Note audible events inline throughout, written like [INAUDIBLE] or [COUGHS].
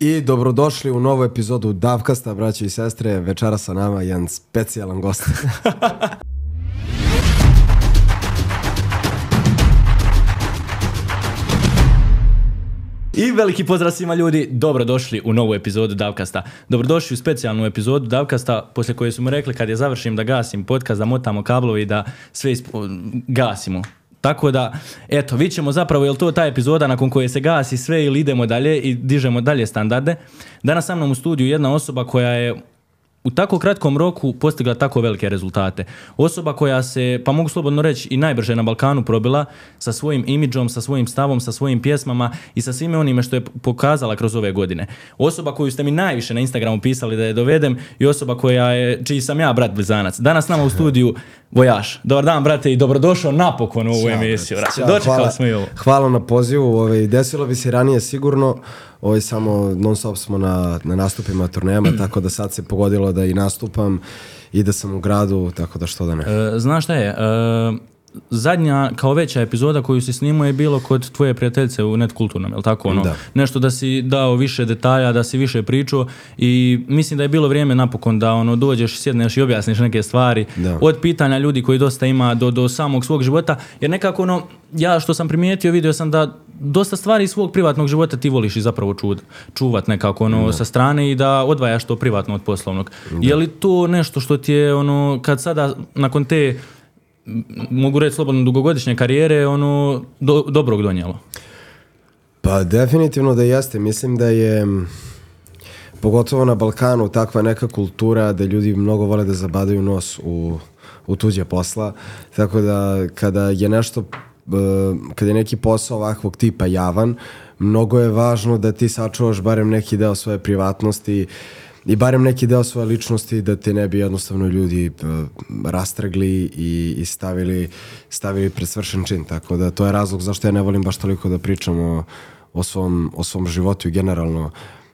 I dobrodošli u novu epizodu Davkasta, braći i sestre. Večera sa nama jedan specijalan gost. [LAUGHS] I veliki pozdrav svima ljudi, dobrodošli u novu epizodu Davkasta. Dobrodošli u specijalnu epizodu Davkasta, poslije koje su mu rekli kad je završim da gasim podcast, da motamo kablovi i da sve ispo- gasimo. Tako da, eto, vidjet ćemo zapravo je li to ta epizoda nakon koje se gasi sve ili idemo dalje i dižemo dalje standarde. Danas sa mnom u studiju jedna osoba koja je u tako kratkom roku postigla tako velike rezultate. Osoba koja se, pa mogu slobodno reći, i najbrže na Balkanu probila sa svojim imidžom, sa svojim stavom, sa svojim pjesmama i sa svime onime što je pokazala kroz ove godine. Osoba koju ste mi najviše na Instagramu pisali da je dovedem i osoba koja je, čiji sam ja brat blizanac. Danas nama u studiju Vojaš. Dobar dan, brate, i dobrodošao napokon u ovu emisiju. Dočekali smo i ovo. Hvala na pozivu. Ovaj, desilo bi se ranije sigurno. Ovaj, samo non stop smo na, na nastupima, turnejama, [CLEARS THROAT] tako da sad se pogodilo da i nastupam i da sam u gradu, tako da što da ne. E, znaš šta je? E, zadnja kao veća epizoda koju si snimao je bilo kod tvoje prijateljice u Net Kulturnom, je li tako ono? Da. Nešto da si dao više detalja, da si više pričao i mislim da je bilo vrijeme napokon da ono dođeš, sjedneš i objasniš neke stvari Da. od pitanja ljudi koji dosta ima do, do samog svog života, jer nekako ono, ja što sam primijetio, vidio sam da dosta stvari iz svog privatnog života ti voliš i zapravo čud, čuvat nekako ono sa strane i da odvajaš to privatno od poslovnog. Je li to nešto što ti je ono, kad sada nakon te mogu reći slobodno dugogodišnje karijere, ono, do, dobrog donijelo. Pa definitivno da jeste. Mislim da je pogotovo na Balkanu takva neka kultura da ljudi mnogo vole da zabadaju nos u, u tuđe posla. Tako da kada je nešto e, kada je neki posao ovakvog tipa javan, mnogo je važno da ti sačuvaš barem neki deo svoje privatnosti i barem neki deo svoje ličnosti da te ne bi jednostavno ljudi e, rastrgli i, i stavili, stavili pred svršen čin. Tako da to je razlog zašto ja ne volim baš toliko da pričam o, o, svom, o svom životu i generalno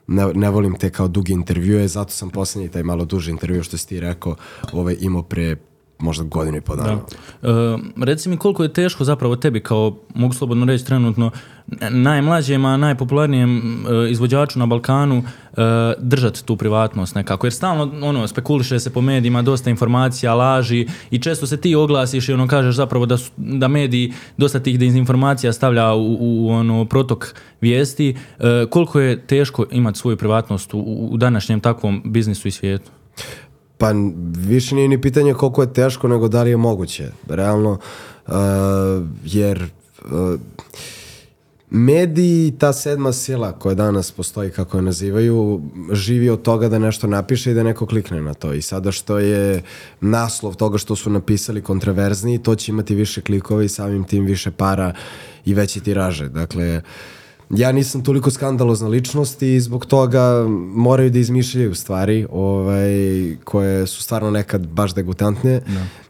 ne, ne volim te kao dugi intervjue, zato sam posljednji taj malo duži intervju što si ti rekao ovaj, imao pre možda godinu i po dana. E, reci mi koliko je teško zapravo tebi kao, mogu slobodno reći trenutno, najmlađem, a najpopularnijem e, izvođaču na Balkanu e, držati tu privatnost nekako. Jer stalno ono, spekuliše se po medijima, dosta informacija, laži i često se ti oglasiš i ono kažeš zapravo da, su, da mediji dosta tih dezinformacija stavlja u, u ono protok vijesti. E, koliko je teško imati svoju privatnost u, u današnjem takvom biznisu i svijetu? Pa više nije ni pitanje koliko je teško, nego da li je moguće. Realno, uh, jer uh, mediji, ta sedma sila koja danas postoji, kako je nazivaju, živi od toga da nešto napiše i da neko klikne na to. I sada što je naslov toga što su napisali kontraverzni, to će imati više klikova i samim tim više para i veće tiraže. Dakle, ja nisam toliko skandalozna ličnost i zbog toga moraju da izmišljaju stvari ovaj, koje su stvarno nekad baš degutantne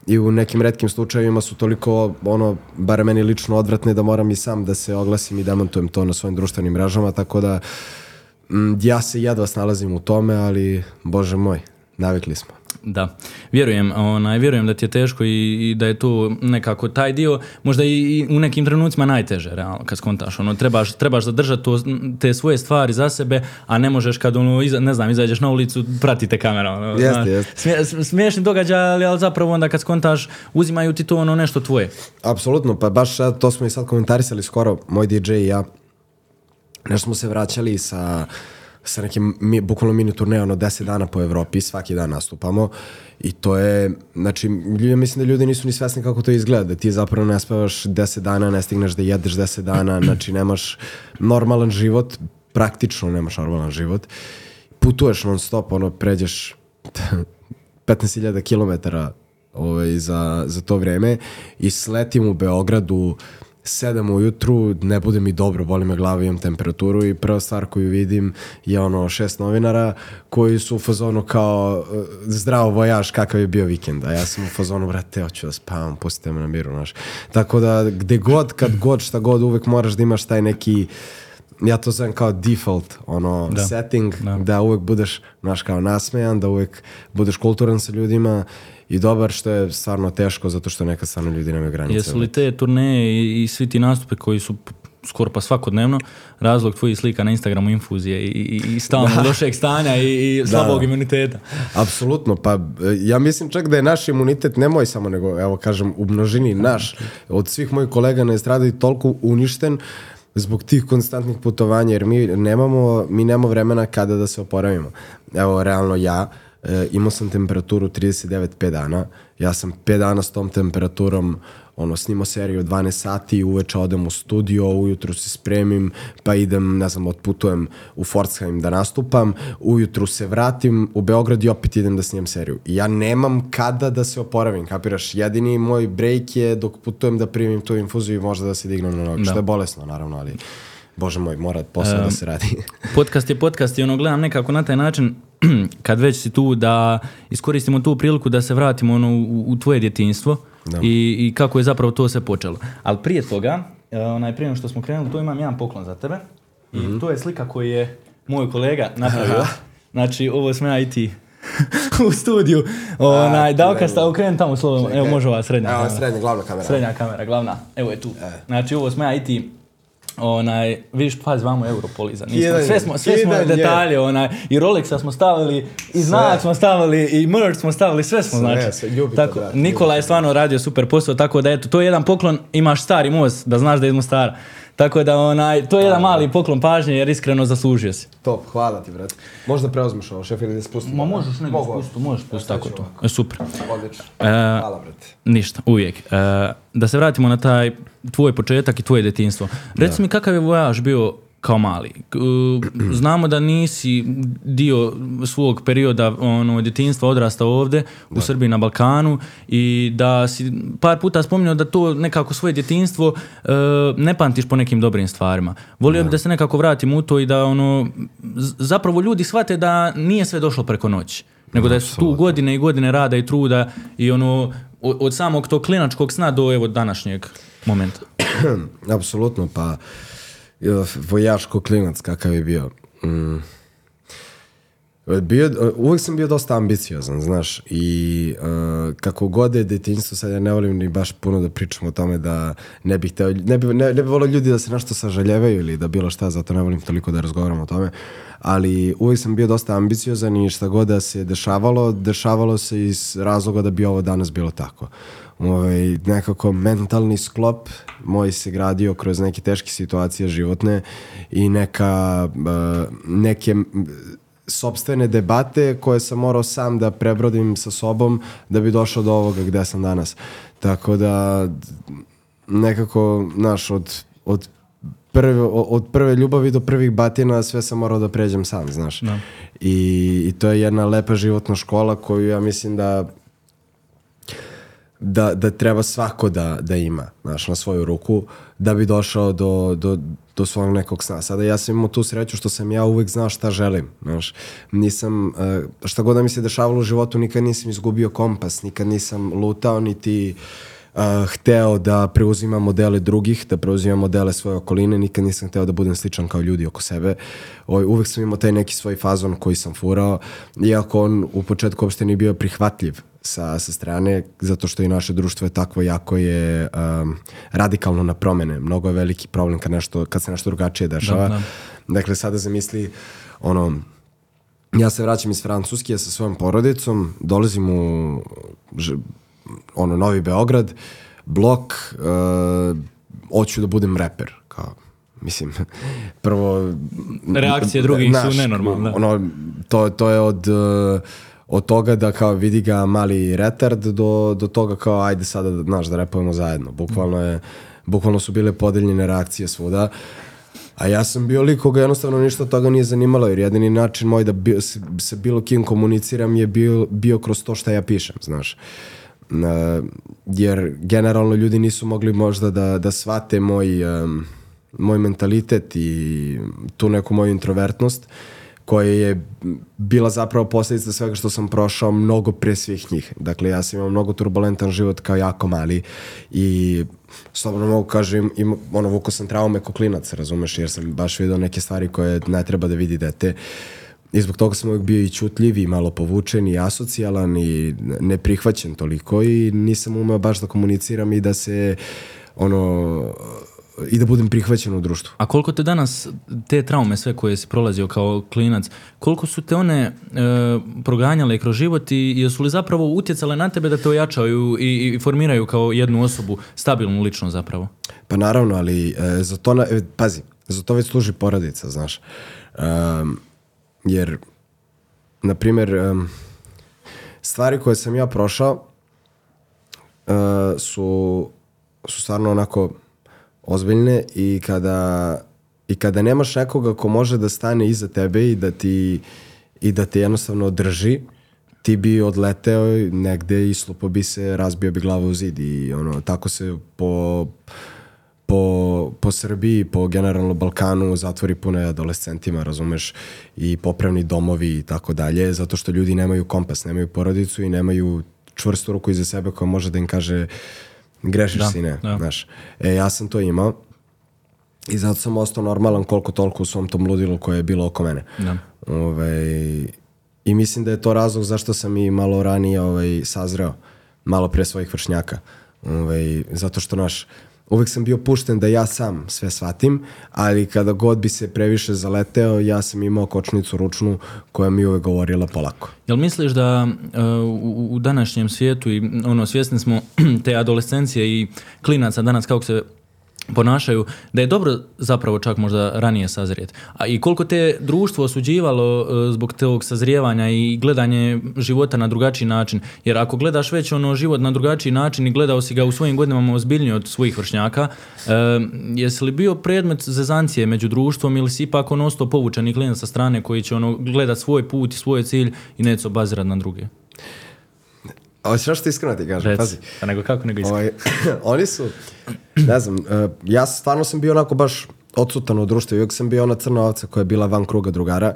i u nekim redkim slučajevima su toliko, ono, bar meni lično odvratne da moram i sam da se oglasim i demantujem to na svojim društvenim mrežama, tako da mm, ja se jedva snalazim u tome, ali bože moj, navikli smo. Da, vjerujem, onaj, vjerujem da ti je teško i, i da je to nekako taj dio, možda i, i u nekim trenucima najteže, realno, kad skontaš, ono, trebaš, trebaš zadržati to, te svoje stvari za sebe, a ne možeš kad, ono, iza, ne znam, izađeš na ulicu, pratite kamera, ono, Jeste, znaš. jeste. Smije- smiješni događaj, ali, ali zapravo onda kad skontaš, uzimaju ti to ono nešto tvoje. Apsolutno, pa baš to smo i sad komentarisali skoro, moj DJ i ja. Nešto smo se vraćali sa, sa nekim, mi, bukvalno mini turneje, ono 10 dana po Evropi, svaki dan nastupamo i to je, znači, ljudi, mislim da ljudi nisu ni svesni kako to izgleda, da ti zapravo ne spavaš 10 dana, ne stigneš da jedeš 10 dana, [CLEARS THROAT] znači nemaš normalan život, praktično nemaš normalan život, putuješ non stop, ono, pređeš [LAUGHS] 15.000 km ovaj, za, za to vreme i sletim u Beogradu 7 ujutru, ne bude mi dobro, boli me glava, imam temperaturu i prva stvar koju vidim je ono šest novinara koji su u fazonu kao eh, zdravo vojaž, kakav je bio vikend, a ja sam u fazonu, brate, hoću da spavam, pustite me na miru, znaš. Tako da, gde god, kad god, šta god, uvek moraš da imaš taj neki ja to zovem kao default ono Da. setting Da. da. uvek budeš naš kao nasmejan, da uvek budeš kulturan sa ljudima i dobar što je stvarno teško zato što nekad stvarno ljudi nemaju granice. Jesu li te turneje i, i svi ti nastupe koji su skoro pa svakodnevno, razlog tvojih slika na Instagramu infuzije i, i, i stalno [LAUGHS] lošeg stanja i, i slabog imuniteta. Apsolutno, pa e, ja mislim čak da je naš imunitet, ne moj samo, nego evo kažem u množini naš, od svih mojih kolega na estradi toliko uništen zbog tih konstantnih putovanja, jer mi nemamo, mi nemamo vremena kada da se oporavimo. Evo, realno ja, e, imao sam temperaturu 39 5 dana, ja sam 5 dana s tom temperaturom ono, snimao seriju 12 sati, uveče odem u studio, ujutru se spremim, pa idem, ne znam, otputujem u Pforzheim da nastupam, ujutru se vratim u Beograd i opet idem da snimam seriju. I ja nemam kada da se oporavim, kapiraš? Jedini moj break je dok putujem da primim tu infuziju i možda da se dignem na noge, što je bolesno, naravno, ali... Bože moj, mora posao um, da se radi. [LAUGHS] podcast je podcast i ono gledam nekako na taj način [CLEARS THROAT] kad već si tu da iskoristimo tu priliku da se vratimo ono u, u tvoje djetinstvo da. I, i kako je zapravo to sve počelo. Ali prije toga, uh, onaj prije što smo krenuli, tu imam jedan poklon za tebe i mm -hmm. to je slika koju je moj kolega napravio. Znači, ovo smo ja i ti [LAUGHS] u studiju. Onaj, Davka sta okrenem tamo slovo. Evo može ova srednja Evo, kamera. srednja, glavna kamera. Srednja kamera, glavna. Evo je tu. E. Znači, ovo smo ja i ti onaj, vidiš, pazi, vamo Europoliza, nismo, sve smo, sve smo detalje, onaj, i Rolexa smo stavili, i znak smo stavili, i merch smo stavili, sve smo, sve, znači. Sve, ljubite, tako, brat, Nikola je stvarno radio super posao, tako da eto, to je jedan poklon, imaš stari most, da znaš da je iz Mostara. Tako da onaj, to je jedan mali poklon pažnje jer iskreno zaslužio si. Top, hvala ti brate. Možda preuzmeš ovo šef ili da spustim. Ma možeš ne spustiti, možeš spustiti tako to. E, super. Odlično. E, hvala brate. Ništa, uvijek. E, da se vratimo na taj tvoj početak i tvoje detinstvo. Reci mi kakav je vojaž bio kao mali. Znamo da nisi dio svog perioda ono, djetinstva odrastao ovdje u Srbiji na Balkanu i da si par puta spominjao da to nekako svoje djetinstvo e, ne pamtiš po nekim dobrim stvarima. Volio bih da se nekako vratim u to i da ono, zapravo ljudi shvate da nije sve došlo preko noći. Nego da su tu godine i godine rada i truda i ono, od, od samog tog klinačkog sna do evo današnjeg momenta. [CLEARS THROAT] Apsolutno, pa vojaško klinac kakav je bio. Mm. Bio, uvek sam bio dosta ambiciozan, znaš, i uh, kako god je detinjstvo, sad ja ne volim ni baš puno da pričam o tome da ne bih teo, ne bi, ne, ne bi volio ljudi da se nešto sažaljevaju ili da bilo šta, zato ne volim toliko da razgovaram o tome, ali uvek sam bio dosta ambiciozan i šta god da se dešavalo, dešavalo se iz razloga da bi ovo danas bilo tako ovaj, nekako mentalni sklop moj se gradio kroz neke teške situacije životne i neka uh, neke sobstvene debate koje sam morao sam da prebrodim sa sobom da bi došao do ovoga gde sam danas. Tako da nekako, znaš, od, od prve, od prve ljubavi do prvih batina sve sam morao da pređem sam, znaš. Da. I, I to je jedna lepa životna škola koju ja mislim da da, da treba svako da, da ima znaš, na svoju ruku da bi došao do, do, do svog nekog sna. Sada ja sam imao tu sreću što sam ja uvek znao šta želim. Znaš. Nisam, uh, šta god da mi se dešavalo u životu, nikad nisam izgubio kompas, nikad nisam lutao, niti uh, hteo da preuzimam modele drugih, da preuzimam modele svoje okoline, nikad nisam hteo da budem sličan kao ljudi oko sebe. O, ovaj, uvek sam imao taj neki svoj fazon koji sam furao, iako on u početku uopšte nije bio prihvatljiv sa, sa strane, zato što i naše društvo je takvo jako je um, radikalno na promene. Mnogo je veliki problem kad, nešto, kad se nešto drugačije dešava. Da, da. Dakle, sada zamisli ono, ja se vraćam iz Francuske sa svojom porodicom, dolazim u ono, Novi Beograd, blok, uh, hoću da budem reper, kao, mislim, prvo... Reakcije drugih naš, su nenormalne. Ono, to, to je od... Uh, od toga da kao vidi ga mali retard do, do toga kao ajde sada da, znaš, da repujemo zajedno. Bukvalno, je, bukvalno su bile podeljene reakcije svuda. A ja sam bio lik koga jednostavno ništa od toga nije zanimalo, jer jedini način moj da bio, se, se bilo kim komuniciram je bio, bio kroz to što ja pišem, znaš. Uh, jer generalno ljudi nisu mogli možda da, da shvate moj, um, moj mentalitet i tu neku moju introvertnost. Uh, koja je bila zapravo posljedica svega što sam prošao mnogo pre svih njih. Dakle, ja sam imao mnogo turbulentan život kao jako mali i slobodno mogu kažem, im, ono, vuko sam traume ko klinac, razumeš, jer sam baš vidio neke stvari koje ne treba da vidi dete. I zbog toga sam uvijek bio i čutljiv i malo povučen i asocijalan i neprihvaćen toliko i nisam umeo baš da komuniciram i da se ono i da budem prihvaćen u društvu. A koliko te danas, te traume sve koje si prolazio kao klinac, koliko su te one e, proganjale kroz život i jesu li zapravo utjecale na tebe da te ojačaju i, i formiraju kao jednu osobu, stabilnu lično zapravo? Pa naravno, ali e, za to, na, e, pazi, za to već služi porodica, znaš. Um, jer, na primjer, um, stvari koje sam ja prošao uh, su, su stvarno onako ozbiljne i kada, i kada nemaš nekoga ko može da stane iza tebe i da ti, i da te jednostavno drži, ti bi odleteo negde i slupo bi se, razbio bi glavu u zid i ono, tako se po, po, po Srbiji, po generalno Balkanu zatvori puno adolescentima, razumeš, i popravni domovi i tako dalje, zato što ljudi nemaju kompas, nemaju porodicu i nemaju čvrstu ruku iza sebe koja može da im kaže grešiš Da, sine, da. znaš. E, ja sam to imao i zato sam ostao normalan koliko toliko u svom tom ludilu koje je bilo oko mene. Da. Ovaj, I mislim da je to razlog zašto sam i malo ranije ovaj, sazreo, malo pre svojih vršnjaka. Ovaj, zato što naš, uvek sam bio pušten da ja sam sve shvatim, ali kada god bi se previše zaleteo, ja sam imao kočnicu ručnu koja mi uvek govorila polako. Jel misliš da e, u, u današnjem svijetu i ono svjesni smo [CLEARS THROAT] te adolescencije i klinaca danas kako se ponašaju, da je dobro zapravo čak možda ranije sazrijeti. A i koliko te društvo osuđivalo e, zbog tog sazrijevanja i gledanje života na drugačiji način. Jer ako gledaš već ono život na drugačiji način i gledao si ga u svojim godinama ozbiljnije od svojih vršnjaka, e, jesi li bio predmet zezancije među društvom ili si ipak ono ostao povučeni klinac sa strane koji će ono gledat svoj put i svoj cilj i neće se obazirat na druge? Hoćeš nešto iskreno ti kažem, pazi. Pa nego kako nego iskreno. Ovaj, [CLEARS THROAT] oni su, ne znam, uh, ja stvarno sam bio onako baš odsutan u društvu uvijek sam bio ona crna ovca koja je bila van kruga drugara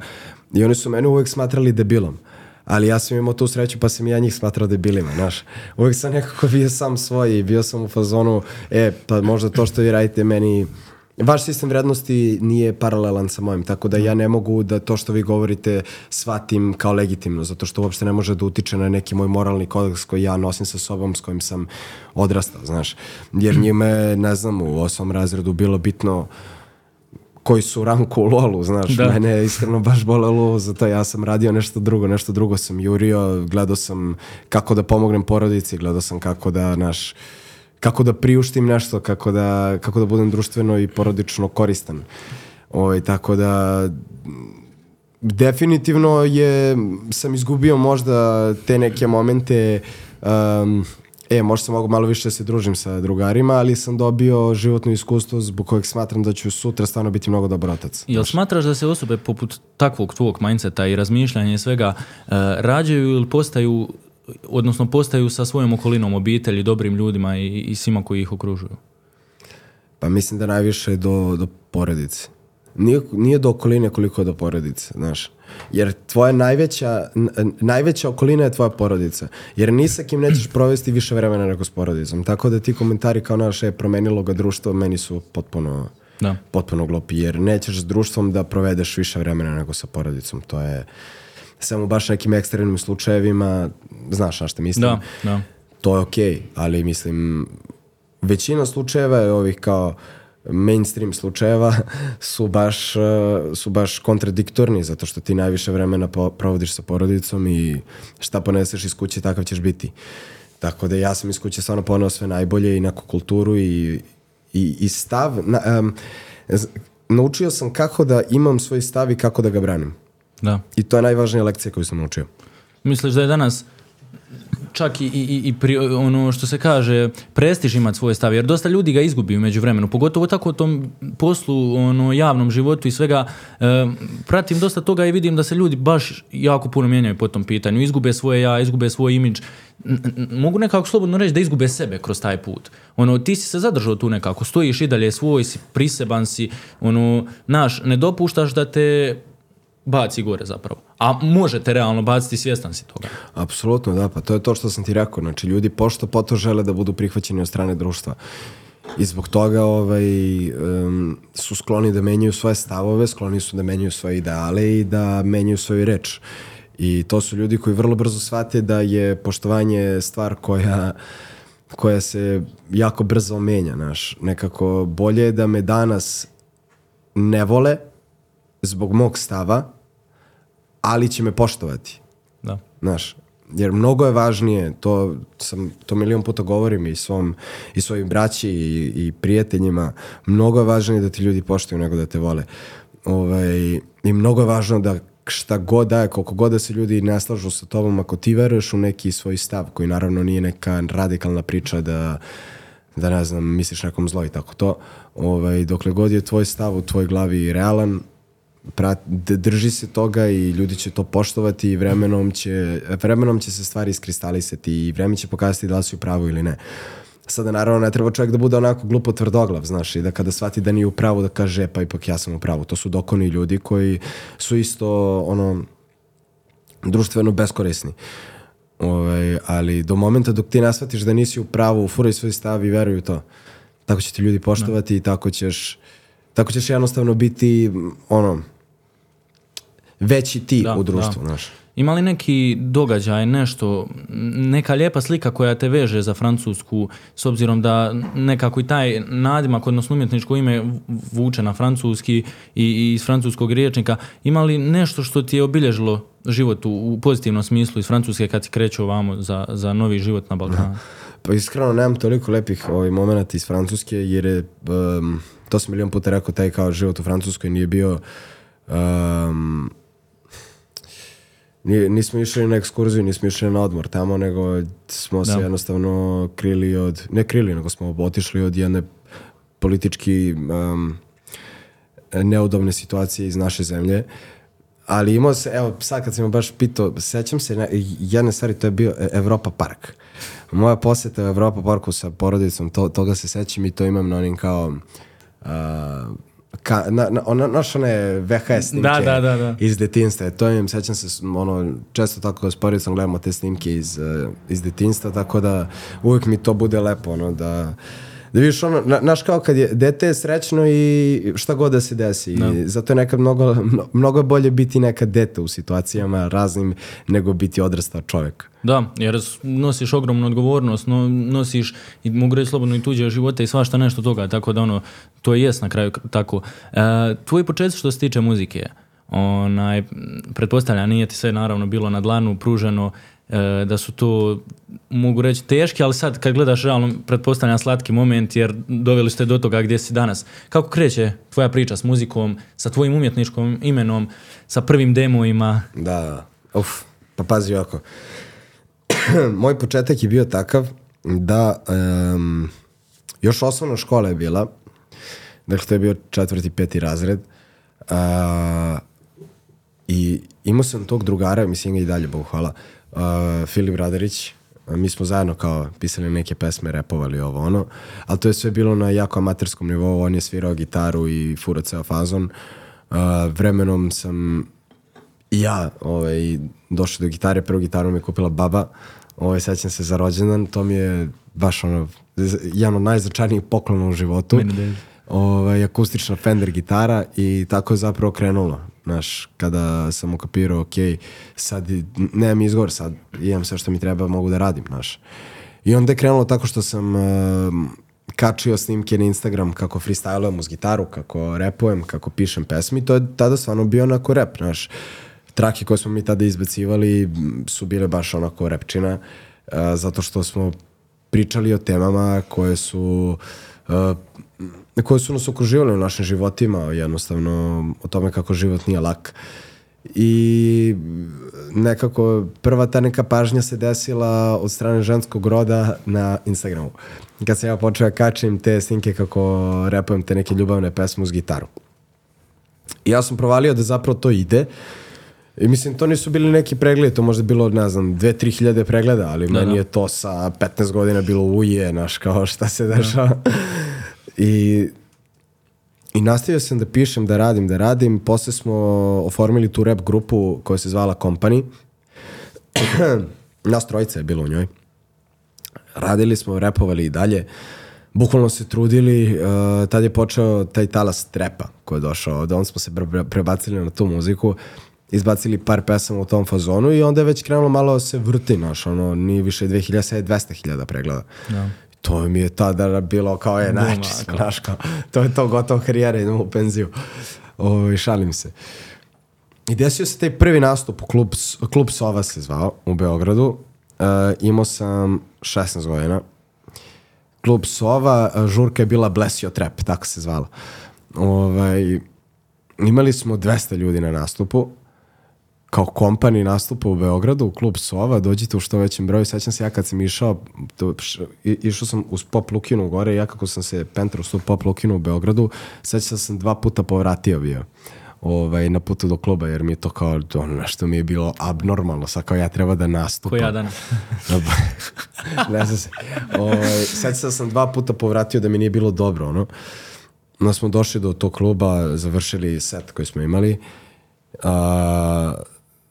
i oni su mene uvijek smatrali debilom. Ali ja sam imao tu sreću pa sam i ja njih smatrao debilima, znaš. Uvijek sam nekako bio sam svoj i bio sam u fazonu, e, pa možda to što vi radite meni, vaš sistem vrednosti nije paralelan sa mojim, tako da ja ne mogu da to što vi govorite shvatim kao legitimno, zato što uopšte ne može da utiče na neki moj moralni kodeks koji ja nosim sa sobom, s kojim sam odrastao, znaš. Jer njime, ne znam, u osmom razredu bilo bitno koji su ranku u lolu, znaš, Da. mene je iskreno baš bolelo, zato ja sam radio nešto drugo, nešto drugo sam jurio, gledao sam kako da pomognem porodici, gledao sam kako da, naš, kako da priuštim nešto, kako da, kako da budem društveno i porodično koristan. Ovaj, tako da definitivno je, sam izgubio možda te neke momente um, e, možda sam mogu malo više da se družim sa drugarima, ali sam dobio životno iskustvo zbog kojeg smatram da ću sutra stvarno biti mnogo dobar otac. Jel smatraš da se osobe poput takvog tvog mindseta i razmišljanja i svega e, rađaju ili postaju odnosno postaju sa svojom okolinom obitelji, dobrim ljudima i, i svima koji ih okružuju? Pa mislim da najviše do, do porodice. Nije, nije do okoline koliko do porodice, znaš. Jer tvoja najveća, najveća okolina je tvoja porodica. Jer ni sa kim nećeš provesti više vremena nego s porodicom. Tako da ti komentari kao naše je promenilo ga društvo, meni su potpuno, Da. potpuno glupi. Jer nećeš s društvom da provedeš više vremena nego sa porodicom. To je samo baš nekim ekstremnim slučajevima, znaš na šta mislim Da, da. to je okej, ali mislim većina slučajeva je ovih kao mainstream slučajeva [LAUGHS] su baš, uh, su baš kontradiktorni zato što ti najviše vremena provodiš sa porodicom i šta poneseš iz kuće takav ćeš biti. Tako da ja sam iz kuće stvarno poneo sve najbolje i neku kulturu i, i, i stav. Na, z- naučio sam kako da imam svoj stav i kako da ga branim. Da. I to je najvažnija lekcija koju sam naučio. Misliš da je danas čak i, i, i pri, ono što se kaže prestiž imat svoj stav, jer dosta ljudi ga izgubi u međuvremenu, pogotovo tako u tom poslu, ono, javnom životu i svega, e, pratim dosta toga i vidim da se ljudi baš jako puno mijenjaju po tom pitanju, izgube svoje ja, izgube svoj imidž, n- mogu nekako slobodno reći da izgube sebe kroz taj put. Ono, ti si se zadržao tu nekako, stojiš i dalje svoj, si priseban si, ono, naš, ne dopuštaš da te baci gore zapravo. A možete realno baciti, svjestan si toga. Apsolutno, da, pa to je to što sam ti rekao. Znači, ljudi pošto poto žele da budu prihvaćeni od strane društva. I zbog toga ovaj, em, su skloni da menjaju svoje stavove, skloni su da menjaju svoje ideale i da menjaju svoju reč. I to su ljudi koji vrlo brzo shvate da je poštovanje stvar koja koja se jako brzo menja, znaš. Nekako bolje je da me danas ne vole zbog mog stava, ali će me poštovati. Da. Znaš, jer mnogo je važnije, to, sam, to milion puta govorim i, svom, i svojim braći i, i prijateljima, mnogo je važnije da ti ljudi poštuju nego da te vole. Ovaj, I mnogo je važno da šta god da je, koliko god da se ljudi ne slažu sa tobom, ako ti veruješ u neki svoj stav, koji naravno nije neka radikalna priča da, da ne znam, misliš nekom zlo i tako to, ovaj, dokle god je tvoj stav u tvojoj glavi realan, prat, drži se toga i ljudi će to poštovati i vremenom će, vremenom će se stvari iskristalisati i vreme će pokazati da li si u pravu ili ne. Sada naravno ne treba čovjek da bude onako glupo tvrdoglav, znaš, i da kada shvati da nije u pravu da kaže, "E, pa ipak ja sam u pravu. To su dokoni ljudi koji su isto ono društveno beskorisni. Ovaj, ali do momenta dok ti ne shvatiš da nisi u pravu, furaj svoj stav i veruj u to. Tako će ti ljudi poštovati i tako ćeš tako ćeš jednostavno biti ono veći ti Da, u društvu, da. znaš. Ima li neki događaj, nešto, neka lijepa slika koja te veže za Francusku, s obzirom da nekako i taj nadimak, odnosno umjetničko ime vuče na francuski i, i iz francuskog riječnika, ima li nešto što ti je obilježilo život u, u pozitivnom smislu iz Francuske kad ti kreće ovamo za, za novi život na Balkanu? [LAUGHS] Pa iskreno nemam toliko lepih ovaj, momenta iz Francuske jer je, um, to sam milion puta rekao, taj kao život u Francuskoj nije bio um, nismo išli na ekskurziju, nismo išli na odmor tamo, nego smo se Da. jednostavno krili od, ne krili, nego smo otišli od jedne politički um, neudobne situacije iz naše zemlje. Ali imao se, evo, sad kad sam me baš pitao, sećam se jedne stvari, to je bio Evropa park. Moja posjeta u Evropa parku sa porodicom, to, toga se sećam i to imam na onim kao... Uh, ka, na, na, ona, naš one VHS snimke Da, da, da, da. iz detinstva. To imam, sećam se, ono, često tako s porodicom gledamo te snimke iz, uh, iz detinstva, tako da uvijek mi to bude lepo, ono, da da vidiš ono, na, znaš kao kad je, dete je srećno i šta god da se desi. I zato je nekad mnogo, mno- mnogo je bolje biti nekad dete u situacijama raznim nego biti odrastao čovjek. Da, jer nosiš ogromnu odgovornost, no, nosiš i mogu reći slobodno i tuđe živote i svašta nešto toga, tako da ono, to je jest na kraju tako. E, tvoji početci što se tiče muzike, onaj, pretpostavljam, nije ti sve naravno bilo na dlanu pruženo, e, da su to, mogu reći, teški, ali sad kad gledaš realno, pretpostavljam slatki moment, jer doveli ste do toga gdje si danas. Kako kreće tvoja priča s muzikom, sa tvojim umjetničkom imenom, sa prvim demovima? Da, uf, pa pazi ovako. [CLEARS THROAT] Moj početak je bio takav da em, još osnovna škola je bila, dakle to je bio četvrti, peti razred, a, i imao sam tog drugara, mislim ga i dalje, Bogu hvala, a, Filip Radarić, mi smo zajedno kao pisali neke pesme, repovali ovo ono, ali to je sve bilo na jako amaterskom nivou, on je svirao gitaru i furao ceo fazon. A, vremenom sam i ja ovaj, došao do gitare, prvu gitaru mi je kupila baba, ovaj, sećam se za rođendan, to mi je baš ono, jedan od najznačajnijih poklona u životu. Meni da. Ovaj, akustična Fender gitara i tako je zapravo krenulo. Znaš, kada sam ukapirao, ok, sad nemam izgovor, sad imam sve što mi treba, mogu da radim, znaš. I onda je krenulo tako što sam um, kačio snimke na Instagram kako freestylujem uz gitaru, kako repujem, kako pišem pesmi, to je tada stvarno bio onako rap, znaš. Trake koje smo mi tada izbacivali su bile baš onako repčina, uh, zato što smo pričali o temama koje su uh, koje su nas okruživale u našim životima, jednostavno o tome kako život nije lak. I nekako prva ta neka pažnja se desila od strane ženskog roda na Instagramu. Kad sam ja počeo da kačim te snimke kako repujem te neke ljubavne pesme uz gitaru. I ja sam provalio da zapravo to ide. I mislim, to nisu bili neki pregledi, to možda bilo, ne znam, 2-3 hiljade pregleda, ali meni je to sa 15 godina bilo uje, znaš, kao šta se dešava. [LAUGHS] I, I nastavio sam da pišem, da radim, da radim. Posle smo oformili tu rap grupu koja se zvala Company. [CLEARS THROAT] Nas trojica je bilo u njoj. Radili smo, repovali i dalje. Bukvalno se trudili. Uh, tad je počeo taj talas trepa koji je došao. Da on smo se pre- pre- prebacili na tu muziku. izbacili par pesama u tom fazonu i onda je već krenulo malo se vrti, naš, ono, nije više 2000, sad je 200.000 pregleda. Da. To mi je tada bilo kao je, kao. znaš, kao, to je to gotovo karijera, idemo u penziju. Ovo, šalim se. I desio se taj prvi nastup u klub, klub Sova se zvao u Beogradu. Uh, imao sam 16 godina. Klub Sova, uh, žurka je bila Bless Your Trap, tako se zvala. Ovaj, imali smo 200 ljudi na nastupu kao kompani nastupa u Beogradu, u klub Sova, dođite u što većem broju. Sećam se ja kad sam išao, to, išao sam uz Pop Lukinu gore, ja kako sam se pentrao uz tu Pop Lukinu u Beogradu, sećam se da sam dva puta povratio bio ovaj, na putu do kluba, jer mi je to kao ono nešto mi je bilo abnormalno, sad kao ja treba da nastupam. Ko ja danas. [LAUGHS] ne znam se. Ovaj, sećam se da sam dva puta povratio da mi nije bilo dobro, ono. Onda smo došli do tog kluba, završili set koji smo imali. A,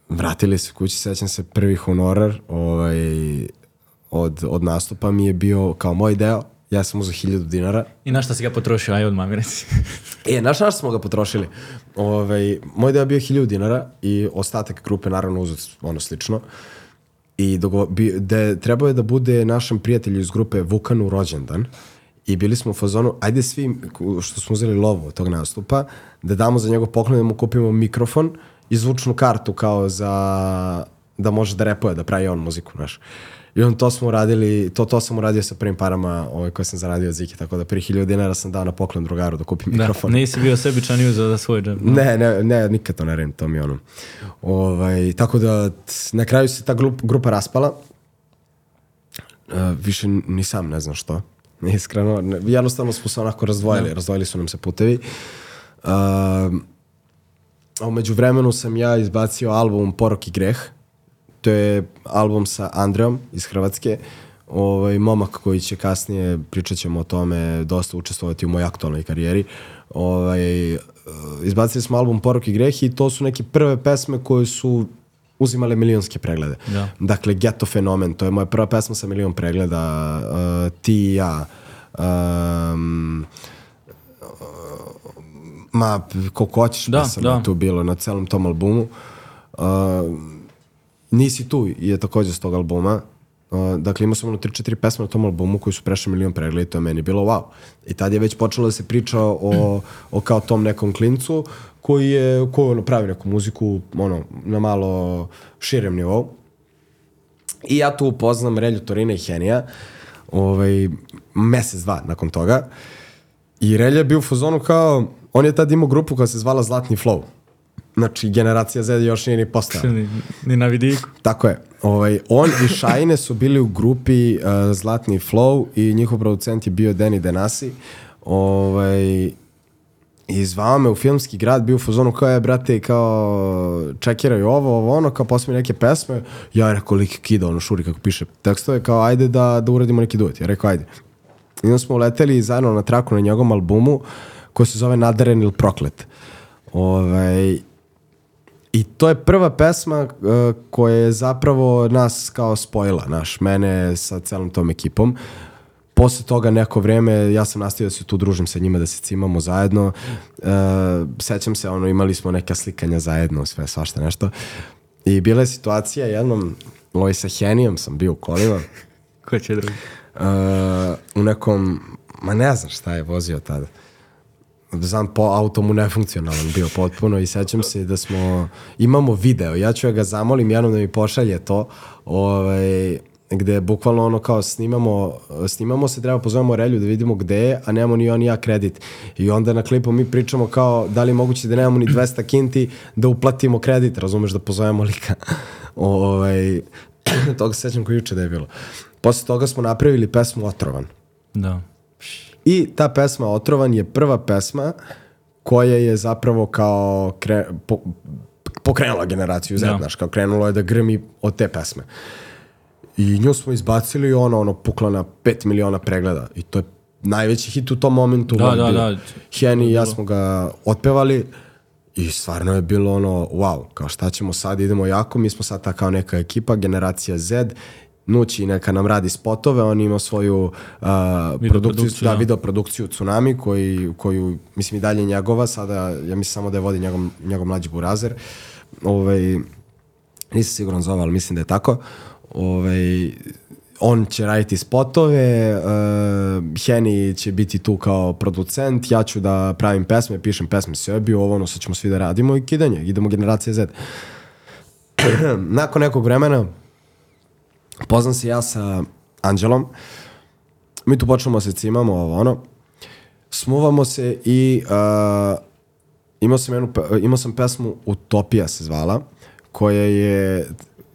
vratili se kući, sećam se prvi honorar ovaj, od, od nastupa mi je bio kao moj deo. Ja sam uzeo 1000 dinara. I na šta si ga potrošio, aj odmah mi reci. [LAUGHS] E, na što smo ga potrošili? Ovaj, moj deo je bio 1000 dinara i ostatak grupe naravno uzet ono slično. I dogo, bi, de, trebao je da bude našem prijatelju iz grupe Vukanu rođendan. I bili smo u fazonu, ajde svi što smo uzeli lovu od tog nastupa, da damo za njegov poklon, da mu kupimo mikrofon i zvučnu kartu kao za da može da repuje, da pravi on muziku, znaš. I on to smo uradili, to, to sam uradio sa prvim parama ovaj, koje sam zaradio od Ziki, tako da prvi 1000 dinara sam dao na poklon drugaru da kupi Da, mikrofon. nisi bio sebičan i uzeo za svoj džep. Ne, ne, ne, nikad to ne radim, to mi je ono. Ovaj, tako da, na kraju se ta grup, grupa raspala. Uh, više ni sam ne znam što. Iskreno, ne, jednostavno smo se onako razdvojili, razdvojili su nam se putevi. Uh, a umeđu vremenu sam ja izbacio album Porok i greh. To je album sa Andreom iz Hrvatske. Ovaj, momak koji će kasnije, pričat ćemo o tome, dosta učestvovati u mojoj aktualnoj karijeri. Ovaj, eh, izbacili smo album Porok i greh i to su neke prve pesme koje su uzimale milionske preglede. Da. Dakle, Ghetto Fenomen, to je moja prva pesma sa milion pregleda, uh, Ti i ja, um, ma, koliko hoćeš Da, pesama da. je tu bilo na celom tom albumu. Uh, Nisi tu je takođe s tog albuma. Uh, dakle, imao sam ono 3-4 pesme na tom albumu koji su prešli milion pregleda i to je meni bilo wow. I tad je već počelo da se priča o, o kao tom nekom klincu koji je, koji ono, pravi neku muziku ono, na malo širem nivou. I ja tu upoznam Relju Torina i Henija ovaj, mesec, dva nakon toga. I Relja je bio u fazonu kao, on je tad imao grupu koja se zvala Zlatni Flow. Znači, generacija Z još nije ni postala. Ni, ni na vidiku. Tako je. Ovaj, on i Šajne su bili u grupi uh, Zlatni Flow i njihov producent je bio Deni Denasi. Ovaj, I zvao me u filmski grad, bio u fazonu kao je, brate, kao čekiraj ovo, ovo, ono, kao posmi neke pesme. Ja rekao, lik kida, ono, šuri kako piše tekstove, kao ajde da, da uradimo neki duet. Ja rekao, ajde. I onda smo uleteli zajedno na traku na njegovom albumu koji se zove Nadaren ili Proklet. Ovaj, I to je prva pesma uh, koja je zapravo nas kao spojila, naš, mene sa celom tom ekipom. Posle toga neko vreme ja sam nastavio da se tu družim sa njima, da se cimamo zajedno. Uh, sećam se, ono, imali smo neka slikanja zajedno, sve, svašta nešto. I bila je situacija jednom, ovaj sa Henijom sam bio u kolima, [LAUGHS] Ko će drugi? uh, u nekom, ma ne znam šta je vozio tada. Znam, po auto mu nefunkcionalan bio potpuno i sećam se da smo, imamo video, ja ću ja ga zamolim jednom da mi pošalje to, ovaj, gde bukvalno ono kao snimamo, snimamo se, treba pozovemo Relju da vidimo gde je, a nemamo ni on ni ja kredit. I onda na klipu mi pričamo kao da li je moguće da nemamo ni 200 kinti da uplatimo kredit, razumeš, da pozovemo lika. [LAUGHS] ovaj, [CLEARS THROAT] toga se sećam koji juče da je bilo. Posle toga smo napravili pesmu Otrovan. Da. I ta pesma Otrovan je prva pesma koja je zapravo kao kre, po, pokrenula generaciju Z, Da. znaš, kao krenulo je da grmi od te pesme. I nju smo izbacili i ona ono pukla na 5 miliona pregleda i to je najveći hit u tom momentu. Da, da, da. Heni i ja smo ga otpevali i stvarno je bilo ono, wow, kao šta ćemo sad, idemo jako, mi smo sad ta kao neka ekipa, generacija Z, Nući neka nam radi spotove, on ima svoju uh, produkciju, produkciju, da, da. video produkciju Tsunami, koji, koju, mislim, i dalje njegova, sada, ja mislim samo da je vodi njegov, njegov mlađi burazer, ovaj, nisam siguran za ovo, ali mislim da je tako. Ovaj, on će raditi spotove, uh, Henny će biti tu kao producent, ja ću da pravim pesme, pišem pesme sebi, ovo ono sad ćemo svi da radimo i kidanje, idemo generacija Z. [CLEARS THROAT] Nakon nekog vremena poznam se ja sa Anđelom, mi tu počnemo se cimamo, ovo ono, smuvamo se i uh, imao sam, jednu, imao sam pesmu Utopija se zvala, koja je,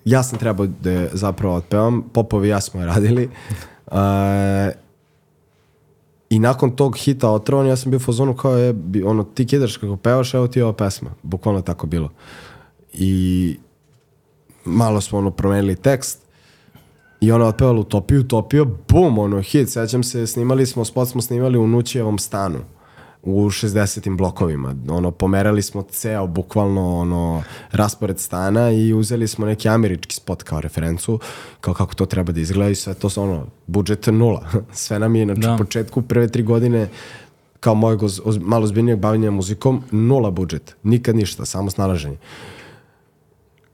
ja sam trebao da je zapravo otpevam, Popovi ja smo je radili. Uh, I nakon tog hita Otrovan, ja sam bio u fazonu kao je, ono, ti kidaš kako pevaš, evo ti je ova pesma. Bukvalno tako bilo. I malo smo ono promenili tekst i ona otpevala Utopiju, Utopija, bum, ono, hit, sećam se, snimali smo, spot smo snimali u Nućevom stanu u 60. blokovima. Ono, pomerali smo ceo, bukvalno, ono, raspored stana i uzeli smo neki američki spot kao referencu, kao kako to treba da izgleda i sve to ono, budžet nula. [LAUGHS] sve nam je, znači, Da. početku prve tri godine kao mojeg oz, oz, malo zbiljnijeg bavljenja muzikom, nula budžet, nikad ništa, samo snalaženje.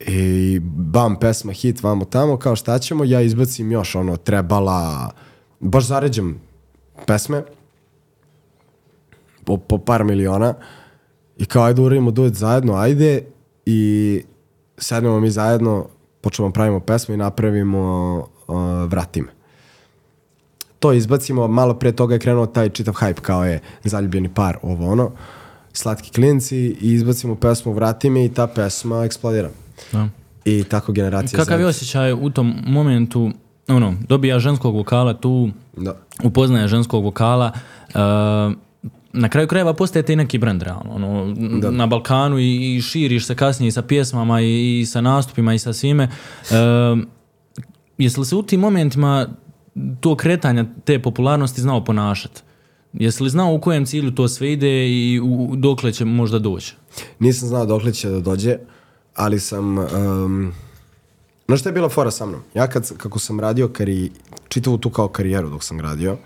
I bam, pesma, hit, vamo tamo, kao šta ćemo, ja izbacim još ono, trebala, baš zaređam pesme, po, po par miliona, i kao ajde uradimo duet zajedno, ajde, i sednemo mi zajedno, počnemo pravimo pesmu i napravimo uh, Vratime. To izbacimo, malo pre toga je krenuo taj čitav hype kao je zaljubljeni par, ovo ono, slatki klinci i izbacimo pesmu Vratime i ta pesma eksplodira. Da. I tako generacija Kakav je osjećaj u tom momentu, ono, dobija ženskog vokala tu, Da. upoznaje ženskog vokala, uh, na kraju krajeva postajete i neki brand realno. Ono, Na Balkanu i, i širiš se kasnije sa pjesmama i, i sa nastupima i sa svime. Uh, jesi li se u tim momentima to kretanja te popularnosti znao ponašati? Jesi li znao u kojem cilju to sve ide i u, dokle će možda doći? Nisam znao dokle će da dođe, ali sam... Um, Znaš šta je bila fora sa mnom? Ja kad, kako sam radio kari, čitavu tu kao karijeru dok sam radio,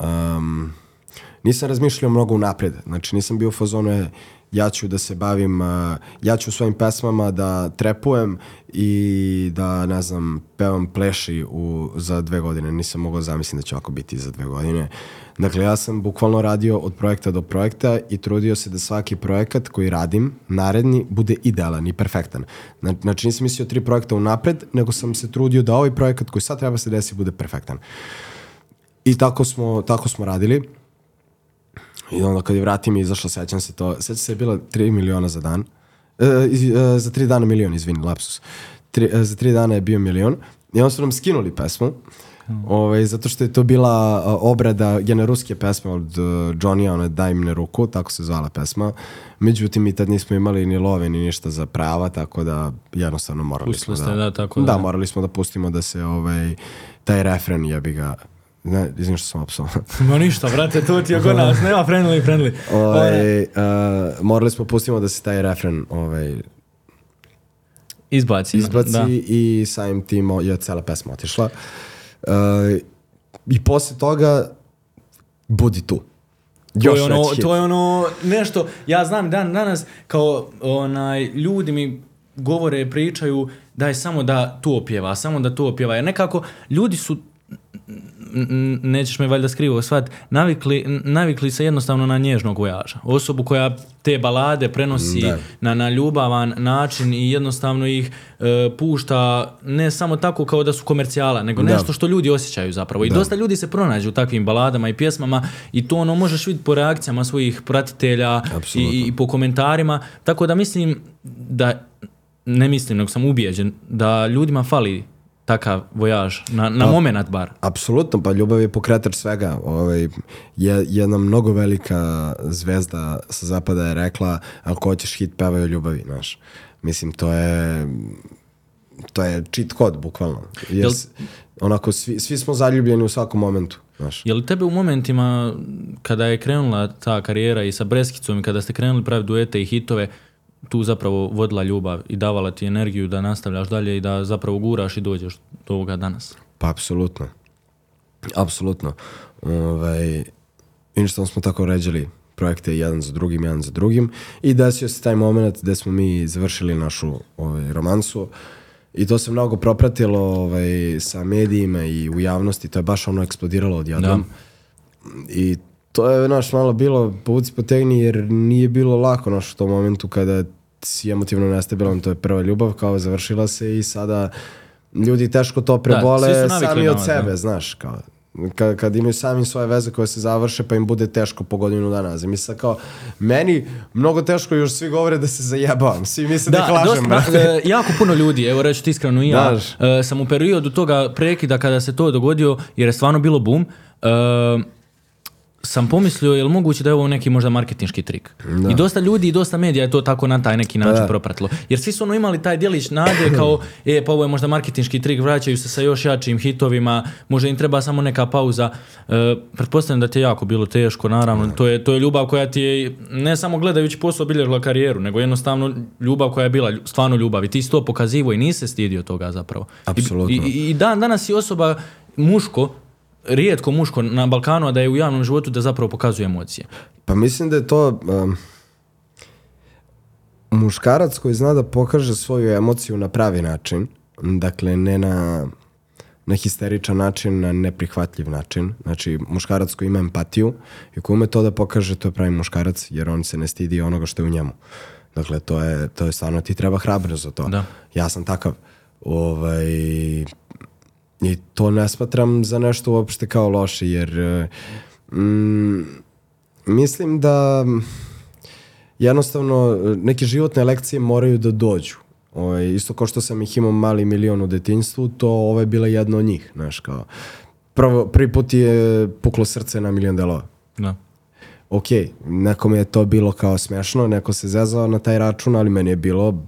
um, nisam razmišljao mnogo unapred. Znači nisam bio u fazonu e, ja ću da se bavim, uh, ja ću svojim pesmama da trepujem i da, ne znam, pevam pleši u, za dve godine. Nisam mogao zamisliti da će ovako biti za dve godine. Dakle, ja sam bukvalno radio od projekta do projekta i trudio se da svaki projekat koji radim, naredni, bude idealan i perfektan. Zna- Znači, nisam mislio tri projekta unapred, nego sam se trudio da ovaj projekat koji sad treba se desi bude perfektan. I tako smo, tako smo radili. I onda kad je vratim izašlo, sećam se to, sećam se je bilo 3 miliona za dan. E, e, za 3 dana milion, izvini, lapsus. Tri, e, za 3 dana je bio milion. I onda su nam skinuli pesmu. Ovaj, zato što je to bila obrada jedne ruske pesme od uh, Johnny, ona Daj ne ruku, tako se zvala pesma. Međutim, mi tad nismo imali ni love ni ništa za prava, tako da jednostavno morali Pustili smo ste, da... da, tako da, da. morali smo da pustimo da se ovaj, taj refren jebi ga... Ne, izvim što sam opsao. [LAUGHS] Ma ništa, brate, to ti je nas, nema friendly, friendly. Ovaj, uh, morali smo pustimo da se taj refren ovaj, Izbaci. izbaci Da. i samim tim je cela pesma otišla. Uh, I posle toga budi tu. To Još je, ono, to je ono nešto, ja znam dan danas kao onaj, ljudi mi govore, pričaju daj samo da to opjeva, samo da to opjeva. Jer nekako ljudi su nećeš me valjda skrivo svat, navikli, navikli se jednostavno na nježnog vojaža. Osobu koja te balade prenosi Da. na, na ljubavan način i jednostavno ih e, pušta ne samo tako kao da su komercijala, nego Da. nešto što ljudi osjećaju zapravo. I dosta ljudi se pronađu u takvim baladama i pjesmama i to ono možeš vidjeti po reakcijama svojih pratitelja i, i po komentarima. Tako da mislim da, ne mislim, nego sam ubijeđen, da ljudima fali takav vojaž, na, na moment bar. Apsolutno, pa ljubav je pokretač svega. Ovaj, je, jedna mnogo velika zvezda sa zapada je rekla ako hoćeš hit, pevaj o ljubavi, znaš. Mislim, to je to je cheat kod, bukvalno. Jer, Jel- onako, svi, svi smo zaljubljeni u svakom momentu, znaš. Je li tebe u momentima kada je krenula ta karijera i sa Breskicom i kada ste krenuli praviti duete i hitove, tu zapravo vodila ljubav i davala ti energiju da nastavljaš dalje i da zapravo guraš i dođeš do ovoga danas? Pa apsolutno. Apsolutno. Ovaj, Inače smo tako ređali projekte jedan za drugim, jedan za drugim i desio se taj moment gde smo mi završili našu ovaj, romansu i to se mnogo propratilo ovaj, sa medijima i u javnosti, to je baš ono eksplodiralo odjednom. I to je, znaš, malo bilo povuci potegni jer nije bilo lako, znaš, u tom momentu kada si emotivno nestabilan, to je prva ljubav, kao završila se i sada ljudi teško to prebole svi su navikli sami od vas, sebe, da. znaš, kao kad, kad imaju sami svoje veze koje se završe pa im bude teško po godinu dana. Znači, sad kao, meni mnogo teško još svi govore da se zajebavam. Svi misle da, ih lažem, dosta, brate. e, jako puno ljudi, evo reći ti iskreno i ja, e, sam u periodu toga prekida kada se to dogodio, jer je stvarno bilo bum, e, sam pomislio, je li moguće da je ovo neki možda marketinški trik? I dosta ljudi i dosta medija je to tako na taj neki način da. propratilo. Jer svi su ono imali taj djelić nade kao, [CLEARS THROAT] e, pa ovo je možda marketinški trik, vraćaju se sa još jačim hitovima, možda im treba samo neka pauza. E, pretpostavljam da ti je jako bilo teško, naravno. To je, to je ljubav koja ti je, ne samo gledajući posao obilježila karijeru, nego jednostavno ljubav koja je bila stvarno ljubav. I ti si to pokazivo i nisi se stidio toga zapravo. I- Apsolutno. I, i dan danas si osoba muško, rijetko muško na Balkanu, a da je u javnom životu da zapravo pokazuje emocije. Pa mislim da je to um, muškarac koji zna da pokaže svoju emociju na pravi način, dakle ne na na histeričan način, na neprihvatljiv način. Znači, muškarac koji ima empatiju i koji ume to da pokaže, to je pravi muškarac, jer on se ne stidi onoga što je u njemu. Dakle, to je, to je stvarno, ti treba hrabro za to. Da. Ja sam takav. Ovaj, I to ne smatram za nešto uopšte kao loše, jer e, mm, mislim da jednostavno neke životne lekcije moraju da dođu. Ovaj, isto kao što sam ih imao mali milion u detinjstvu, to ovo je bila jedna od njih. Znaš, kao, prvo, prvi put je puklo srce na milion delova. Da. Ok, nekome je to bilo kao smešno, neko se zezao na taj račun, ali meni je bilo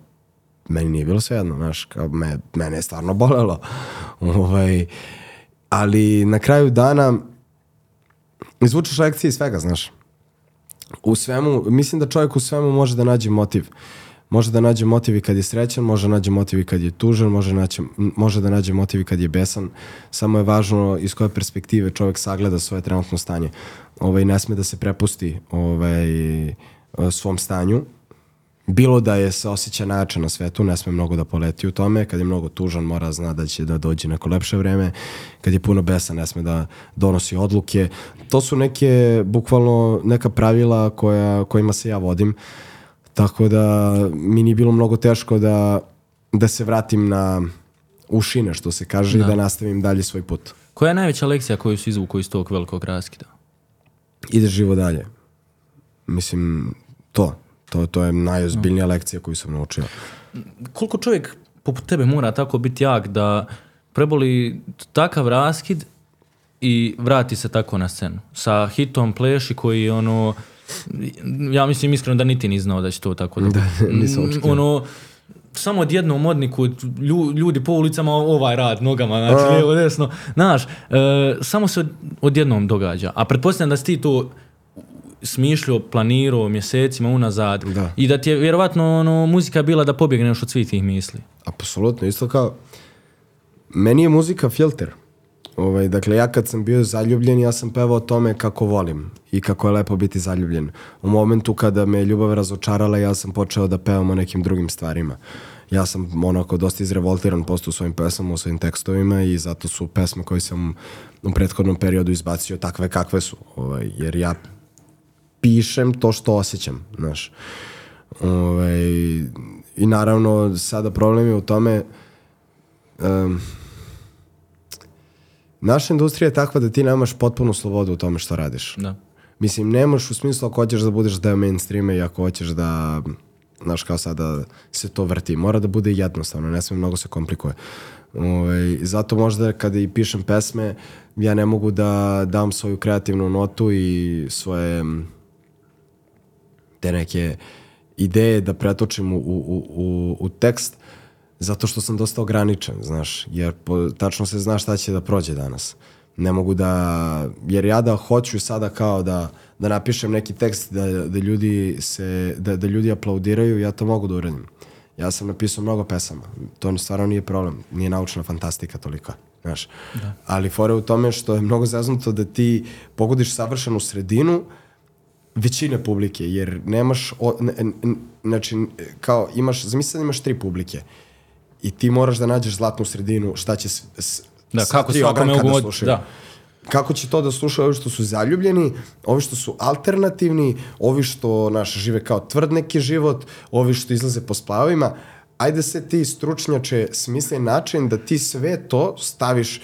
meni nije bilo svejedno, znaš, kao me, mene je stvarno bolelo. Ovaj, ali na kraju dana izvučeš lekcije iz svega, znaš. U svemu, mislim da čovjek u svemu može da nađe motiv. Može da nađe motiv i kad je srećan, može da nađe motiv i kad je tužan, može, naći, može da nađe motiv i kad je besan. Samo je važno iz koje perspektive čovjek sagleda svoje trenutno stanje. Ovaj, ne sme da se prepusti ovaj, svom stanju, bilo da je se osjeća najjače na svetu, ne sme mnogo da poleti u tome, kad je mnogo tužan mora zna da će da dođe neko lepše vreme, kad je puno besa ne sme da donosi odluke. To su neke, bukvalno neka pravila koja, kojima se ja vodim, tako da mi nije bilo mnogo teško da, da se vratim na ušine, što se kaže, i da nastavim dalje svoj put. Koja je najveća lekcija koju si izvukao iz tog velikog raskida? Ide živo dalje. Mislim, to. To, to je najozbiljnija lekcija koju sam naučio. Koliko čovjek poput tebe mora tako biti jak da preboli takav raskid i vrati se tako na scenu? Sa hitom Pleši koji ono... Ja mislim iskreno da niti ni znao da će to tako da... Da, [LAUGHS] nisam očekivao. Ono, samo odjednom modniku, lju- ljudi po ulicama ovaj rad nogama, znači lijevo, desno. Znaš, e, samo se od- odjednom događa. A pretpostavljam da si ti to smišljao, planirao mjesecima unazad Da. i da ti je vjerovatno ono, muzika bila da pobjegneš od svih tih misli. Apsolutno, isto kao meni je muzika filter. Ovaj, dakle, ja kad sam bio zaljubljen, ja sam pevao o tome kako volim i kako je lepo biti zaljubljen. U momentu kada me ljubav razočarala, ja sam počeo da pevam o nekim drugim stvarima. Ja sam onako dosta izrevoltiran posto u svojim pesmama, u svojim tekstovima i zato su pesme koje sam u prethodnom periodu izbacio takve kakve su. Ovaj, jer ja pišem to što osjećam, znaš. Ovaj, I naravno, sada problem je u tome um, naša industrija je takva da ti nemaš potpunu slobodu u tome što radiš. Da. Mislim, nemaš u smislu ako hoćeš da budeš deo mainstreama i ako hoćeš da, znaš, kao sada se to vrti. Mora da bude jednostavno, ne sme mnogo se komplikuje. Ovaj, zato možda kada i pišem pesme, ja ne mogu da dam svoju kreativnu notu i svoje te neke ideje da pretočim u, u, u, u tekst zato što sam dosta ograničen, znaš, jer po, tačno se zna šta će da prođe danas. Ne mogu da, jer ja da hoću sada kao da, da napišem neki tekst da, da ljudi se, da, da ljudi aplaudiraju, ja to mogu da uradim. Ja sam napisao mnogo pesama, to stvarno nije problem, nije naučna fantastika tolika, znaš. Ali fora u tome što je mnogo zaznuto da ti pogodiš savršenu sredinu većine publike, jer nemaš, o, ne, ne, znači, kao imaš, zamisli da imaš tri publike i ti moraš da nađeš zlatnu sredinu, šta će s, s, Da, kako tri ogranka ugod- slušaju. da. Kako će to da slušaju ovi što su zaljubljeni, ovi što su alternativni, ovi što naš žive kao tvrd neki život, ovi što izlaze po splavovima. Ajde se ti stručnjače smisli način da ti sve to staviš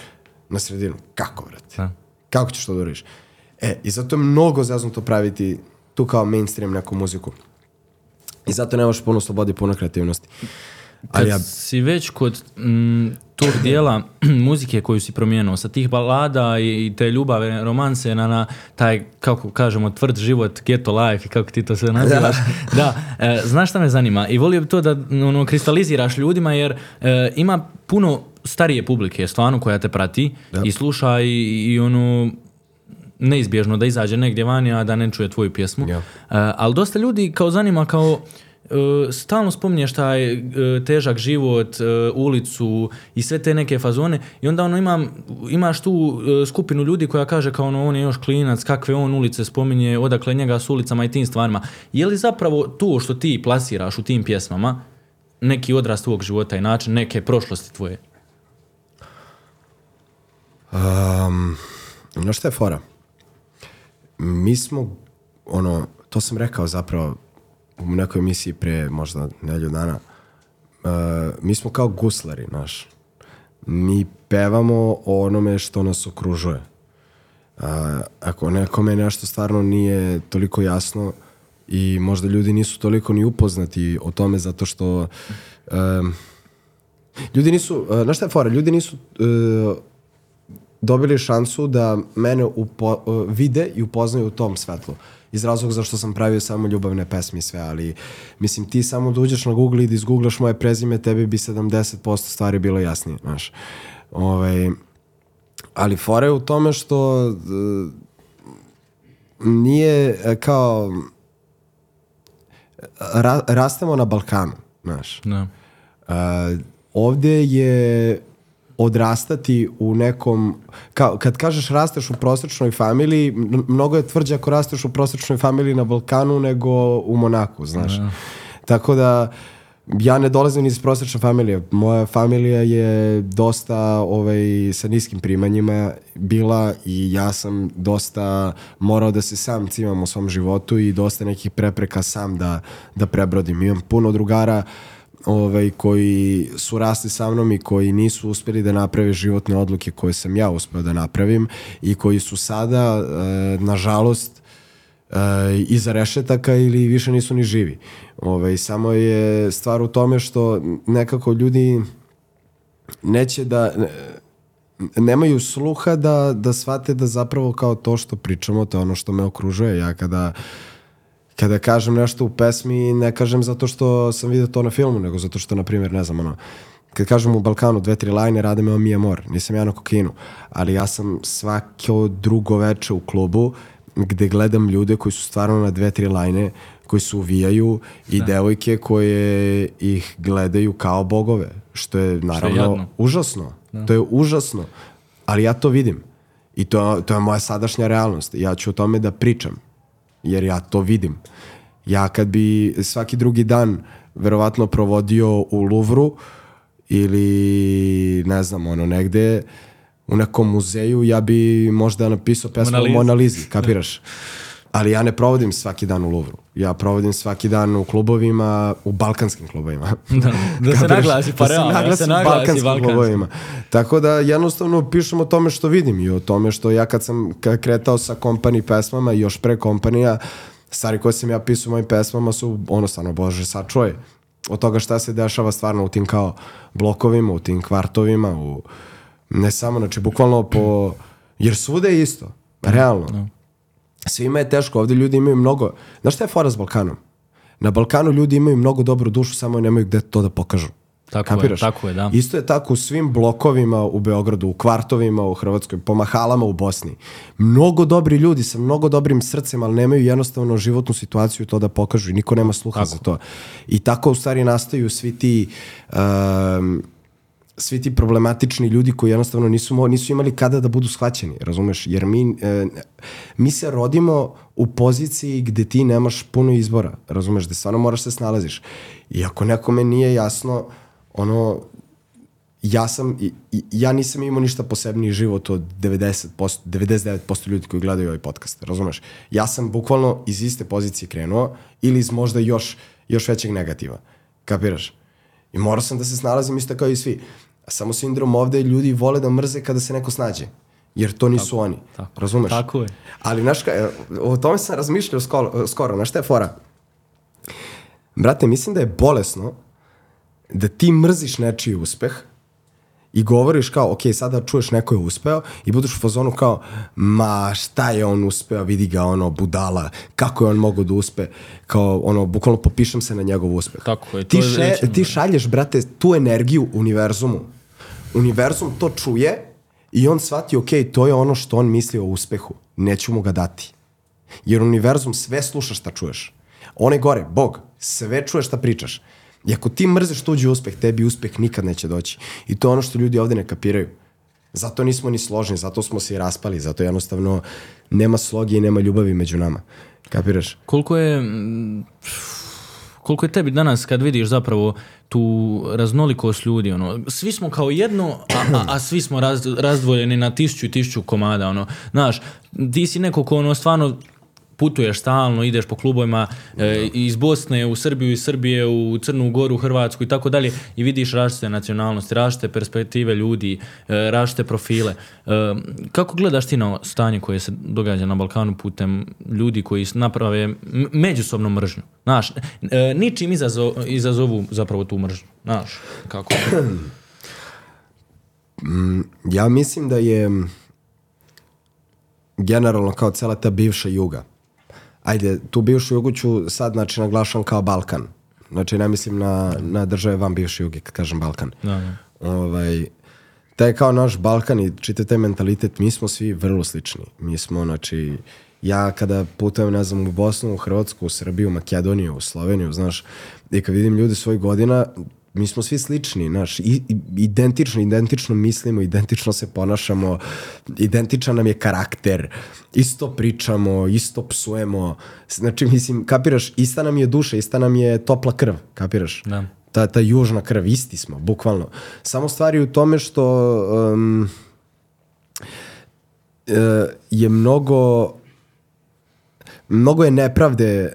na sredinu. Kako, brate? Da. Kako ćeš to da uradiš? E, i zato je mnogo zaznuto praviti tu kao mainstream neku muziku. I zato nemaš puno slobode puno kreativnosti. Ali Kad ja, si već kod mm, tog dijela [CLEARS THROAT] muzike koju si promijenuo, sa tih balada i, i te ljubave, romanse na, na taj, kako kažemo, tvrd život, ghetto life i kako ti to sve [LAUGHS] nazivaš. da, e, znaš šta me zanima? I volio bi to da ono, kristaliziraš ljudima jer e, ima puno starije publike, stvarno, koja te prati i sluša i, i ono, neizbježno da izađe negdje vani, a da ne čuje tvoju pjesmu. Ja. E, ali dosta ljudi kao zanima kao e, stalno spominješ taj e, težak život, e, ulicu i sve te neke fazone i onda ono imam, imaš tu skupinu ljudi koja kaže kao ono on je još klinac, kakve on ulice spominje, odakle njega s ulicama i tim stvarima. Je li zapravo to što ti plasiraš u tim pjesmama neki odraz tvog života i način neke prošlosti tvoje? Um, znaš šta je fora? Mi smo, ono, to sam rekao zapravo u nekoj emisiji pre možda nelju dana, uh, mi smo kao guslari, znaš. Mi pevamo o onome što nas okružuje. Uh, ako nekome nešto stvarno nije toliko jasno i možda ljudi nisu toliko ni upoznati o tome zato što um, ljudi nisu, uh, znaš šta je fora, ljudi nisu uh, dobili šansu da mene upo, uh, vide i upoznaju u tom svetlu. Iz razloga zašto sam pravio samo ljubavne pesme i sve, ali mislim ti samo da uđeš na Google i da izgooglaš moje prezime, tebi bi 70% stvari bilo jasnije, znaš. Ovaj, ali fora je u tome što uh, nije e, kao ra, rastemo na Balkanu, znaš. Da. Uh, ovdje je odrastati u nekom, kao, kad kažeš rasteš u prosječnoj familiji, mnogo je tvrđe ako rasteš u prosječnoj familiji na Balkanu nego u Monaku, znaš. Tako da, ja ne dolazim iz prosječne familije. Moja familija je dosta ovaj, sa niskim primanjima bila i ja sam dosta morao da se sam cimam u svom životu i dosta nekih prepreka sam da, da prebrodim. Imam puno drugara ovaj, koji su rasli sa mnom i koji nisu uspjeli da naprave životne odluke koje sam ja uspeo da napravim i koji su sada, e, nažalost, e, iza rešetaka ili više nisu ni živi. Ove, samo je stvar u tome što nekako ljudi neće da ne- nemaju sluha da, da shvate da zapravo kao to što pričamo, to je ono što me okružuje. Ja kada kada kažem nešto u pesmi, ne kažem zato što sam vidio to na filmu, nego zato što, na primjer, ne znam, ono, kad kažem u Balkanu dve, tri lajne, rade me o mi amor, nisam ja na kokinu, ali ja sam svako drugo veče u klubu gde gledam ljude koji su stvarno na dve, tri lajne, koji se uvijaju i devojke koje ih gledaju kao bogove, što je naravno jadno. užasno. To je užasno, ali ja to vidim. I to, to je moja sadašnja realnost. Ja ću o tome da pričam jer ja to vidim. Ja kad bi svaki drugi dan verovatno provodio u Luvru ili ne znam, ono negde u nekom muzeju, ja bi možda napisao pesmu Mona Lizi, kapiraš? Ali ja ne provodim svaki dan u Luvru. Ja provodim svaki dan u klubovima, u balkanskim klubovima. [LAUGHS] Da, da se [LAUGHS] naglasi, pa da se realno, da naglasi se u naglasi balkanskim balkanski. klubovima. Tako da jednostavno pišem o tome što vidim i o tome što ja kad sam kretao sa kompani pesmama i još pre kompanija, stvari koje sam ja pisao u mojim pesmama su ono stvarno bože sačuje. Od toga šta se dešava stvarno u tim kao blokovima, u tim kvartovima, u ne samo, znači bukvalno po, jer svude je isto, realno. Svima je teško, ovdje ljudi imaju mnogo, znaš šta je fora s Balkanom? Na Balkanu ljudi imaju mnogo dobru dušu, samo nemaju gde to da pokažu. Tako je, Kapiraš? tako je, da. Isto je tako u svim blokovima u Beogradu, u kvartovima u Hrvatskoj, po mahalama u Bosni. Mnogo dobri ljudi sa mnogo dobrim srcem, ali nemaju jednostavno životnu situaciju to da pokažu i niko nema sluha za to. I tako u stvari nastaju svi ti um, svi ti problematični ljudi koji jednostavno nisu, nisu imali kada da budu shvaćeni, razumeš? Jer mi, e, mi se rodimo u poziciji gde ti nemaš puno izbora, razumeš? Gde stvarno moraš se snalaziš. I ako nekome nije jasno, ono, ja sam, ja nisam imao ništa posebniji život od 90%, 99% ljudi koji gledaju ovaj podcast, razumeš? Ja sam bukvalno iz iste pozicije krenuo ili iz možda još, još većeg negativa. Kapiraš? I morao sam da se snalazim isto kao i svi. A samo sindrom ovde ljudi vole da mrze kada se neko snađe. Jer to nisu tako, oni. tako. Razumeš? Tako je. Ali, znaš, ka, o tome sam razmišljao skoro, skoro. Znaš šta je fora? Brate, mislim da je bolesno da ti mrziš nečiji uspeh i govoriš kao, ok, sada čuješ neko je uspeo i budeš u fazonu kao, ma šta je on uspeo, vidi ga ono, budala, kako je on mogao da uspe, kao ono, bukvalno popišem se na njegov uspeh. Tako je, Ti, je še, rečeno. ti šalješ, brate, tu energiju univerzumu. Univerzum to čuje i on shvati, ok, to je ono što on misli o uspehu, neću mu ga dati. Jer univerzum sve sluša šta čuješ. On je gore, Bog, sve čuje šta pričaš. I ako ti mrzeš tuđi uspeh, tebi uspeh nikad neće doći. I to je ono što ljudi ovde ne kapiraju. Zato nismo ni složni, zato smo se i raspali, zato jednostavno nema sloge i nema ljubavi među nama. Kapiraš? Koliko je koliko je tebi danas kad vidiš zapravo tu raznolikost ljudi, ono, svi smo kao jedno, a, a, a svi smo raz, razdvojeni na tisuću i tisuću komada, ono, znaš, ti si neko ko ono stvarno putuješ stalno, ideš po klubovima e, iz Bosne u Srbiju, iz Srbije u Crnu Goru, Hrvatsku i tako dalje i vidiš različite nacionalnosti, različite perspektive ljudi, e, različite profile. E, kako gledaš ti na stanje koje se događa na Balkanu putem ljudi koji naprave međusobnu mržnju? Znaš, e, ničim izazo, izazovu zapravo tu mržnju. Znaš, kako? [CLEARS THROAT] Ja mislim da je generalno kao cela ta bivša juga. Ajde, tu bivšu jugu ću sad znači naglašam kao Balkan. Znači ne mislim na, na države van bivše juge kad kažem Balkan. Da, da. Ovaj, taj kao naš Balkan i čitav taj mentalitet, mi smo svi vrlo slični. Mi smo, znači, ja kada putujem, ne znam, u Bosnu, u Hrvatsku, u Srbiju, u Makedoniju, u Sloveniju, znaš, i kad vidim ljude svojih godina, mi smo svi slični, znaš, identično, identično mislimo, identično se ponašamo, identičan nam je karakter, isto pričamo, isto psujemo, znači, mislim, kapiraš, ista nam je duša, ista nam je topla krv, kapiraš? Da. ta, ta južna krv, isti smo, bukvalno. Samo stvari u tome što um, je mnogo mnogo je nepravde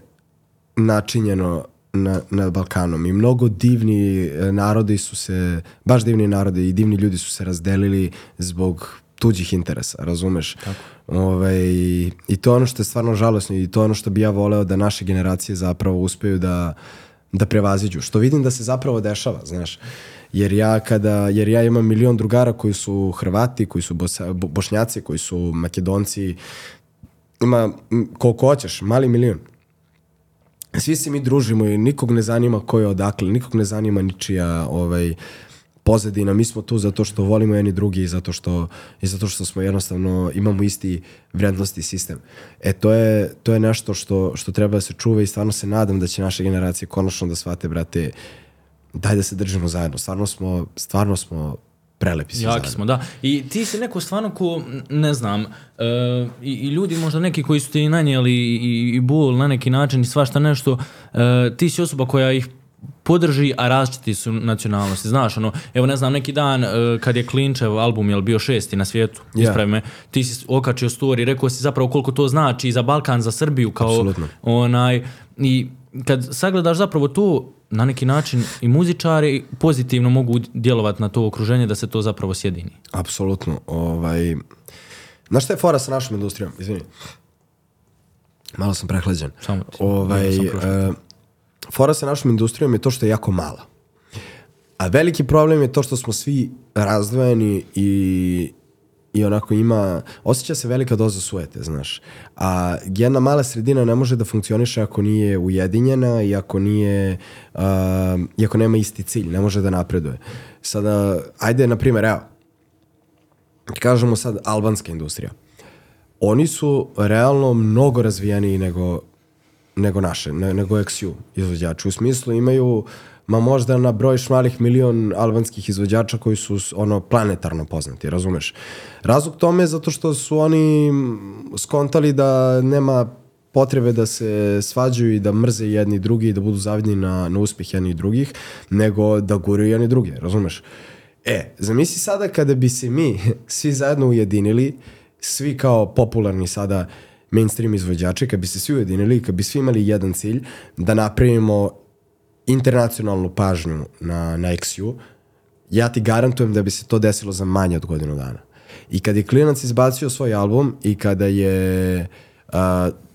načinjeno na, na Balkanom i mnogo divni e, narodi su se, baš divni narodi i divni ljudi su se razdelili zbog tuđih interesa, razumeš? Tako. Ove, I to je ono što je stvarno žalosno i to je ono što bi ja voleo da naše generacije zapravo uspeju da, da prevaziđu. Što vidim da se zapravo dešava, znaš. Jer ja, kada, jer ja imam milion drugara koji su Hrvati, koji su Bosa, Bo- Bošnjaci, koji su Makedonci, ima koliko hoćeš, mali milion. Svi se mi družimo i nikog ne zanima ko je odakle, nikog ne zanima ničija ovaj, pozadina. Mi smo tu zato što volimo jedni drugi i zato što, i zato što smo jednostavno, imamo isti vrednosti sistem. E, to je, to je nešto što, što treba da se čuva i stvarno se nadam da će naše generacije konačno da shvate, brate, daj da se držimo zajedno. Stvarno smo, stvarno smo prelepi svi Jaki smo, da. I ti si neko stvarno ko, ne znam, e, i, i ljudi možda neki koji su ti nanijeli i, i bol na neki način i svašta nešto, e, ti si osoba koja ih podrži, a različiti su nacionalnosti. Znaš, ono, evo ne znam, neki dan e, kad je Klinčev album, jel bio šesti na svijetu, Ja. ispravi me, ti si okačio story, rekao si zapravo koliko to znači za Balkan, za Srbiju, kao Apsolutno. onaj, i kad sagledaš zapravo to, na neki način i muzičari pozitivno mogu djelovati na to okruženje da se to zapravo sjedini. Apsolutno. Ovaj, znaš šta je fora sa našom industrijom? Izvini. Malo sam prehlađen. Samo ti. Ovaj, sam e, fora sa našom industrijom je to što je jako mala. A veliki problem je to što smo svi razdvojeni i i onako ima, osjeća se velika doza suete, znaš. A jedna mala sredina ne može da funkcioniše ako nije ujedinjena i ako nije, uh, i ako nema isti cilj, ne može da napreduje. Sada, ajde, na primjer, evo, kažemo sad albanska industrija. Oni su realno mnogo razvijeniji nego, nego naše, ne, nego XU izvođači. U smislu imaju ma možda nabrojiš malih milion albanskih izvođača koji su ono planetarno poznati, razumeš? Razlog tome je zato što su oni skontali da nema potrebe da se svađaju i da mrze jedni drugi i da budu zavidni na, na uspeh jedni drugih, nego da guraju jedni druge, razumeš? E, zamisli sada kada bi se mi [LAUGHS] svi zajedno ujedinili, svi kao popularni sada mainstream izvođači, kad bi se svi ujedinili kad bi svi imali jedan cilj, da napravimo internacionalnu pažnju na, na XU, ja ti garantujem da bi se to desilo za manje od godinu dana. I kad je Klinac izbacio svoj album i kada je uh,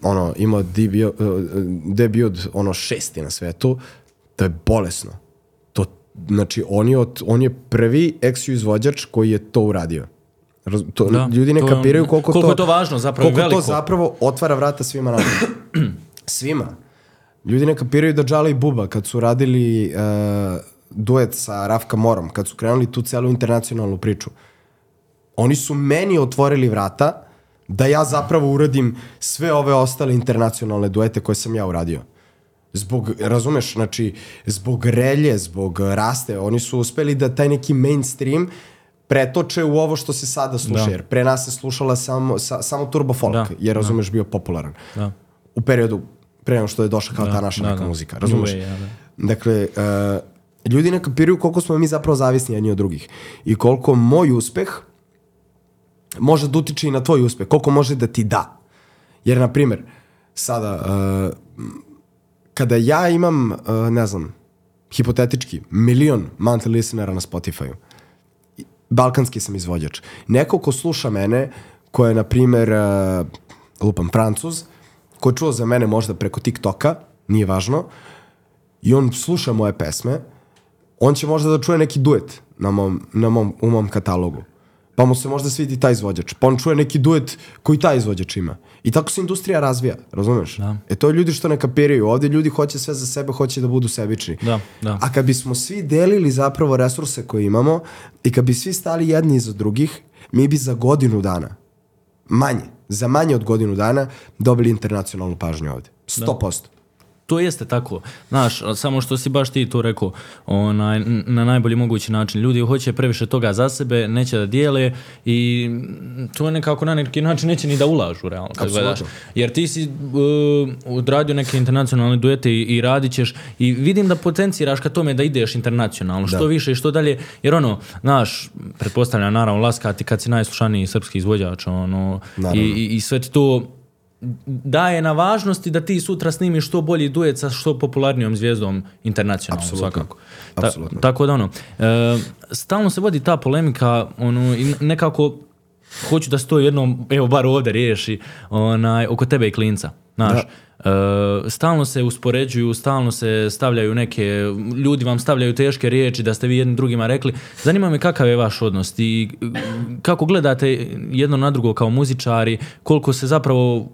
ono, imao debut, uh, debut ono šesti na svetu, to je bolesno. To, znači, on je, od, on je prvi XU izvođač koji je to uradio. Raz, to, Da, ljudi ne to kapiraju koliko, koliko to, je to važno zapravo koliko veliko. to zapravo otvara vrata svima nama. [CLEARS THROAT] svima. Ljudi ne kapiraju da Džala i Buba kad su radili uh, duet sa Rafka Morom, kad su krenuli tu celu internacionalnu priču, oni su meni otvorili vrata da ja zapravo uradim sve ove ostale internacionalne duete koje sam ja uradio. Zbog, razumeš, znači, zbog relje, zbog raste, oni su uspeli da taj neki mainstream pretoče u ovo što se sada sluša, Da. jer pre nas se slušala samo, sa, samo turbo folk, Da, jer razumeš bio popularan. Da. U periodu pre nego što je došla kao Da, ta naša da, neka da. muzika, razumeš? New wave, ja, Dakle, uh, ljudi ne kapiraju koliko smo mi zapravo zavisni jedni od drugih i koliko moj uspeh može da utiče i na tvoj uspeh, koliko može da ti da. Jer, na primjer, sada, uh, kada ja imam, uh, ne znam, hipotetički, milion monthly listenera na Spotify-u, balkanski sam izvođač. Neko ko sluša mene, ko je, na primjer, uh, lupam, francuz, ko je čuo za mene možda preko TikToka, nije važno, i on sluša moje pesme, on će možda da čuje neki duet na mom, na mom, u mom katalogu. Pa mu se možda svidi taj izvođač. Pa on čuje neki duet koji taj izvođač ima. I tako se industrija razvija, razumeš? Da. E to je ljudi što ne kapiraju. Ovdje ljudi hoće sve za sebe, hoće da budu sebični. Da, da. A kad bismo svi delili zapravo resurse koje imamo i kad bi svi stali jedni iza drugih, mi bi za godinu dana, manje, za manje od godinu dana, dobili internacionalnu pažnju ovdje. 100%. To jeste tako. Znaš, samo što si baš ti to rekao onaj, na najbolji mogući način. Ljudi hoće previše toga za sebe, neće da dijele i to nekako na neki način neće ni da ulažu realno. Kad gledaš. Jer ti si uh, odradio neke internacionalne duete i, i radit ćeš i vidim da potenciraš ka tome da ideš internacionalno, što Da. više i što dalje. Jer ono, znaš, pretpostavljam naravno laskati kad si najslušaniji srpski izvođač ono, i, i, i sve ti to daje na važnosti da ti sutra snimiš što bolji duet sa što popularnijom zvijezdom internacionalno Apsolutno. svakako. Ta- Apsolutno. tako da ono, e, stalno se vodi ta polemika ono, i nekako hoću da se to jednom, evo bar ovdje riješi, onaj, oko tebe i klinca. Znaš, e, stalno se uspoređuju, stalno se stavljaju neke, ljudi vam stavljaju teške riječi da ste vi jednim drugima rekli. Zanima me kakav je vaš odnos i kako gledate jedno na drugo kao muzičari, koliko se zapravo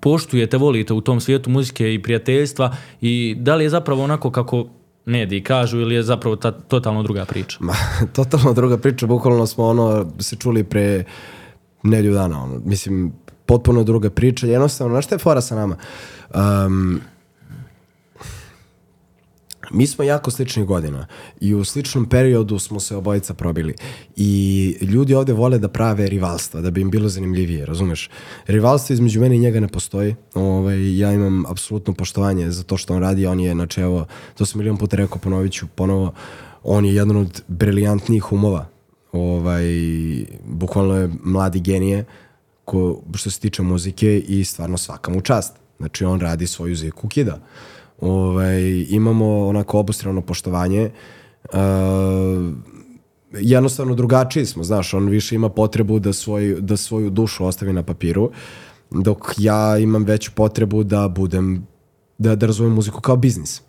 poštujete, volite u tom svijetu muzike i prijateljstva i da li je zapravo onako kako mediji kažu ili je zapravo ta totalno druga priča? Ma, [LAUGHS] totalno druga priča, bukvalno smo ono se čuli pre nedlju dana, ono, mislim, potpuno druga priča, jednostavno, znaš šta je fora sa nama? Um, mi smo jako sličnih godina i u sličnom periodu smo se obojica probili i ljudi ovdje vole da prave rivalstva, da bi im bilo zanimljivije, razumeš? Rivalstvo između mene i njega ne postoji, ovaj, ja imam apsolutno poštovanje za to što on radi, on je, znači evo, to sam milion puta rekao, ponovit ću ponovo, on je jedan od briljantnijih umova, ovaj, bukvalno je mladi genije, ko, što se tiče muzike i stvarno svaka mu čast. Znači on radi svoju ziku kida. Ovaj, imamo onako obostrano poštovanje. Uh, jednostavno drugačiji smo, znaš, on više ima potrebu da, svoj, da svoju dušu ostavi na papiru, dok ja imam veću potrebu da budem, da, da razumem muziku kao biznis.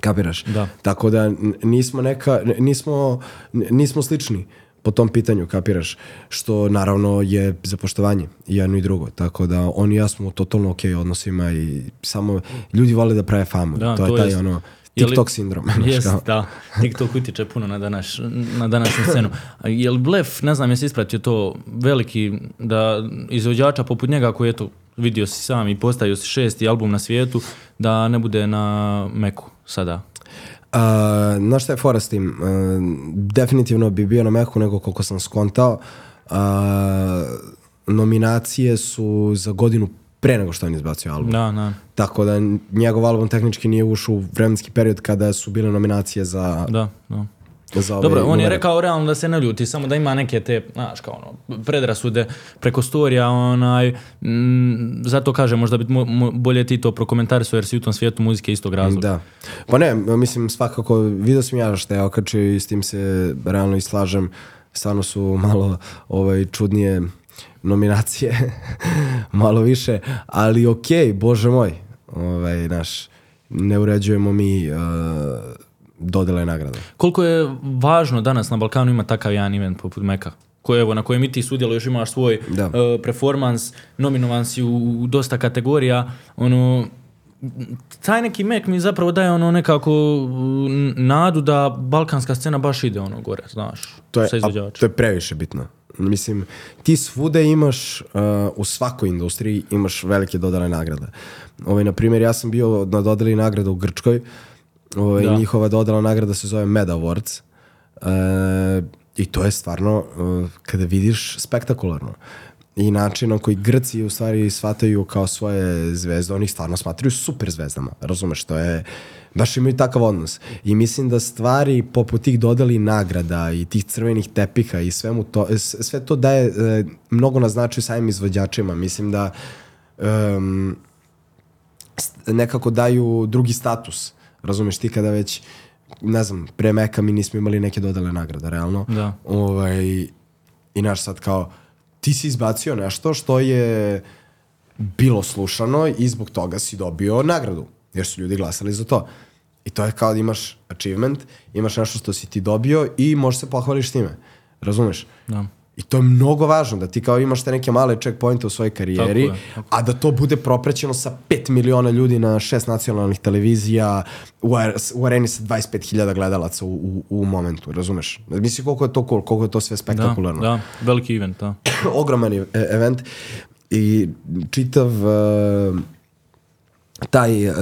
Kapiraš? Da. Tako da nismo neka, nismo, nismo slični po tom pitanju, kapiraš? Što naravno je za poštovanje i jedno i drugo. Tako da on i ja smo u totalno ok odnosima i samo ljudi vole da prave famu. Da, to, to je taj jest. ono Je li- TikTok sindrom. [LAUGHS] znaš, Jest, kao. da. TikTok utječe puno na, današ, na današnju scenu. A Jel Blef, ne znam jesi ispratio to veliki, da izvođača poput njega koji je to vidio si sam i postavio si šesti album na svijetu, da ne bude na Meku sada. Uh, znaš šta je fora s tim? Uh, definitivno bi bio na meku nego koliko sam skontao. Uh, nominacije su za godinu pre nego što on izbacio album. Da, da, Tako da njegov album tehnički nije ušao u vremenski period kada su bile nominacije za, da, da. Za ove Dobro, on je rekao realno da se ne ljuti, samo da ima neke te, znaš, kao ono, predrasude preko storija, onaj, mm, zato kaže, možda bi bolje ti to prokomentarisao, jer si u tom svijetu muzike istog razloga. Da. Pa ne, mislim svakako, vidio sam ja što je okačio i s tim se realno i slažem. Stvarno su malo ovaj, čudnije nominacije, [LAUGHS] malo više, ali okej, bože moj, ovaj, naš, ne uređujemo mi uh, dodele nagrada. Koliko je važno danas na Balkanu ima takav jedan event poput Meka? Koje, evo, na kojem i ti sudjeluješ, imaš svoj Da. uh, performans, nominovan si u, u dosta kategorija, ono, taj neki Mek mi zapravo daje ono nekako nadu da balkanska scena baš ide ono gore, znaš, To je, sa a, to je previše bitno. Mislim, ti svude imaš, uh, u svakoj industriji imaš velike dodale nagrade. Ovaj, na primjer, ja sam bio na dodali nagrada u Grčkoj. Ovaj, Da. Njihova dodala nagrada se zove Med Awards. Uh, I to je stvarno, uh, kada vidiš, spektakularno. I način na koji Grci u stvari shvataju kao svoje zvezde, oni ih stvarno smatraju super zvezdama, razumeš, to je, baš imaju takav odnos. I mislim da stvari poput tih dodali nagrada i tih crvenih tepiha i svemu to, s- sve to daje e, mnogo na značaju samim izvođačima. Mislim da st- nekako daju drugi status. Razumeš ti kada već ne znam, pre Meka mi nismo imali neke dodale nagrade, realno. Da. Ovaj, I naš sad kao, ti si izbacio nešto što je bilo slušano i zbog toga si dobio nagradu, jer su ljudi glasali za to. I to je kao da imaš achievement, imaš nešto što si ti dobio i možeš se pohvališ time. Razumeš? Da. I to je mnogo važno, da ti kao imaš te neke male checkpointe u svojoj karijeri, Tako je, tako a da to bude proprećeno sa 5 miliona ljudi na šest nacionalnih televizija, u, ar- u areni sa 25.000 gledalaca u, u, u momentu, razumeš? Misli koliko je to cool, koliko je to sve Da, spektakularno da, veliki event, da. [CLEARS THROAT] ogroman e- event i čitav uh, taj, uh,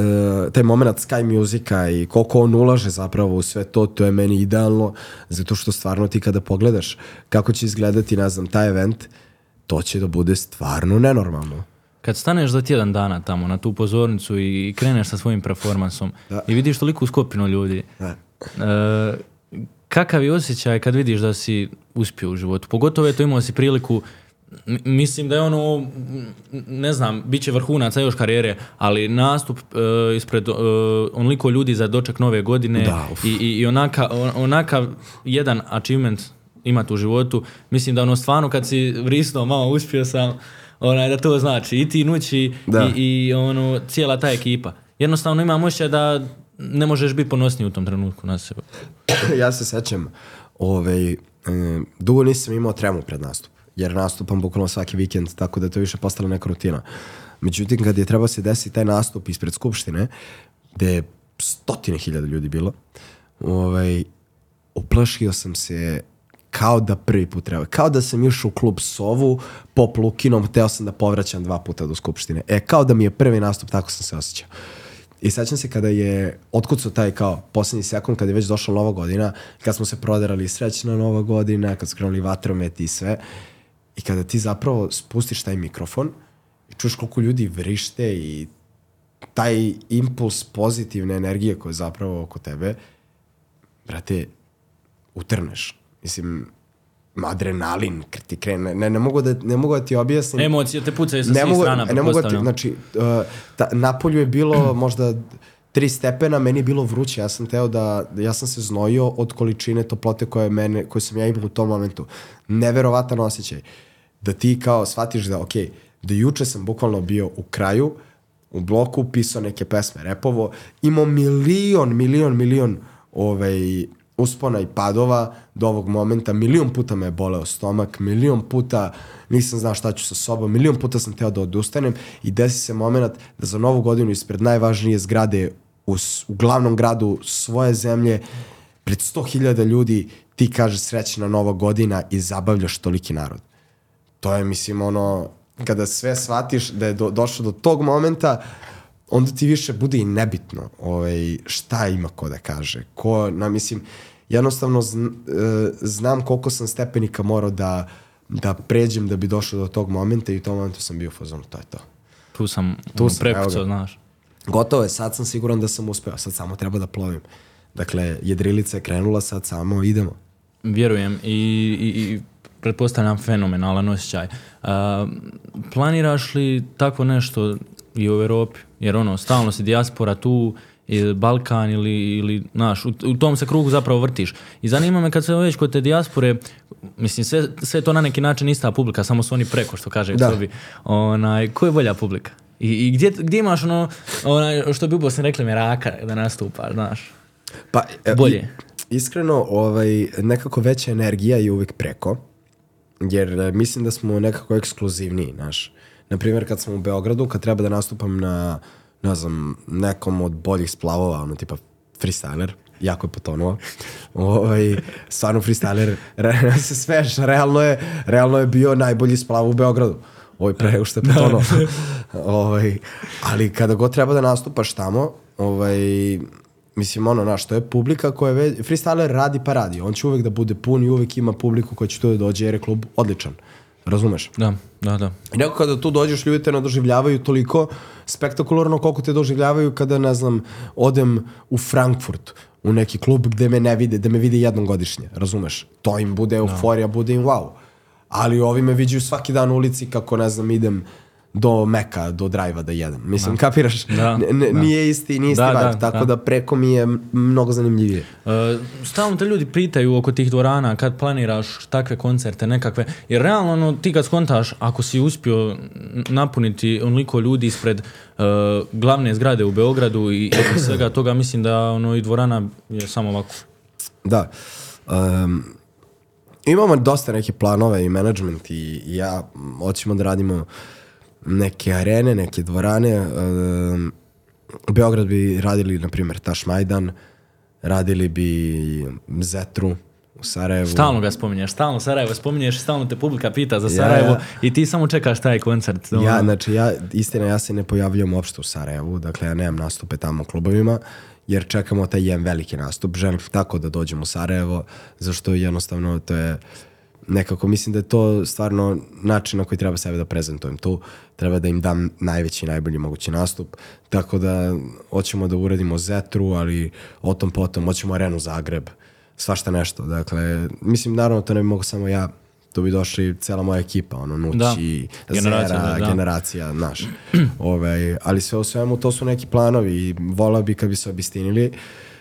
taj moment Sky Musica i koliko on ulaže zapravo u sve to, to je meni idealno, zato što stvarno ti kada pogledaš kako će izgledati, ne znam, taj event, to će da bude stvarno nenormalno. Kad staneš za tjedan dana tamo na tu pozornicu i kreneš sa svojim performansom Da. i vidiš toliku skupinu ljudi, Da. e, kakav je osjećaj kad vidiš da si uspio u životu? Pogotovo je to imao si priliku Mislim da je ono, ne znam, bit će vrhunaca još karijere, ali nastup e, ispred e, onoliko ljudi za doček nove godine Da, i, i, onaka, on- onakav jedan achievement imati u životu, mislim da ono stvarno kad si vrisnuo malo uspio sam, onaj, da to znači i ti nući Da. i, i ono, cijela ta ekipa. Jednostavno imam osjećaj da ne možeš biti ponosniji u tom trenutku na sebe. ja se sećam, ovaj, e, dugo nisam imao tremu pred nastup, jer nastupam bukvalno svaki vikend, tako da je to više postala neka rutina. Međutim, kad je trebao se desiti taj nastup ispred Skupštine, gde je stotine hiljada ljudi bilo, ovaj, uplašio sam se kao da prvi put treba. Kao da sam išao u klub Sovu, pop Lukinom, hteo sam da povraćam dva puta do Skupštine. E, kao da mi je prvi nastup, tako sam se osjećao. I sećam se kada je otkucao taj kao poslednji sekund, kada je već došla nova godina, kad smo se proderali srećna nova godina, kad su krenuli vatrometi i sve, i kada ti zapravo spustiš taj mikrofon i čuješ koliko ljudi vrište i taj impuls pozitivne energije koja je zapravo oko tebe, brate, utrneš. Mislim, adrenalin ti krene. Ne, ne, mogu da, ne mogu da ti objasnim Emocije te pucaju sa ne svih mogu, strana, ne mogu da ti, znači, uh, ta, napolju je bilo [CLEARS THROAT] možda tri stepena, meni je bilo vruće, ja sam teo da, ja sam se znojio od količine toplote koje, mene, koje sam ja imao u tom momentu. Neverovatan osjećaj. Da ti kao shvatiš da, ok, da juče sam bukvalno bio u kraju, u bloku, pisao neke pesme, repovo, imao milion, milion, milion ovaj, uspona i padova do ovog momenta, milion puta me je boleo stomak, milion puta nisam znao šta ću sa sobom, milion puta sam teo da odustanem i desi se moment da za novu godinu ispred najvažnije zgrade u, u glavnom gradu svoje zemlje, pred 100.000 ljudi ti kažeš srećna nova godina i zabavljaš toliki narod. To je, mislim, ono, kada sve shvatiš da je do, došlo do tog momenta, onda ti više bude i nebitno ovaj, šta ima ko da kaže. Ko, na, mislim, jednostavno zn, e, znam koliko sam stepenika morao da, da pređem da bi došao do tog momenta i u tom momentu sam bio u fazonu, to je to. Tu sam Tu sam, prekucao, znaš. Gotovo je, sad sam siguran da sam uspeo, sad samo treba da plovim. Dakle, jedrilica je krenula, sad samo idemo. Vjerujem i, i, i pretpostavljam fenomenalan osjećaj. A, planiraš li tako nešto i u Europi? Jer ono, stalno si dijaspora tu, i Balkan ili, ili naš, u, u tom se krugu zapravo vrtiš. I zanima me kad se već kod te dijaspore, mislim, sve, sve to na neki način ista publika, samo su oni preko, što kaže Da. sobi. Onaj, ko je bolja publika? I, i gdje, gdje imaš ono, onaj, što bi u Bosni rekli, meraka da nastupaš, znaš? Pa, e, Bolje. Iskreno, ovaj, nekako veća energija je uvijek preko, jer e, mislim da smo nekako ekskluzivniji, znaš. Naprimjer, kad sam u Beogradu, kad treba da nastupam na, ne znam, nekom od boljih splavova, ono tipa freestyler, jako je potonuo. [LAUGHS] Ovaj, stvarno freestyler, re, [LAUGHS] se sveš, realno je, realno je bio najbolji splav u Beogradu. Ovaj pre nego što je potonuo. [LAUGHS] ovaj, ali kada god treba da nastupaš tamo, ovaj, Mislim, ono, znaš, to je publika koja je... Ve... Freestyler radi pa radi. On će uvek da bude pun i uvek ima publiku koja će tu da dođe jer je klub odličan. Razumeš? Da, da, da. I neko kada tu dođeš, ljudi te ne doživljavaju toliko spektakularno koliko te doživljavaju kada, ne znam, odem u Frankfurt u neki klub gde me ne vide, da me vide jednom godišnje, razumeš? To im bude euforija, bude im wow. Ali ovi me viđaju svaki dan u ulici kako, ne znam, idem do Meka, do drajva da jedem. Mislim, kapiraš? Da, N- n- da. Nije isti, nije isti Da, vibe, da, tako da. da. preko mi je mnogo zanimljivije. E, stalno te ljudi pitaju oko tih dvorana kad planiraš takve koncerte nekakve, jer realno ono, ti kad skontaš ako si uspio napuniti onoliko ljudi ispred e, glavne zgrade u Beogradu i, i svega toga, mislim da ono i dvorana je samo ovako. Da. Um, imamo dosta neke planove i management i, i ja hoćemo da radimo neke arene, neke dvorane. Um, Beograd bi radili, na primjer, Taš Majdan, radili bi Zetru u Sarajevu. Stalno ga spominješ, stalno Sarajevo spominješ, stalno te publika pita za Sarajevo ja. i ti samo čekaš taj koncert. ono. Ja, znači, ja, istina, ja se ne pojavljujem uopšte u Sarajevu, dakle, ja nemam nastupe tamo u klubovima, jer čekamo taj jedan veliki nastup. Želim tako da dođem u Sarajevo, zašto jednostavno to je nekako, mislim da je to stvarno način na koji treba sebe da prezentujem tu. Treba da im dam najveći i najbolji mogući nastup. Tako da hoćemo da uradimo Zetru, ali o tom potom hoćemo arenu Zagreb, svašta nešto. Dakle, mislim, naravno, to ne bi mogo samo ja, tu bi došli cela moja ekipa, ono, Nući, Da. Generacija, Zera, da, da. generacija, znaš. [CLEARS THROAT] ovaj, ali sve u svemu, to su neki planovi i volao bi kad bi se obistinili.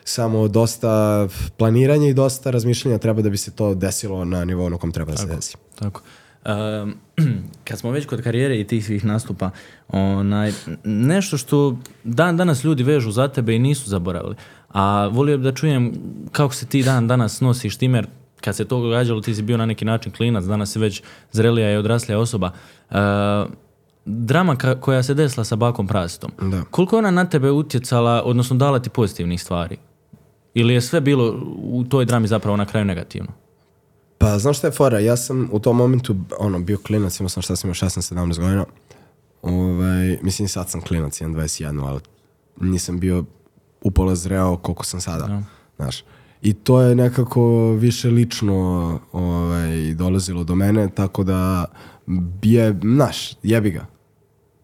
Samo dosta planiranja i dosta razmišljanja treba da bi se to desilo na nivou na kom treba da se desi. Tako. Um, [CLEARS THROAT] kad smo već kod karijere i tih svih nastupa, onaj, nešto što dan danas ljudi vežu za tebe i nisu zaboravili. A volio bih da čujem kako se ti dan danas nosiš tim, jer kad se to događalo ti si bio na neki način klinac, danas si već zrelija i odraslija osoba. Uh, drama ka- koja se desila sa bakom prasitom, Da. koliko ona na tebe utjecala, odnosno dala ti pozitivnih stvari? Ili je sve bilo u toj drami zapravo na kraju negativno? Pa, znaš šta je fora? Ja sam u tom momentu, ono, bio klinac, imao sam šta sam imao 16-17 godina. Ovaj, mislim, sad sam klinac, imam 21, ali nisam bio upola zreo koliko sam sada. Znaš. I to je nekako više lično ovaj, dolazilo do mene, tako da je, znaš, jebi ga.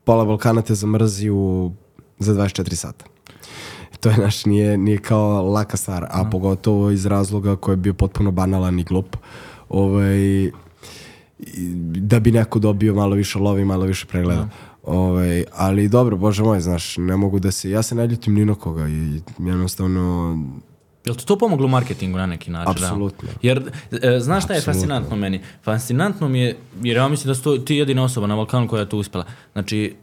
Pola Balkana te zamrzi u, za 24 sata. To je naš, nije, nije kao laka stvar, a pogotovo iz razloga koji je bio potpuno banalan i glup. Ovaj, da bi neko dobio malo više lovi, malo više pregleda. Ovaj, ali dobro, bože moj, znaš, ne mogu da se, ja se ne ljutim ni na koga i jednostavno, Jel ti to pomoglo marketingu na neki način? realno? Apsolutno. Jer, e, znaš šta je Apsolutno. fascinantno meni? Fascinantno mi je, jer ja mislim da si to ti jedina osoba na Balkanu koja je to uspjela. Znači,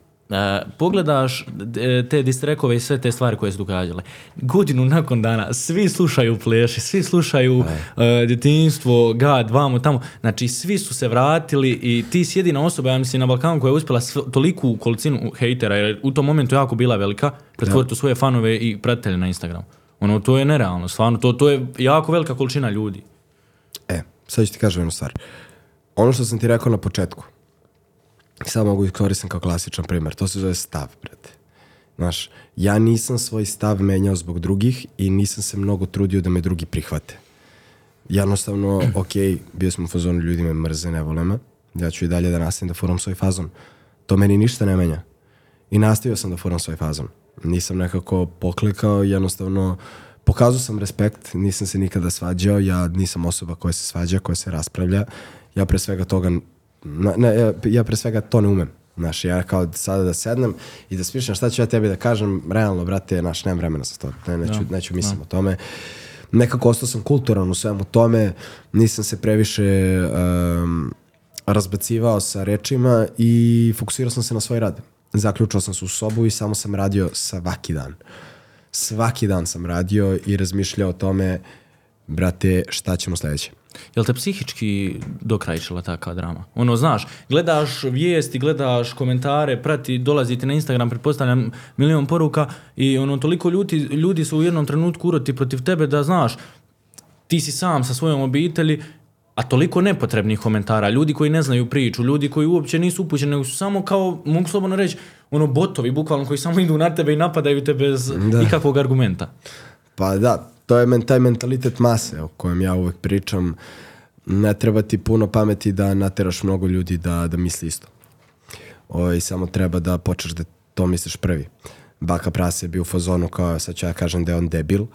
pogledaš e, te distrekove i sve te stvari koje su događale. Godinu nakon dana, svi slušaju pleši, svi slušaju e, djetinjstvo, gad, vamo, tamo. Znači, svi su se vratili i ti si jedina osoba, ja mislim, na Balkanu koja je uspjela toliku količinu hejtera, jer je u tom momentu jako bila velika, pretvoriti svoje fanove i pratitelje na Instagramu. Ono, to je nerealno, stvarno, to, to je jako velika količina ljudi. E, sad ću ti kažem jednu stvar. Ono što sam ti rekao na početku, sad mogu koristim kao klasičan primjer, to se zove stav, brate. Znaš, ja nisam svoj stav menjao zbog drugih i nisam se mnogo trudio da me drugi prihvate. Jednostavno, [CLEARS THROAT] ok, bio sam u fazonu, ljudi me mrze, ne vole me. Ja ću i dalje da nastavim da foram svoj fazon. To meni ništa ne menja. I nastavio sam da foram svoj fazon. Nisam nekako poklikao, jednostavno pokazao sam respekt, nisam se nikada svađao, ja nisam osoba koja se svađa, koja se raspravlja. Ja pre svega toga, na, ne, ja, ja pre svega to ne umem. Znaš, ja kao sada da sednem i da smišljam šta ću ja tebi da kažem, realno, brate, naš, nemam vremena za to. Ne, neću, Da, neću mislim o tome. Nekako ostao sam kulturan u svemu tome, nisam se previše um, razbacivao sa rečima i fokusirao sam se na svoj rad. Zaključao sam se u sobu i samo sam radio svaki dan. Svaki dan sam radio i razmišljao o tome, brate, šta ćemo sledeće. Jel te psihički dokrajčila takva drama? Ono, znaš, gledaš vijesti, gledaš komentare, prati, dolazite na Instagram, pretpostavljam milion poruka i ono, toliko ljudi, ljudi su u jednom trenutku uroti protiv tebe da, znaš, ti si sam sa svojom obitelji, a toliko nepotrebnih komentara, ljudi koji ne znaju priču, ljudi koji uopće nisu upućeni, nego su samo kao, mogu slobodno reći, ono, botovi, bukvalno, koji samo idu na tebe i napadaju te bez Da. ikakvog argumenta. Pa da, to je men, taj mentalitet mase o kojem ja uvek pričam. Ne treba ti puno pameti da nateraš mnogo ljudi da, da misli isto. Ovaj, samo treba da počneš da to misliš prvi. Baka Prase je bio u fazonu kao, sad ću ja kažem da je on debil.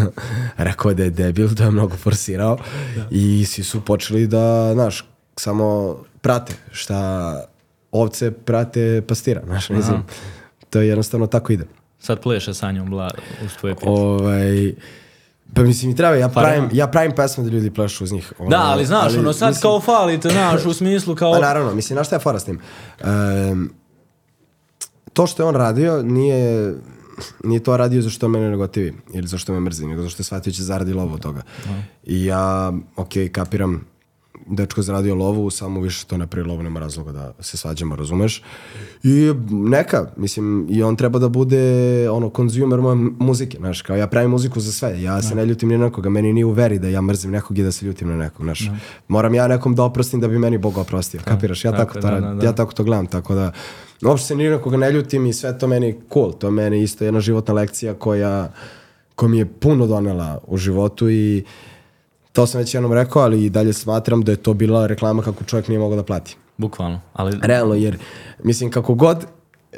[LAUGHS] Rekao je da je debil, da je mnogo forsirao. I svi su počeli da, znaš, samo prate šta ovce prate pastira, znaš, ne znam. To je jednostavno tako ide. Sad pleše sa njom bla, uz tvoje priče. Ovaj, pa mislim i treba, ja pravim, ja pravim pesme da ljudi plešu uz njih. Ono, Da, ali znaš, ono sad mislim- kao falite, znaš, u smislu kao... Pa naravno, mislim, znaš šta je fora s tim? Um, to što je on radio nije nije to radio zašto mene ne gotivi ili zašto me mrzi, nego zašto je shvatio će zaradi lovu od toga. I ja, ok, kapiram dečko je zaradio lovu, samo više to ne pravi lovu, nema razloga da se svađamo, razumeš? I neka, mislim, i on treba da bude ono, konzumer moje muzike, znaš, kao ja pravim muziku za sve, ja se ne ljutim ni na nekoga, meni nije u veri da ja mrzim nekog i da se ljutim na nekog, znaš. Moram ja nekom da oprostim da bi meni Bog oprostio, kapiraš? Ja tako tako, to, da, radim, da, da. ja tako to gledam, tako da uopšte se ni na koga ne ljutim i sve to meni cool, to meni isto jedna životna lekcija koja, koja mi je puno donela u životu i to sam već jednom rekao, ali i dalje smatram da je to bila reklama kako čovjek nije mogao da plati. Bukvalno, ali... Realno, jer mislim kako god,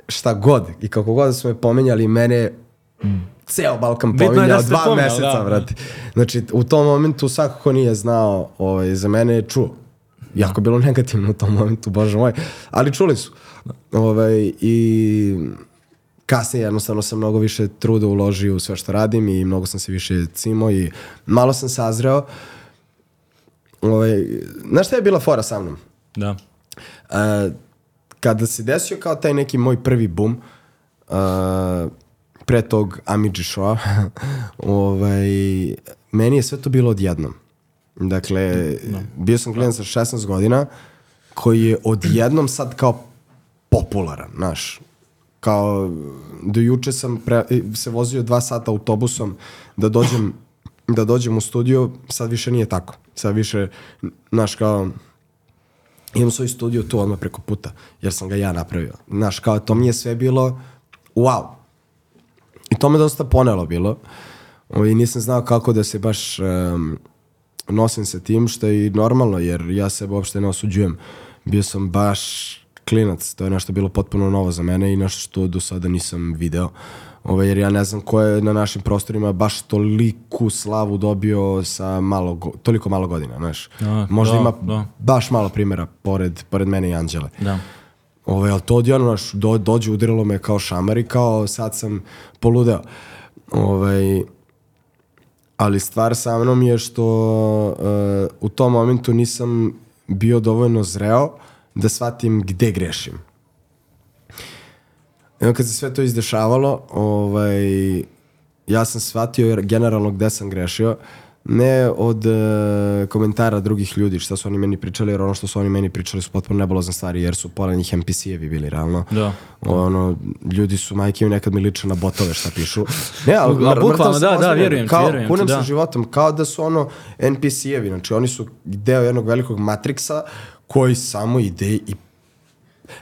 šta god i kako god da su me pomenjali, mene ceo Balkan Bitno da pominjao ste dva pominjali, meseca, da. vrati. Znači, u tom momentu svako ko nije znao, ovaj, za mene je čuo. Jako bilo negativno u tom momentu, bože moj. Ali čuli su. Ovaj, I kasnije jednostavno sam mnogo više truda uložio u sve što radim i mnogo sam se više cimo i malo sam sazreo. Ovaj, znaš šta je bila fora sa mnom? Da. Uh, kada se desio kao taj neki moj prvi boom, uh, pre tog Amidži showa, [LAUGHS] ovaj, meni je sve to bilo odjednom. Dakle, bio sam klijent sa 16 godina, koji je odjednom sad kao popularan, znaš. Kao, do juče sam pre, se vozio dva sata autobusom da dođem, da dođem u studio, sad više nije tako. Sad više, znaš, kao, imam svoj studio tu odmah preko puta, jer sam ga ja napravio. Znaš, kao to mi je sve bilo wow. I to me dosta ponelo bilo. I nisam znao kako da se baš um, nosim sa tim, što je i normalno, jer ja sebe uopšte ne osuđujem. Bio sam baš klinac, to je nešto bilo potpuno novo za mene i nešto što do sada nisam video. Ove, jer ja ne znam ko je na našim prostorima baš toliku slavu dobio sa malo, go- toliko malo godina, znaš. Da, Možda da, ima da. baš malo primjera pored, pored mene i Anđele. Da. Ove, ali to odjedno, znaš, do, dođe, udarilo me kao šamar i kao sad sam poludeo. Ovaj, ali stvar sa mnom je što uh, u tom momentu nisam bio dovoljno zreo da shvatim gde grešim. I onda kad se sve to izdešavalo, ovaj, ja sam shvatio generalno gde sam grešio, ne od e, komentara drugih ljudi, šta su oni meni pričali, jer ono što su oni meni pričali su potpuno nebulozne stvari, jer su pola njih NPC-evi bili, realno. Da. Ono, ljudi su majke mi nekad mi liče na botove šta pišu. Ne, ali, A [LAUGHS] bukvalno, da, da, ozbiljan. vjerujem ti, kao, vjerujem ti, kunem da. sa životom, kao da su ono NPC-evi, znači oni su deo jednog velikog matriksa koji samo ide i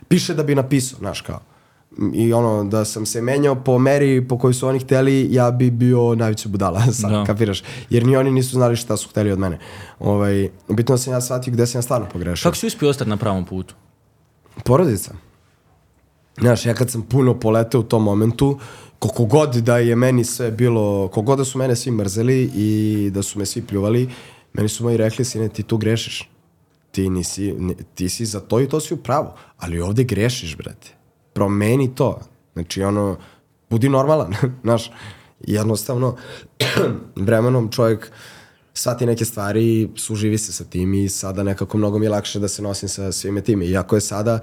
piše da bi napisao, znaš kao. i ono, da sam se menjao po meri po kojoj su oni hteli, ja bi bio najveća budala, [LAUGHS] sad, Da. kapiraš? Jer ni oni nisu znali šta su hteli od mene. Ovaj, bitno sam ja shvatio gde sam ja stvarno pogrešio. Kako si uspio ostati na pravom putu? Porodica. Znaš, ja kad sam puno poletao u tom momentu, koliko god da je meni sve bilo, koliko god da su mene svi mrzeli i da su me svi pljuvali, meni su moji rekli, sine, ti tu grešiš. Ti, nisi, ni- ti si za to i to si u pravu, ali ovde grešiš, brate. Promeni to. Znači, ono, budi normalan, [LAUGHS] znaš. Jednostavno, [CLEARS THROAT] vremenom čovjek shvati neke stvari, suživi se sa tim i sada nekako mnogo mi je lakše da se nosim sa svime time. Iako je sada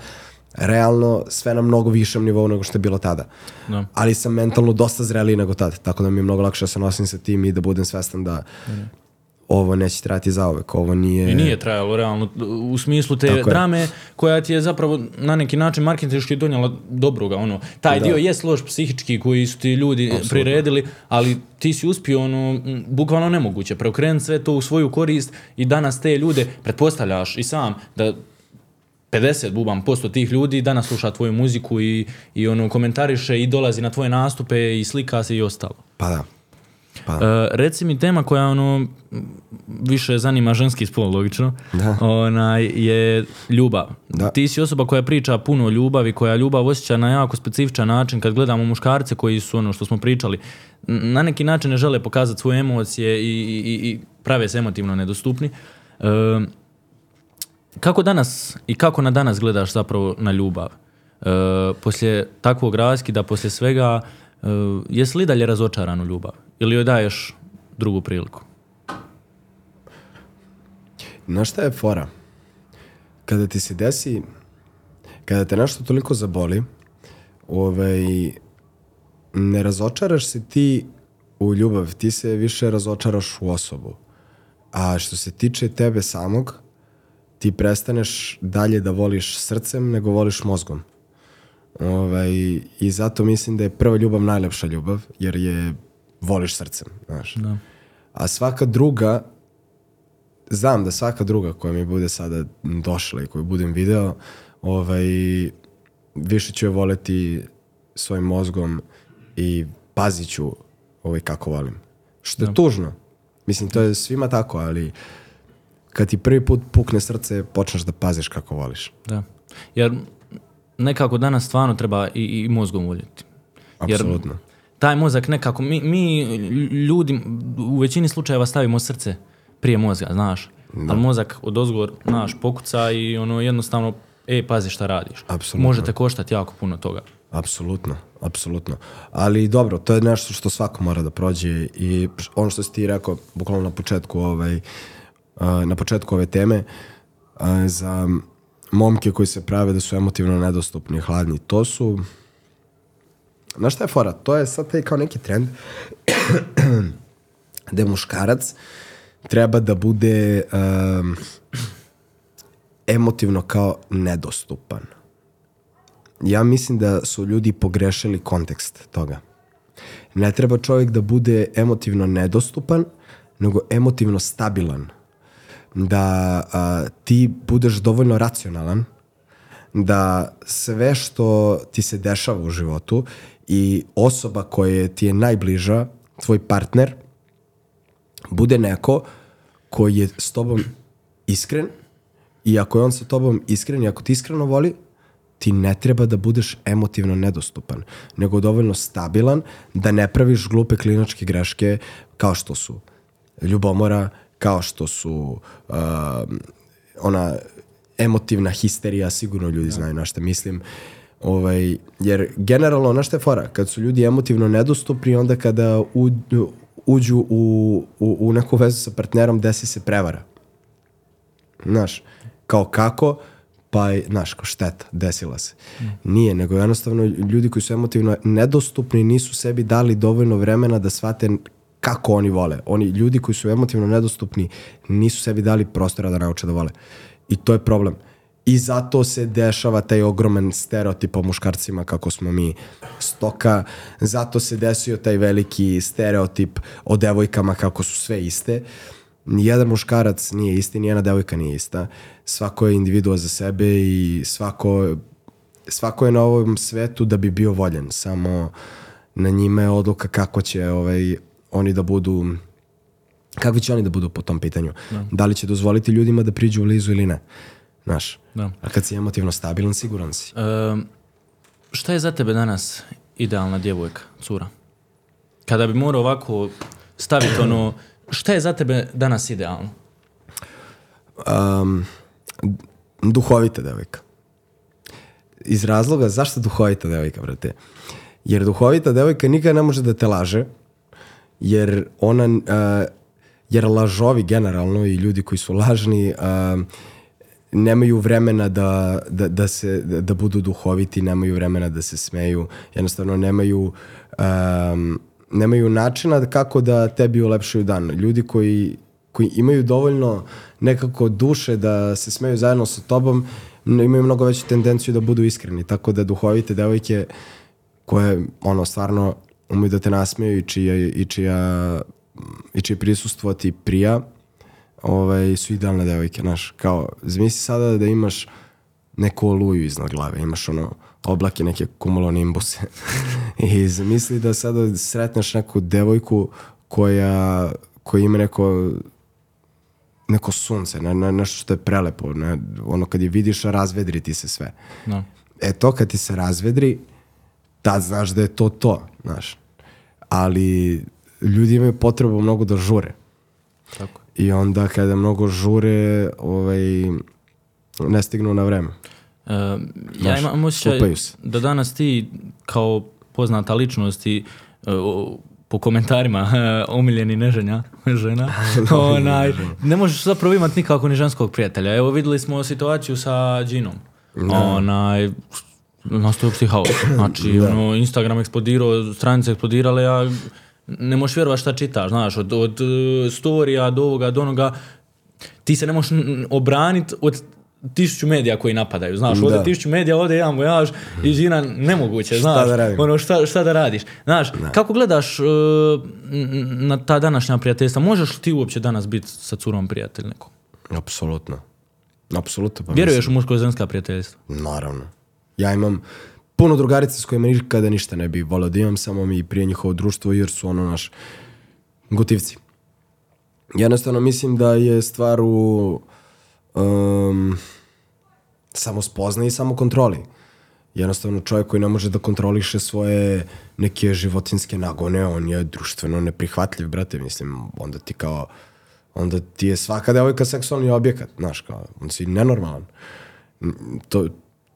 realno sve na mnogo višem nivou nego što je bilo tada. Da. Ali sam mentalno dosta zreliji nego tada, tako da mi je mnogo lakše da se nosim sa tim i da budem svestan da ovo neće trajati zaovek, ovo nije... I nije trajalo realno u smislu te Tako je. drame koja ti je zapravo na neki način marketinški donijela dobroga. Ono. Taj Da. dio jest loš psihički koji su ti ljudi priredili, ali ti si uspio ono, bukvalno nemoguće preokrenuti sve to u svoju korist i danas te ljude pretpostavljaš i sam da 50 bubam posto tih ljudi danas sluša tvoju muziku i, i ono komentariše i dolazi na tvoje nastupe i slika se i ostalo. Pa da. Pa. E, reci mi tema koja ono više zanima ženski spol, logično, Da. onaj, je ljubav. Da. Ti si osoba koja priča puno o ljubavi, koja ljubav osjeća na jako specifičan način. Kad gledamo muškarce koji su ono što smo pričali, na neki način ne žele pokazati svoje emocije i, i, i- i prave se emotivno nedostupni. E, kako danas i kako na danas gledaš zapravo na ljubav? E, poslije takvog raskida, poslije svega, jesi li dalje razočaran u ljubav? Ili joj daješ drugu priliku? Znaš šta je fora? Kada ti se desi, kada te nešto toliko zaboli, ovaj, ne razočaraš se ti u ljubav, ti se više razočaraš u osobu. A što se tiče tebe samog, ti prestaneš dalje da voliš srcem nego voliš mozgom. Ovaj, I zato mislim da je prva ljubav najlepša ljubav, jer je voliš srcem, znaš. Da. A svaka druga, znam da svaka druga koja mi bude sada došla i koju budem video, ovaj, više ću je voleti svojim mozgom i pazit ću ovaj, kako volim. Što je tužno. Mislim, to je svima tako, ali kad ti prvi put pukne srce, počneš da paziš kako voliš. Da. Jer nekako danas stvarno treba i, i mozgom voljeti. Jer Apsolutno. taj mozak nekako, mi, mi ljudi u većini slučajeva stavimo srce prije mozga, znaš. Ali mozak od ozgor, znaš, pokuca i ono jednostavno, e, pazi šta radiš. Apsolutno. Može te koštati jako puno toga. Apsolutno, apsolutno. Ali dobro, to je nešto što svako mora da prođe i ono što si ti rekao, bukvalno na početku ovaj, na početku ove teme, za momke koji se prave da su emotivno nedostupni, hladni, to su Znaš šta je fora? To je sad taj kao neki trend [CLEARS THROAT] gde muškarac treba da bude um, emotivno kao nedostupan ja mislim da su ljudi pogrešili kontekst toga. Ne treba čovjek da bude emotivno nedostupan, nego emotivno stabilan. Da a, ti budeš dovoljno racionalan, da sve što ti se dešava u životu i osoba koja ti je najbliža, tvoj partner, bude neko koji je s tobom iskren i ako je on sa tobom iskren i ako ti iskreno voli, ti ne treba da budeš emotivno nedostupan, nego dovoljno stabilan da ne praviš glupe klinačke greške kao što su ljubomora, kao što su uh, ona emotivna histerija, sigurno ljudi znaju na šta mislim. Ovaj, jer generalno, na šta je fora? Kad su ljudi emotivno nedostupni, onda kada u, uđu u, u, u neku vezu sa partnerom, desi se prevara. Znaš, kao kako? Pa, je, znaš, kao šteta, desila se. Nije, nego jednostavno ljudi koji su emotivno nedostupni nisu sebi dali dovoljno vremena da shvate kako oni vole. Oni ljudi koji su emotivno nedostupni nisu sebi dali prostora da nauče da vole. I to je problem. I zato se dešava taj ogroman stereotip o muškarcima kako smo mi stoka. Zato se desio taj veliki stereotip o devojkama kako su sve iste. Nijedan muškarac nije isti, nijedna devojka nije ista. Svako je individua za sebe i svako svako je na ovom svetu da bi bio voljen, samo na njima je odluka kako će ovaj, oni da budu kakvi će oni da budu po tom pitanju. Da, li će dozvoliti ljudima da priđu u lizu ili ne. Znaš, Da. a kad si emotivno stabilan, siguran si. Ehm, šta je za tebe danas idealna djevojka, cura? Kada bi morao ovako staviti ono, šta je za tebe danas idealno? Um, duhovita devojka. Iz razloga zašto duhovita devojka, brate? Jer duhovita devojka nikada ne može da te laže, jer ona, uh, jer lažovi generalno i ljudi koji su lažni uh, nemaju vremena da, da, da, se, da, budu duhoviti, nemaju vremena da se smeju, jednostavno nemaju um, nemaju načina kako da tebi ulepšaju dan. Ljudi koji, koji imaju dovoljno nekako duše da se smeju zajedno sa tobom, imaju mnogo veću tendenciju da budu iskreni. Tako da duhovite devojke koje ono stvarno umeju da te nasmeju i čija, i čija, i čije prisustvo ti prija, ovaj, su idealne devojke, znaš, kao, zamisli sada da imaš neku oluju iznad glave, imaš ono oblake, neke kumulonimbuse [LAUGHS] i zamisli da sada sretneš neku devojku koja, koja ima neko neko sunce, ne, ne, nešto što je prelepo, ne, ono kad je vidiš razvedri ti se sve. No. E to kad ti se razvedri, tad znaš da je to to, znaš. Ali ljudi imaju potrebu mnogo da žure. Tako. I onda kada mnogo žure, ovaj, ne stignu na vreme. E, ja imam osjećaj da danas ti kao poznata ličnost i e, o- po komentarima [LAUGHS] omiljeni neženja [LAUGHS] žena, [LAUGHS] onaj, ne možeš zapravo imati nikako ni ženskog prijatelja. Evo vidjeli smo situaciju sa Ginom. Onaj, nastoji psihaos. [CLEARS THROAT] Znači, ono, Instagram eksplodirao, stranice eksplodirale, ja ne možeš vjerovati šta čitaš, znaš, od, od e, storija do ovoga, do onoga, ti se ne možeš obraniti od tisuću medija koji napadaju, znaš, ovdje Da. tisuću medija, ovdje jedan vojaž i žina nemoguće, znaš, da radim? ono, šta, šta da radiš, znaš, kako gledaš n- na ta današnja prijateljstva, možeš li ti uopće danas biti sa curom prijatelj nekog? Apsolutno. Apsolutno. Pa Vjeruješ u muško-ženska prijateljstva? Naravno. Ja imam puno drugarica s kojima nikada ništa ne bi volio da imam, samo mi prije njihovo društvo jer su ono naš gotivci. Jednostavno mislim da je stvar u um, samo spoznaji i samo kontroli. Jednostavno čovjek koji ne može da kontroliše svoje neke životinske nagone, on je društveno neprihvatljiv, brate, mislim, onda ti kao, onda ti je svaka devojka seksualni objekat, znaš, kao, on si nenormalan to,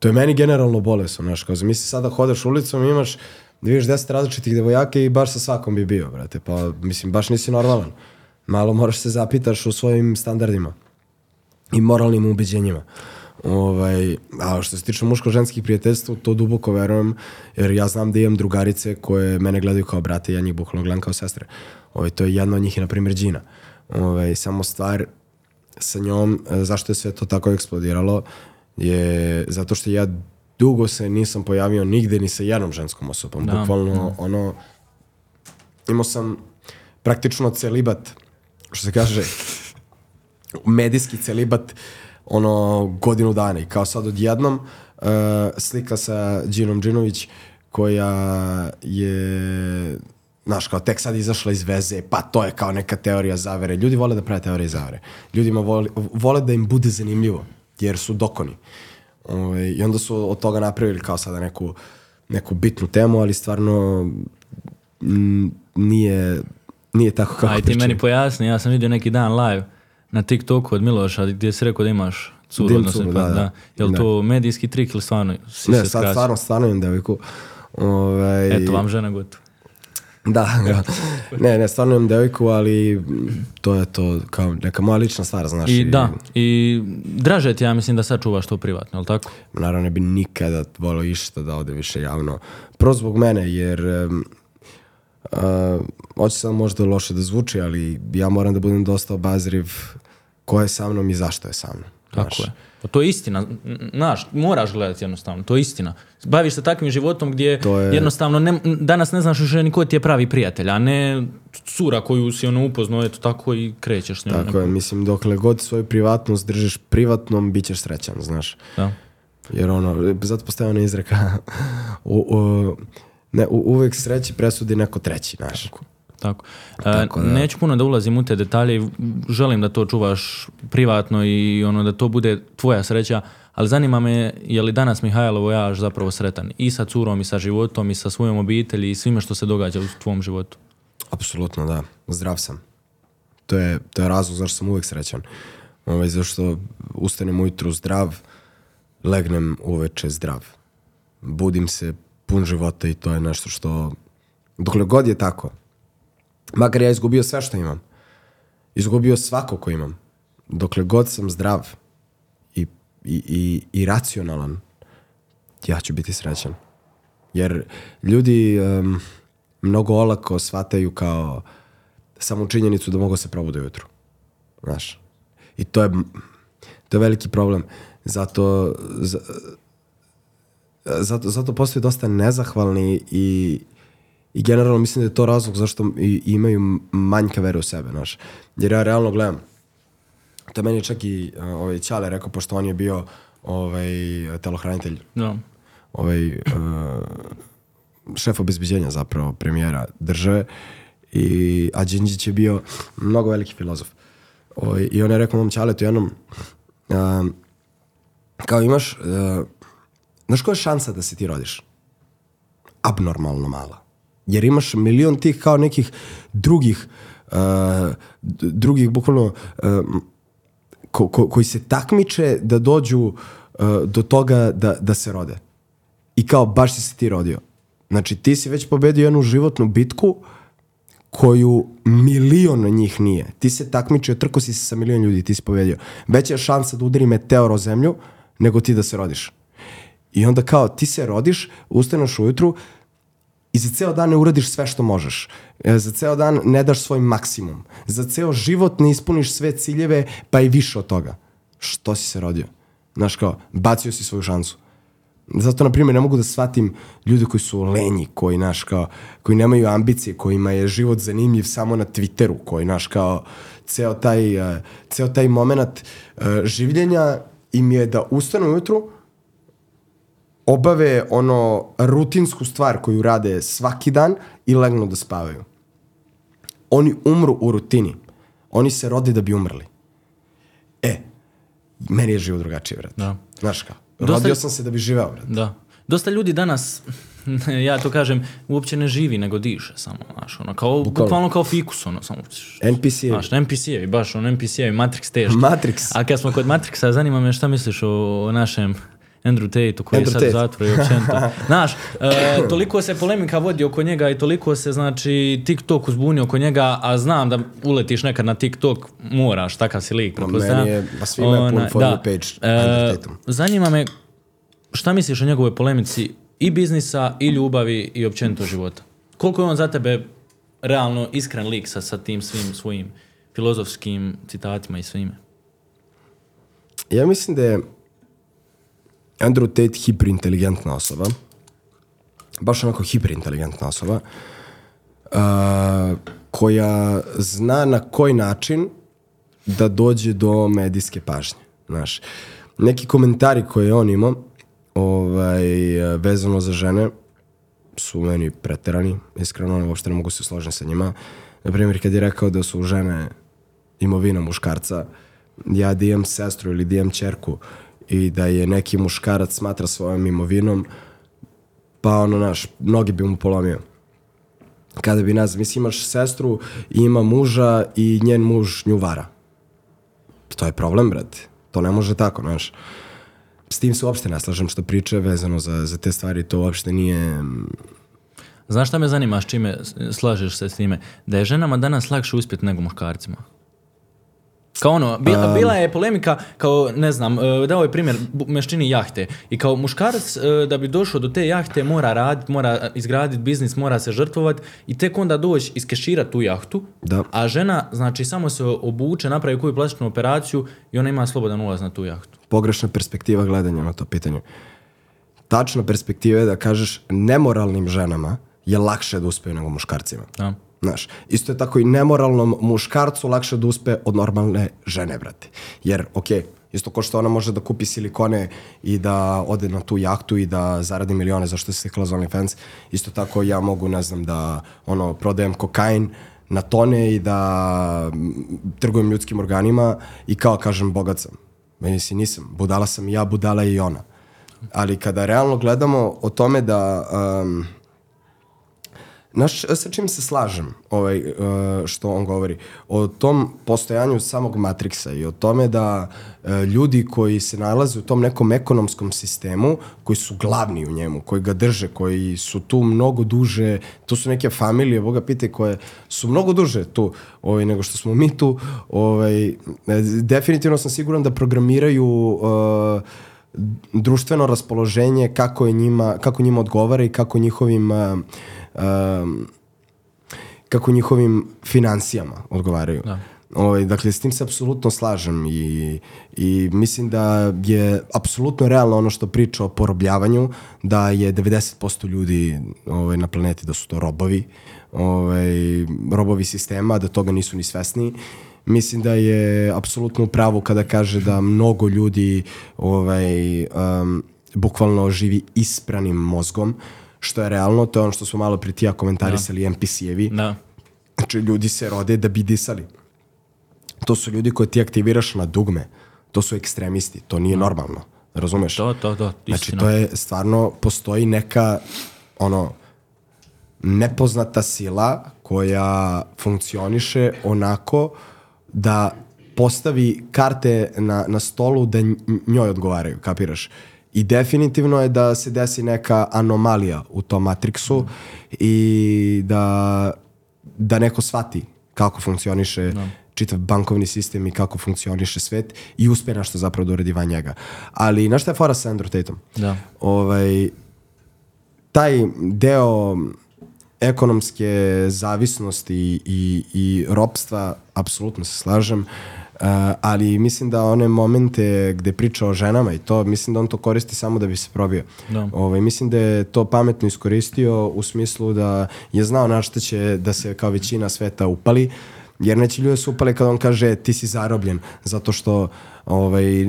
to je meni generalno bolesno, znaš, kao zamisli sada hodaš ulicom i imaš da vidiš deset različitih devojaka i baš sa svakom bi bio, brate, pa mislim, baš nisi normalan. Malo moraš se zapitaš o svojim standardima i moralnim ubeđenjima. Ovaj, a što se tiče muško-ženskih prijateljstva, to duboko verujem, jer ja znam da imam drugarice koje mene gledaju kao brate, ja njih bukvalno gledam kao sestre. Ovaj, to je jedna od njih, je, na primjer, Đina. Ovaj, samo stvar sa njom, e, zašto je sve to tako eksplodiralo, je zato što ja dugo se nisam pojavio nigde ni sa jednom ženskom osobom. Da, Bukvalno, ono, imao sam praktično celibat, što se kaže, medijski celibat ono godinu dana i kao sad odjednom uh, slika sa Đinom Đinović koja je znaš, kao tek sad izašla iz veze, pa to je kao neka teorija zavere. Ljudi vole da prave teorije zavere. Ljudima vole, vole da im bude zanimljivo, jer su dokoni. Ove, I onda su od toga napravili kao sada neku, neku bitnu temu, ali stvarno mm, nije, nije tako kako Aj ti pričaju. meni pojasni, ja sam vidio neki dan live na TikToku od Miloša gdje si rekao da imaš curu, Dim odnosno, curu, pa da, da. Jel Da. to medijski trik ili stvarno si Ne, se sad skrasio? stvarno, stvarno imam devojku. Ovaj, Eto vam žena gotovo. Da, da. ne, ne, stvarno imam devojku, ali to je to kao neka moja lična stvar, znaš. I da, i draže ti ja mislim da sad čuvaš to privatno, jel tako? Naravno, ne bi nikada volio išta da ode više javno. Prvo zbog mene, jer um, uh, hoće sad možda loše da zvuči, ali ja moram da budem dosta obazriv ko je sa mnom i zašto je sa mnom. Tako znaš. je. Pa to je istina, znaš, moraš gledati jednostavno, to je istina. Baviš se takvim životom gdje To je- jednostavno ne, danas ne znaš više ni ko ti je pravi prijatelj, a ne cura koju si ono upoznao, eto tako i krećeš s njom. Tako je, mislim, dokle god svoju privatnost držiš privatnom, bit ćeš srećan, znaš. Da. Jer ono, zato postoje ona izreka, [LAUGHS] u, u, ne, u, uvek sreći presudi neko treći, znaš. Tako. E, Tako da. Neću puno da ulazim u te detalje, želim da to čuvaš privatno i ono da to bude tvoja sreća, ali zanima me je li danas Mihajlo Vojaž zapravo sretan i sa curom i sa životom i sa svojom obitelji i svime što se događa u tvom životu. Apsolutno, da. Zdrav sam. To je, to je razlog zašto sam uvek srećan. Ovaj, zašto ustanem ujutru zdrav, legnem uveče zdrav. Budim se pun života i to je nešto što... Dokle god je tako, makar ja izgubio sve što imam, izgubio svako ko imam, dokle god sam zdrav i, i, i, i racionalan, ja ću biti srećan. Jer ljudi um, mnogo olako shvataju kao samu činjenicu da mogu se probude ujutru. Znaš. I to je, to je veliki problem. Zato, za- zato, zato postoji dosta nezahvalni i, i generalno mislim da je to razlog zašto i, imaju manjka vere u sebe, znaš. Jer ja realno gledam, to je meni čak i uh, ovaj, Ćale rekao, pošto on je bio ovaj, telohranitelj Da. ovaj, uh, šef obezbeđenja zapravo premijera države i a Đinđić je bio mnogo veliki filozof. Ovaj, I on je rekao mom Ćaletu jednom um, kao imaš uh, znaš koja je šansa da se ti rodiš? Abnormalno mala. Jer imaš milion tih kao nekih drugih uh, drugih bukvalno um, ko, ko, koji se takmiče da dođu uh, do toga da, da se rode. I kao baš si se ti rodio. Znači ti si već pobedio jednu životnu bitku koju milion njih nije. Ti se takmičio, trko si se sa milion ljudi, ti si pobedio. Veća je šansa da udari meteor o zemlju nego ti da se rodiš. I onda kao ti se rodiš, ustaneš ujutru i za ceo dan ne uradiš sve što možeš. E, Za ceo dan ne daš svoj maksimum. Za ceo život ne ispuniš sve ciljeve, pa i više od toga. Što si se rodio? Znaš kao, bacio si svoju šansu. Zato, na primjer, ne mogu da shvatim ljude koji su lenji, koji, naš, kao, koji nemaju ambicije, kojima je život zanimljiv samo na Twitteru, koji, naš, kao, ceo taj, uh, ceo taj moment uh, življenja im je da ustanu ujutru, obave ono rutinsku stvar koju rade svaki dan i legnu da spavaju. Oni umru u rutini. Oni se rode da bi umrli. E, meni je život drugačiji, vrat. Da. Znaš kao, Dosta- rodio sam se da bi živeo, vrat. Da. Dosta ljudi danas, [LAUGHS] ja to kažem, uopće ne živi, nego diše samo, znaš, ono, kao, bukvalno kao fikus, ono, samo, NPC-evi. Znaš, NPC-evi, baš ono, NPC-evi, Matrix teški. Matrix. A kad smo kod Matrixa, zanima me šta misliš o, o našem Andrew Tate-u koji Andrew je sad Tate. u zatvoru i općenito. [LAUGHS] Znaš, e, toliko se polemika vodi oko njega i toliko se, znači, TikTok uzbunio oko njega, a znam da uletiš nekad na TikTok, moraš, takav si lik. pretpostavljam. meni je- ma svima je pun da. page E, zanima me, šta misliš o njegovoj polemici i biznisa, i ljubavi, i općenito života? Koliko je on za tebe realno iskren lik sa, sa tim svim svojim filozofskim citatima i svime? Ja mislim da je Andrew Tate hiperinteligentna osoba. Baš onako hiperinteligentna osoba. Uh, koja zna na koji način da dođe do medijske pažnje. Znaš, neki komentari koje je on imao ovaj, vezano za žene su meni preterani, iskreno, uopšte ne mogu se složiti sa njima. Na primjer, kad je rekao da su žene imovina muškarca, ja imam sestru ili imam čerku i da je neki muškarac smatra svojom imovinom, pa ono, naš, mnogi bi mu polomio. Kada bi, znam, mislim, imaš sestru i ima muža i njen muž nju vara. To je problem, brate. To ne može tako, znaš. S tim se uopšte ne slažem što priča vezano za, za te stvari, to uopšte nije... Znaš šta me zanima, s čime slažeš se s time? Da je ženama danas lakše uspjeti nego muškarcima. Kao ono, bila, bila je polemika, kao, ne znam, e, dao je primjer meščini jahte. I kao muškarac, e, da bi došao do te jahte, mora raditi, mora izgraditi biznis, mora se žrtvovati i tek onda doći iskeširati tu jahtu. Da. A žena, znači, samo se obuče, napravi koju plastičnu operaciju i ona ima slobodan ulaz na tu jahtu. pogrešna perspektiva gledanja na to pitanje. Tačna perspektiva je da kažeš nemoralnim ženama je lakše da uspeju nego muškarcima. Da. Znaš, isto je tako i nemoralnom muškarcu lakše da uspe od normalne žene, brate. Jer, ok, Isto ko što ona može da kupi silikone i da ode na tu jahtu i da zaradi milione zašto se slikala za OnlyFans, isto tako ja mogu, ne znam, da ono, prodajem kokain na tone i da trgujem ljudskim organima i kao kažem bogat sam. Si nisam. Budala sam i ja, budala i ona. Ali kada realno gledamo o tome da... Um, Znaš, sa čim se slažem, ovaj, uh, što on govori, o tom postojanju samog Matrixa i o tome da uh, ljudi koji se nalaze u tom nekom ekonomskom sistemu, koji su glavni u njemu, koji ga drže, koji su tu mnogo duže, to su neke familije, Boga pite, koje su mnogo duže tu ovaj, nego što smo mi tu, ovaj, definitivno sam siguran da programiraju uh, društveno raspoloženje kako je njima, kako njima odgovara i kako njihovim uh, um, kako njihovim financijama odgovaraju. Da. Ovaj, dakle, s tim se apsolutno slažem i, i mislim da je apsolutno realno ono što priča o porobljavanju, da je 90% ljudi ovaj, na planeti da su to robovi, ovaj, robovi sistema, da toga nisu ni svesni. Mislim da je apsolutno u pravu kada kaže da mnogo ljudi ovaj, um, bukvalno živi ispranim mozgom, uh, što je realno, to je ono što smo malo pre tija komentarisali da. NPC-evi. Da. Znači, ljudi se rode da bi disali. To su ljudi koje ti aktiviraš na dugme. To su ekstremisti. To nije da. normalno. Razumeš? To, to, to. Istina. Znači, to je stvarno, postoji neka, ono, nepoznata sila koja funkcioniše onako da postavi karte na, na stolu da njoj odgovaraju, kapiraš? I definitivno je da se desi neka anomalija u tom Matrixu mm. i da, da neko shvati kako funkcioniše no. Da. čitav bankovni sistem i kako funkcioniše svet i uspe nešto zapravo da uradi van njega. Ali na šta je fora sa Andrew Tatum? Da. Ovaj, taj deo ekonomske zavisnosti i, i, i ropstva, apsolutno se slažem, uh, Uh, ali mislim da one momente gde priča o ženama i to, mislim da on to koristi samo da bi se probio. Da. Ovaj, mislim da je to pametno iskoristio u smislu da je znao na šta će da se kao većina sveta upali, jer neće ljudi da se upali kada on kaže ti si zarobljen, zato što ovaj, e,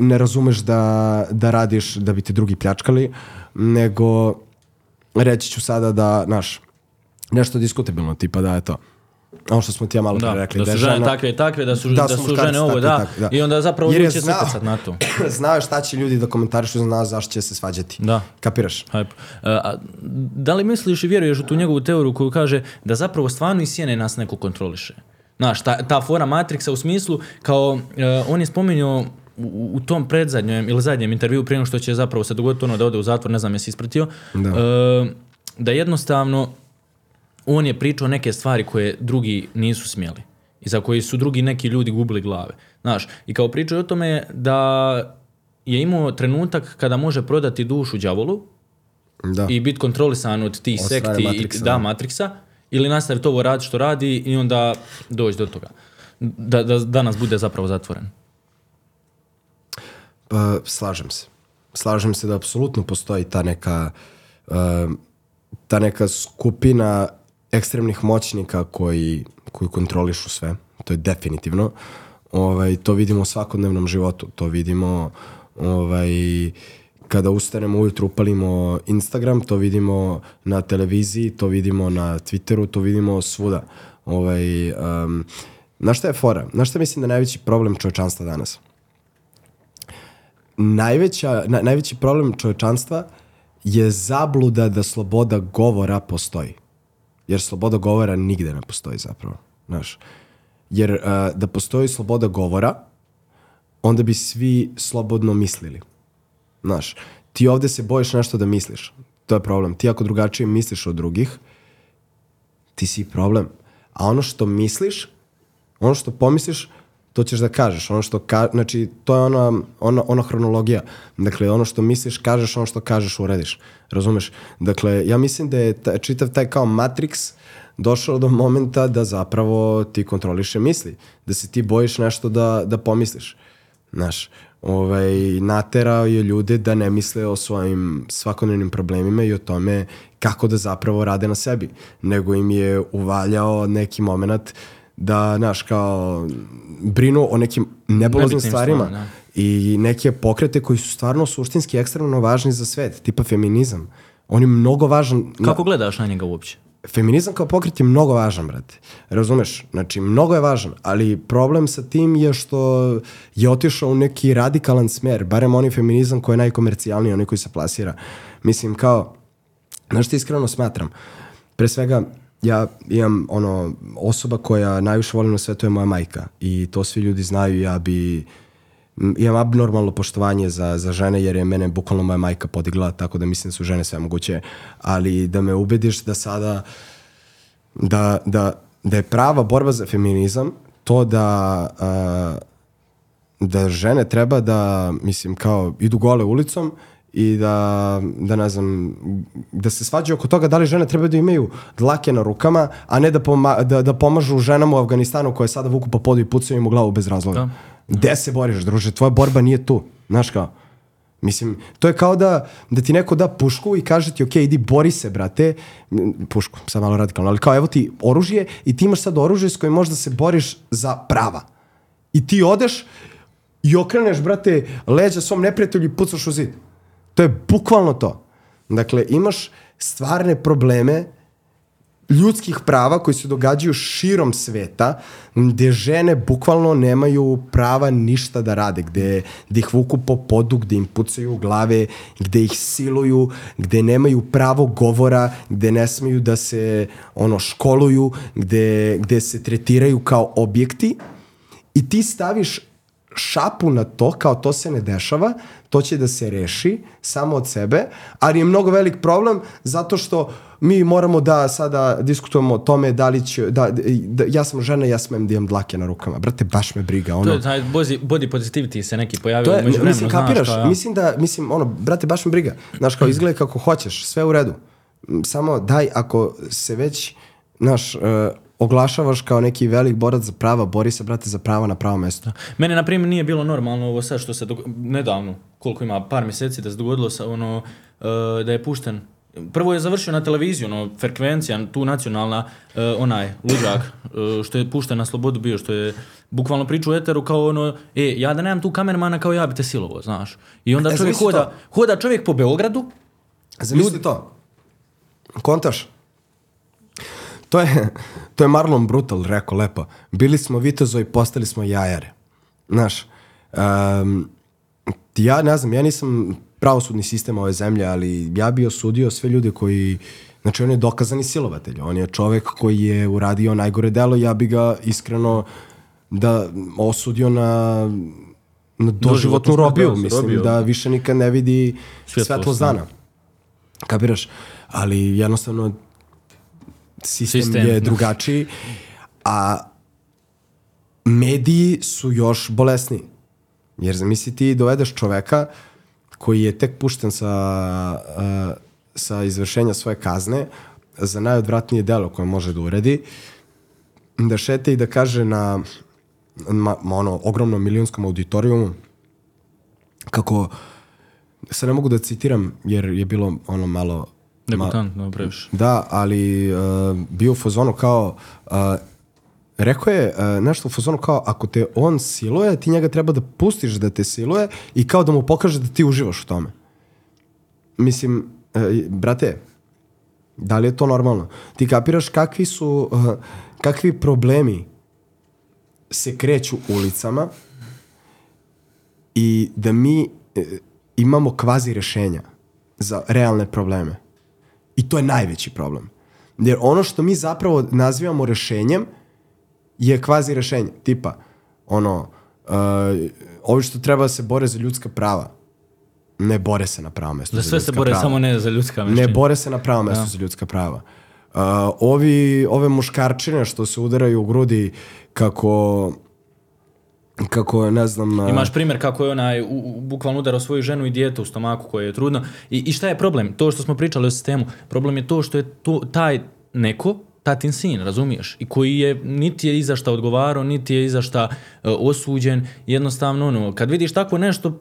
ne razumeš da, da radiš da bi te drugi pljačkali, nego reći ću sada da, znaš, nešto diskutabilno, tipa da je to ono što smo ti ja malo da, rekli. Da su da žene žena, takve i takve, da su, da, da su žene ovo, da. Takve, da. I onda zapravo Jer će se ukrcat na to. [CLEARS THROAT] znao šta će ljudi da komentarišu, znao zašto će se svađati. Da. Kapiraš? Hype. A, a, da li misliš i vjeruješ u tu njegovu teoriju koju kaže da zapravo stvarno i sjene nas neko kontroliše? Znaš, ta, ta fora Matrixa u smislu, kao uh, on je spominjao u, u tom predzadnjem ili zadnjem intervju prije što će zapravo se dogoditi ono da ode u zatvor, ne znam jesi ispratio, da, uh, da jednostavno on je pričao neke stvari koje drugi nisu smjeli i za koje su drugi neki ljudi gubili glave. Znaš, i kao pričao o tome da je imao trenutak kada može prodati dušu đavolu da. i biti kontrolisan od tih od sekti Matrixa, i, da, da, Matrixa, ili nastaviti ovo radi što radi i onda doći do toga. Da, da danas bude zapravo zatvoren. Pa, slažem se. Slažem se da apsolutno postoji ta neka uh, ta neka skupina ekstremnih moćnika koji, koji kontrolišu sve, to je definitivno. Ovaj, to vidimo u svakodnevnom životu, to vidimo ovaj, kada ustanemo ujutru upalimo Instagram, to vidimo na televiziji, to vidimo na Twitteru, to vidimo svuda. Ovaj, um, na šta je fora? Na šta mislim da je najveći problem čovečanstva danas? Najveća, na, najveći problem čovečanstva je zabluda da sloboda govora postoji jer sloboda govora nigde ne postoji zapravo. Znaš. Jer uh, da postoji sloboda govora, onda bi svi slobodno mislili. Znaš, ti ovde se bojiš nešto da misliš. To je problem. Ti ako drugačije misliš od drugih, ti si problem. A ono što misliš, ono što pomisliš, to ćeš da kažeš. Ono što ka, znači, to je ona, ona, ona hronologija. Dakle, ono što misliš, kažeš, ono što kažeš, urediš. Razumeš? Dakle, ja mislim da je ta, čitav taj kao Matrix došao do momenta da zapravo ti kontroliše misli. Da se ti bojiš nešto da, da pomisliš. Znaš, ovaj, naterao je ljude da ne misle o svojim svakodnevnim problemima i o tome kako da zapravo rade na sebi. Nego im je uvaljao neki moment da, naš, kao, brinu o nekim Nebitnim stvarima stvarima, i neke pokrete koji su stvarno suštinski ekstremno važni za svet, tipa feminizam. On je mnogo važan. na- Kako gledaš na njega uopće? feminizam kao pokret je mnogo važan, brate. Razumeš? Znači, mnogo je važan, ali problem sa tim je što je otišao u neki radikalan smer, barem onaj feminizam koji je najkomercijalniji, onaj koji se plasira. Mislim, kao, znaš što iskreno smatram? Pre svega, ja imam ono, osoba koja najviše volim na svetu je moja majka i to svi ljudi znaju, ja bi imam abnormalno poštovanje za, za žene jer je mene bukvalno moja majka podigla, tako da mislim da su žene sve moguće, ali da me ubediš da sada da, da, da je prava borba za feminizam to da a, da žene treba da, mislim, kao idu gole ulicom i da, da ne znam, da se svađaju oko toga da li žene treba da imaju dlake na rukama, a ne da, poma, da, da pomažu ženama u Afganistanu koje sada vuku po podu i pucaju im u glavu bez razloga. Da. Gde se boriš, druže? Tvoja borba nije tu. Znaš kao? Mislim, to je kao da, da ti neko da pušku i kaže ti, ok, idi bori se, brate, pušku, sad malo radikalno, ali kao evo ti oružje i ti imaš sad oružje s kojim možda se boriš za prava. I ti odeš i okreneš, brate, leđa svom neprijatelju i pucaš u zid. To je bukvalno to. Dakle, imaš stvarne probleme ljudskih prava koji se događaju širom sveta, gde žene bukvalno nemaju prava ništa da rade, gde, gde ih vuku po podu, gde im pucaju glave, gde ih siluju, gde nemaju pravo govora, gde ne smeju da se ono školuju, gde, gde se tretiraju kao objekti i ti staviš šapu na to, kao to se ne dešava, to će da se reši samo od sebe, ali je mnogo velik problem zato što mi moramo da sada diskutujemo o tome da li će, da, da ja sam žena, ja smem da imam dlake na rukama. Brate, baš me briga. Ono, To je taj body, body positivity se neki pojavio to je, među vremenu, mislim, znaš, kapiraš, kao ja. mislim da, mislim, ono, brate, baš me briga. Znaš, kao izgleda kako hoćeš, sve u redu. Samo daj, ako se već, znaš, uh, oglašavaš kao neki velik borac za prava, bori se, brate, za prava na pravo mesto. Mene, na primjer, nije bilo normalno ovo sad što se dog... nedavno, koliko ima, par mjeseci da se dogodilo sa ono, e, da je pušten Prvo je završio na televiziju, ono, frekvencija, tu nacionalna, e, onaj, luđak, e, što je pušten na slobodu bio, što je bukvalno priču u eteru kao ono, e, ja da nemam tu kamermana kao ja bi te silovo, znaš. I onda E, čovjek hoda, to. hoda čovjek po Beogradu, Zamisli to. Kontaš? To je, [LAUGHS] to je Marlon Brutal rekao lepo. Bili smo vitezovi, postali smo jajare. Znaš, um, ja ne znam, ja nisam pravosudni sistem ove zemlje, ali ja bi osudio sve ljude koji, znači on je dokazani silovatelj, on je čovek koji je uradio najgore delo, ja bi ga iskreno da osudio na na doživotnu smrt, robiju, da, mislim robiju. da više nikad ne vidi svetlost da. dana. Kapiraš? Ali jednostavno sistem, Sistem. je drugačiji, a mediji su još bolesniji. Jer zamisli ti dovedeš čoveka koji je tek pušten sa, uh, sa izvršenja svoje kazne za najodvratnije delo koje može da uredi, da šete i da kaže na ma, ma ono, ogromnom milionskom auditorijumu kako sad ne mogu da citiram jer je bilo ono malo ma, debutantno, previše. da, ali uh, bio u fazonu kao uh, rekao je uh, nešto u fazonu kao ako te on siluje, ti njega treba da pustiš da te siluje i kao da mu pokaže da ti uživaš u tome. Mislim, uh, brate, da li je to normalno? Ti kapiraš kakvi su, uh, kakvi problemi se kreću ulicama i da mi e, imamo kvazi rešenja za realne probleme. I to je najveći problem. Jer ono što mi zapravo nazivamo rešenjem je kvazi rešenje. Tipa, ono, uh, ovi što treba da se bore za ljudska prava, ne bore se na pravo mesto Za sve se ljudska bore, prava. samo ne za ljudska Ne mišljenja. bore se na pravo mesto za ljudska prava. Uh, ovi, ove muškarčine što se udaraju u grudi kako kako ne znam uh, Imaš primjer kako je onaj u, u, bukvalno udarao svoju ženu i dijete u stomaku koje je trudno. I, I šta je problem? To što smo pričali o sistemu. Problem je to što je to, taj neko, tatin sin, razumiješ? I koji je, niti je iza šta odgovarao, niti je iza šta e, osuđen. Jednostavno, ono, kad vidiš tako nešto,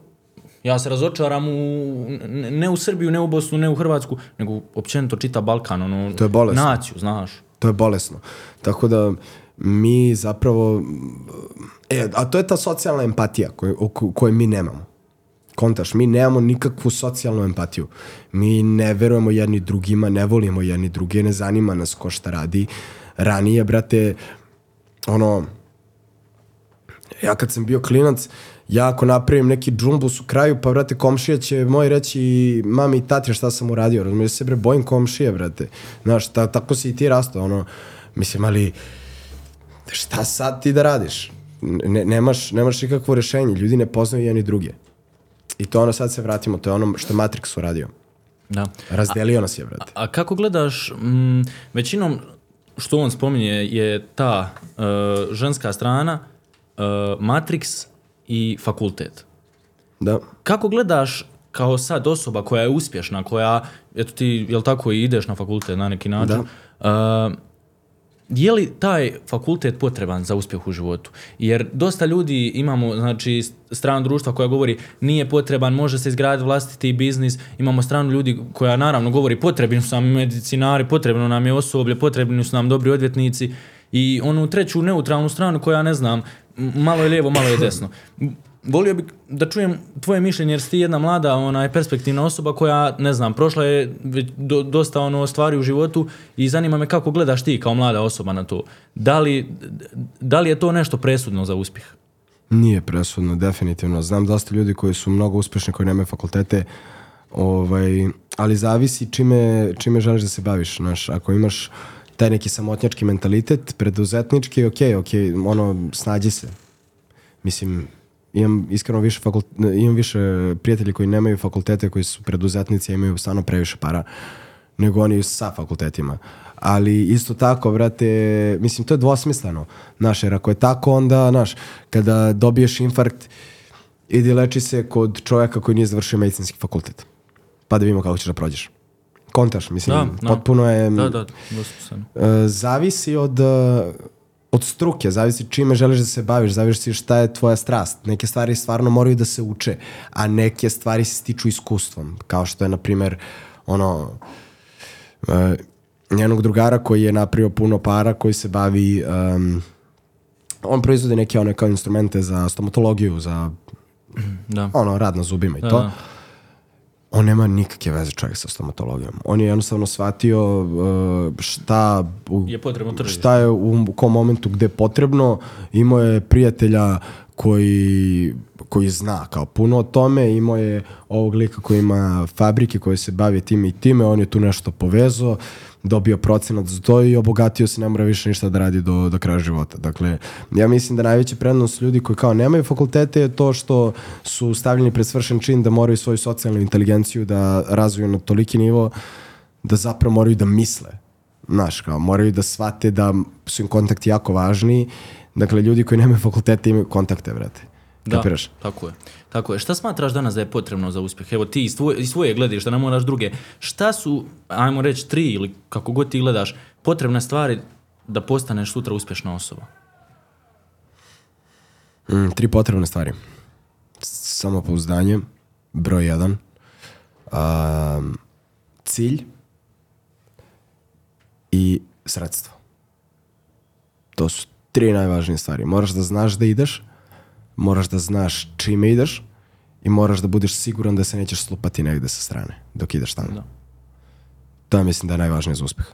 ja se razočaram u, ne ne u Srbiju, ne u Bosnu, ne u Hrvatsku, nego općenito čita Balkan, ono, To je bolesno. naciju, znaš. To je bolesno. Tako da, mi zapravo, e, a to je ta socijalna empatija koju, koju mi nemamo. Kontaš, mi nemamo nikakvu socijalnu empatiju. Mi ne verujemo jedni drugima, ne volimo jedni druge, ne zanima nas ko šta radi. Ranije, brate, ono, ja kad sam bio klinac, ja ako napravim neki džumbus u kraju, pa brate, komšija će moj reći mami i tati šta sam uradio, razumiješ se bre, bojim komšije, brate. Znaš, ta, tako si i ti rastao, ono, mislim, ali šta sad ti da radiš? Ne, nemaš, nemaš nikakvo rešenje, ljudi ne poznaju jedni druge. I to ono, sad se vratimo, to je ono što Matrix uradio. Da. Razdelio nas je, brate. A kako gledaš, mm, većinom što on spominje je ta e, ženska strana, e, Matrix i fakultet. Da. Kako gledaš kao sad osoba koja je uspješna, koja, eto ti, jel tako, i ideš na fakultet na neki način, e, je li taj fakultet potreban za uspjeh u životu? Jer dosta ljudi imamo, znači, stranu društva koja govori nije potreban, može se izgraditi vlastiti biznis, imamo stranu ljudi koja naravno govori potrebni su nam medicinari, potrebno nam je osoblje, potrebni su nam dobri odvjetnici i onu treću neutralnu stranu koja ne znam, malo je lijevo, malo je desno. [LAUGHS] Volio bih da čujem tvoje mišljenje jer si jedna mlada onaj, perspektivna osoba koja, ne znam, prošla je do, dosta ono, stvari u životu i zanima me kako gledaš ti kao mlada osoba na to. Da li, da li je to nešto presudno za uspjeh? Nije presudno, definitivno. Znam dosta ljudi koji su mnogo uspešni, koji nemaju fakultete, ovaj, ali zavisi čime, čime želiš da se baviš. Znaš, ako imaš taj neki samotnjački mentalitet, preduzetnički, ok, ok, ono, snađi se. Mislim, imam iskreno više, fakult, imam više prijatelji koji nemaju fakultete, koji su preduzetnici, imaju stvarno previše para, nego oni sa fakultetima. Ali isto tako, brate, mislim, to je dvosmisleno. Znaš, jer ako je tako, onda, znaš, kada dobiješ infarkt, idi leči se kod čovjeka koji nije završio medicinski fakultet. Pa da vidimo kako ćeš da prođeš. Kontaš, mislim, Da, da. potpuno je... Da, da, doslovno. E, zavisi od, e, od struke, zavisi čime želiš da se baviš, zavisi šta je tvoja strast. Neke stvari stvarno moraju da se uče, a neke stvari se stiču iskustvom, kao što je, na primer, ono, e, njenog drugara koji je napravio puno para, koji se bavi, em, on proizvodi neke one kao instrumente za stomatologiju, za Da. ono, rad na zubima i Da, to. da. On nema nikakve veze čovjek sa stomatologijom. On je jednostavno shvatio uh, šta, Je potrebno tržište. šta je u, u kom momentu gde je potrebno. Imao je prijatelja koji, koji zna kao puno o tome. Imao je ovog lika koji ima fabrike koje se bave time i time. On je tu nešto povezao dobio procenat za to i obogatio se, ne mora više ništa da radi do, do kraja života. Dakle, ja mislim da najveća prednost ljudi koji kao nemaju fakultete je to što su stavljeni pred svršen čin da moraju svoju socijalnu inteligenciju da razviju na toliki nivo da zapravo moraju da misle. Znaš, kao, moraju da shvate da su im kontakti jako važni. Dakle, ljudi koji nemaju fakultete imaju kontakte, brate. Da, Kapiraš? tako je. Tako je. Šta smatraš danas da je potrebno za uspjeh? Evo ti iz svoje, iz svoje gledišta, ne moraš druge. Šta su, ajmo reći, tri ili kako god ti gledaš, potrebne stvari da postaneš sutra uspješna osoba? Mm, tri potrebne stvari. Samopouzdanje, broj jedan. Um, cilj i sredstvo. To su tri najvažnije stvari. Moraš da znaš da ideš, moraš da znaš čime ideš i moraš da budeš siguran da se nećeš slupati negde sa strane dok ideš tamo. Da. To mislim da je najvažnije za uspeh.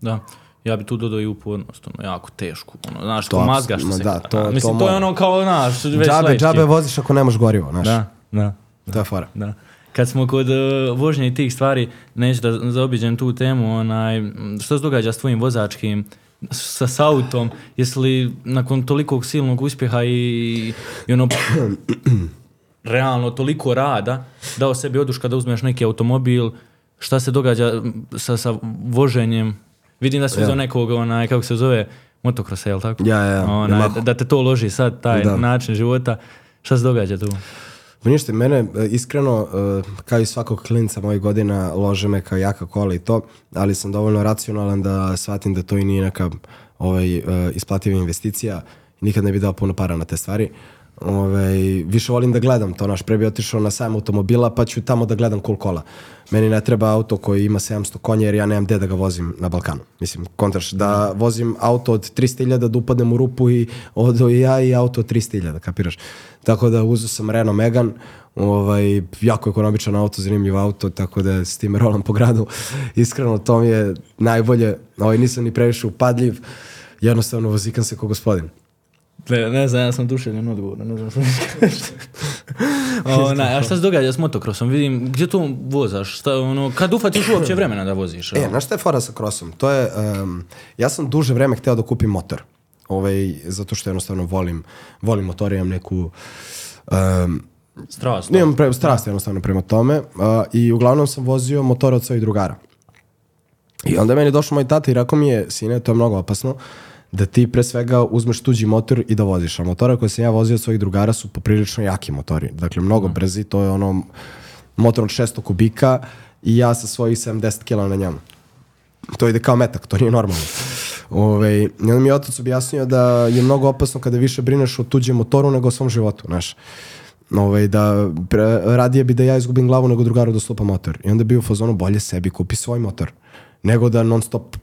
Da. Ja bi tu dodao i upornost, ono, jako tešku. Ono, znaš, To ko mazgaš ma se. da, to- to Mislim, to, je mora. ono kao, znaš, već Džabe, laički. džabe voziš ako nemaš gorivo, znaš. Da, da. To je fora. Da. Kad smo kod uh, vožnje i tih stvari, neću da zaobiđem tu temu, onaj, što se događa s tvojim vozačkim, sa, s autom, jesi li nakon tolikog silnog uspjeha i, i ono, [COUGHS] realno toliko rada, dao sebi oduška da uzmeš neki automobil, šta se događa sa, sa voženjem? Vidim da si uzeo nekog, onaj, kako se zove, motokrosa, jel tako? Ja, ja, ja. Onaj, da, da te to loži sad, taj Da. način života. Šta se događa tu? Ništa, mene e, iskreno, e, kao i svakog klinca mojih godina, lože me kao jaka kola i to, ali sam dovoljno racionalan da shvatim da to i nije neka ovaj, e, isplativa investicija. Nikad ne bi dao puno para na te stvari. Ovaj, više volim da gledam to, naš, pre bi otišao na sajam automobila, pa ću tamo da gledam cool kola. Meni ne treba auto koji ima 700 konja, jer ja nemam gde da ga vozim na Balkanu. Mislim, kontraš, da vozim auto od 300.000, da upadnem u rupu i odo i ja i auto od 300.000, kapiraš? Tako da uzeo sam Renault Megane, ovaj, jako ekonomičan auto, zanimljiv auto, tako da s tim rolam po gradu. [LAUGHS] Iskreno, to mi je najbolje. Ovaj, nisam ni previše upadljiv, jednostavno vozikam se ko gospodin. Ne, ne znam, ja sam duševljen odgovor, ne znam što mi. [LAUGHS] Ona, a šta se događa s motokrosom? Vidim, gdje to vozaš? Šta, ono, kad ufatiš uopće [CLEARS THROAT] vremena da voziš? E, znaš šta je fora sa krosom? To je, um, ja sam duže vreme hteo da kupim motor. Ovaj, zato što jednostavno volim, volim motor, imam neku... Um, Strast. Nemam pre, strast jednostavno prema tome uh, i uglavnom sam vozio motore od svojih drugara. I onda je meni došao moj tata i rekao mi je, sine, to je mnogo opasno, da ti pre svega uzmeš tuđi motor i da voziš. A motora koje sam ja vozio od svojih drugara su poprilično jaki motori. Dakle, mnogo brzi, to je ono motor od 600 kubika i ja sa svojih 70 kg na njemu. To ide kao metak, to nije normalno. [LAUGHS] Ove, I onda mi je otac objasnio da je mnogo opasno kada više brineš o tuđem motoru nego o svom životu, znaš. Ovaj, da pre, radije bi da ja izgubim glavu nego drugaru da slupa motor. I onda bi u fazonu bolje sebi kupi svoj motor nego da non stop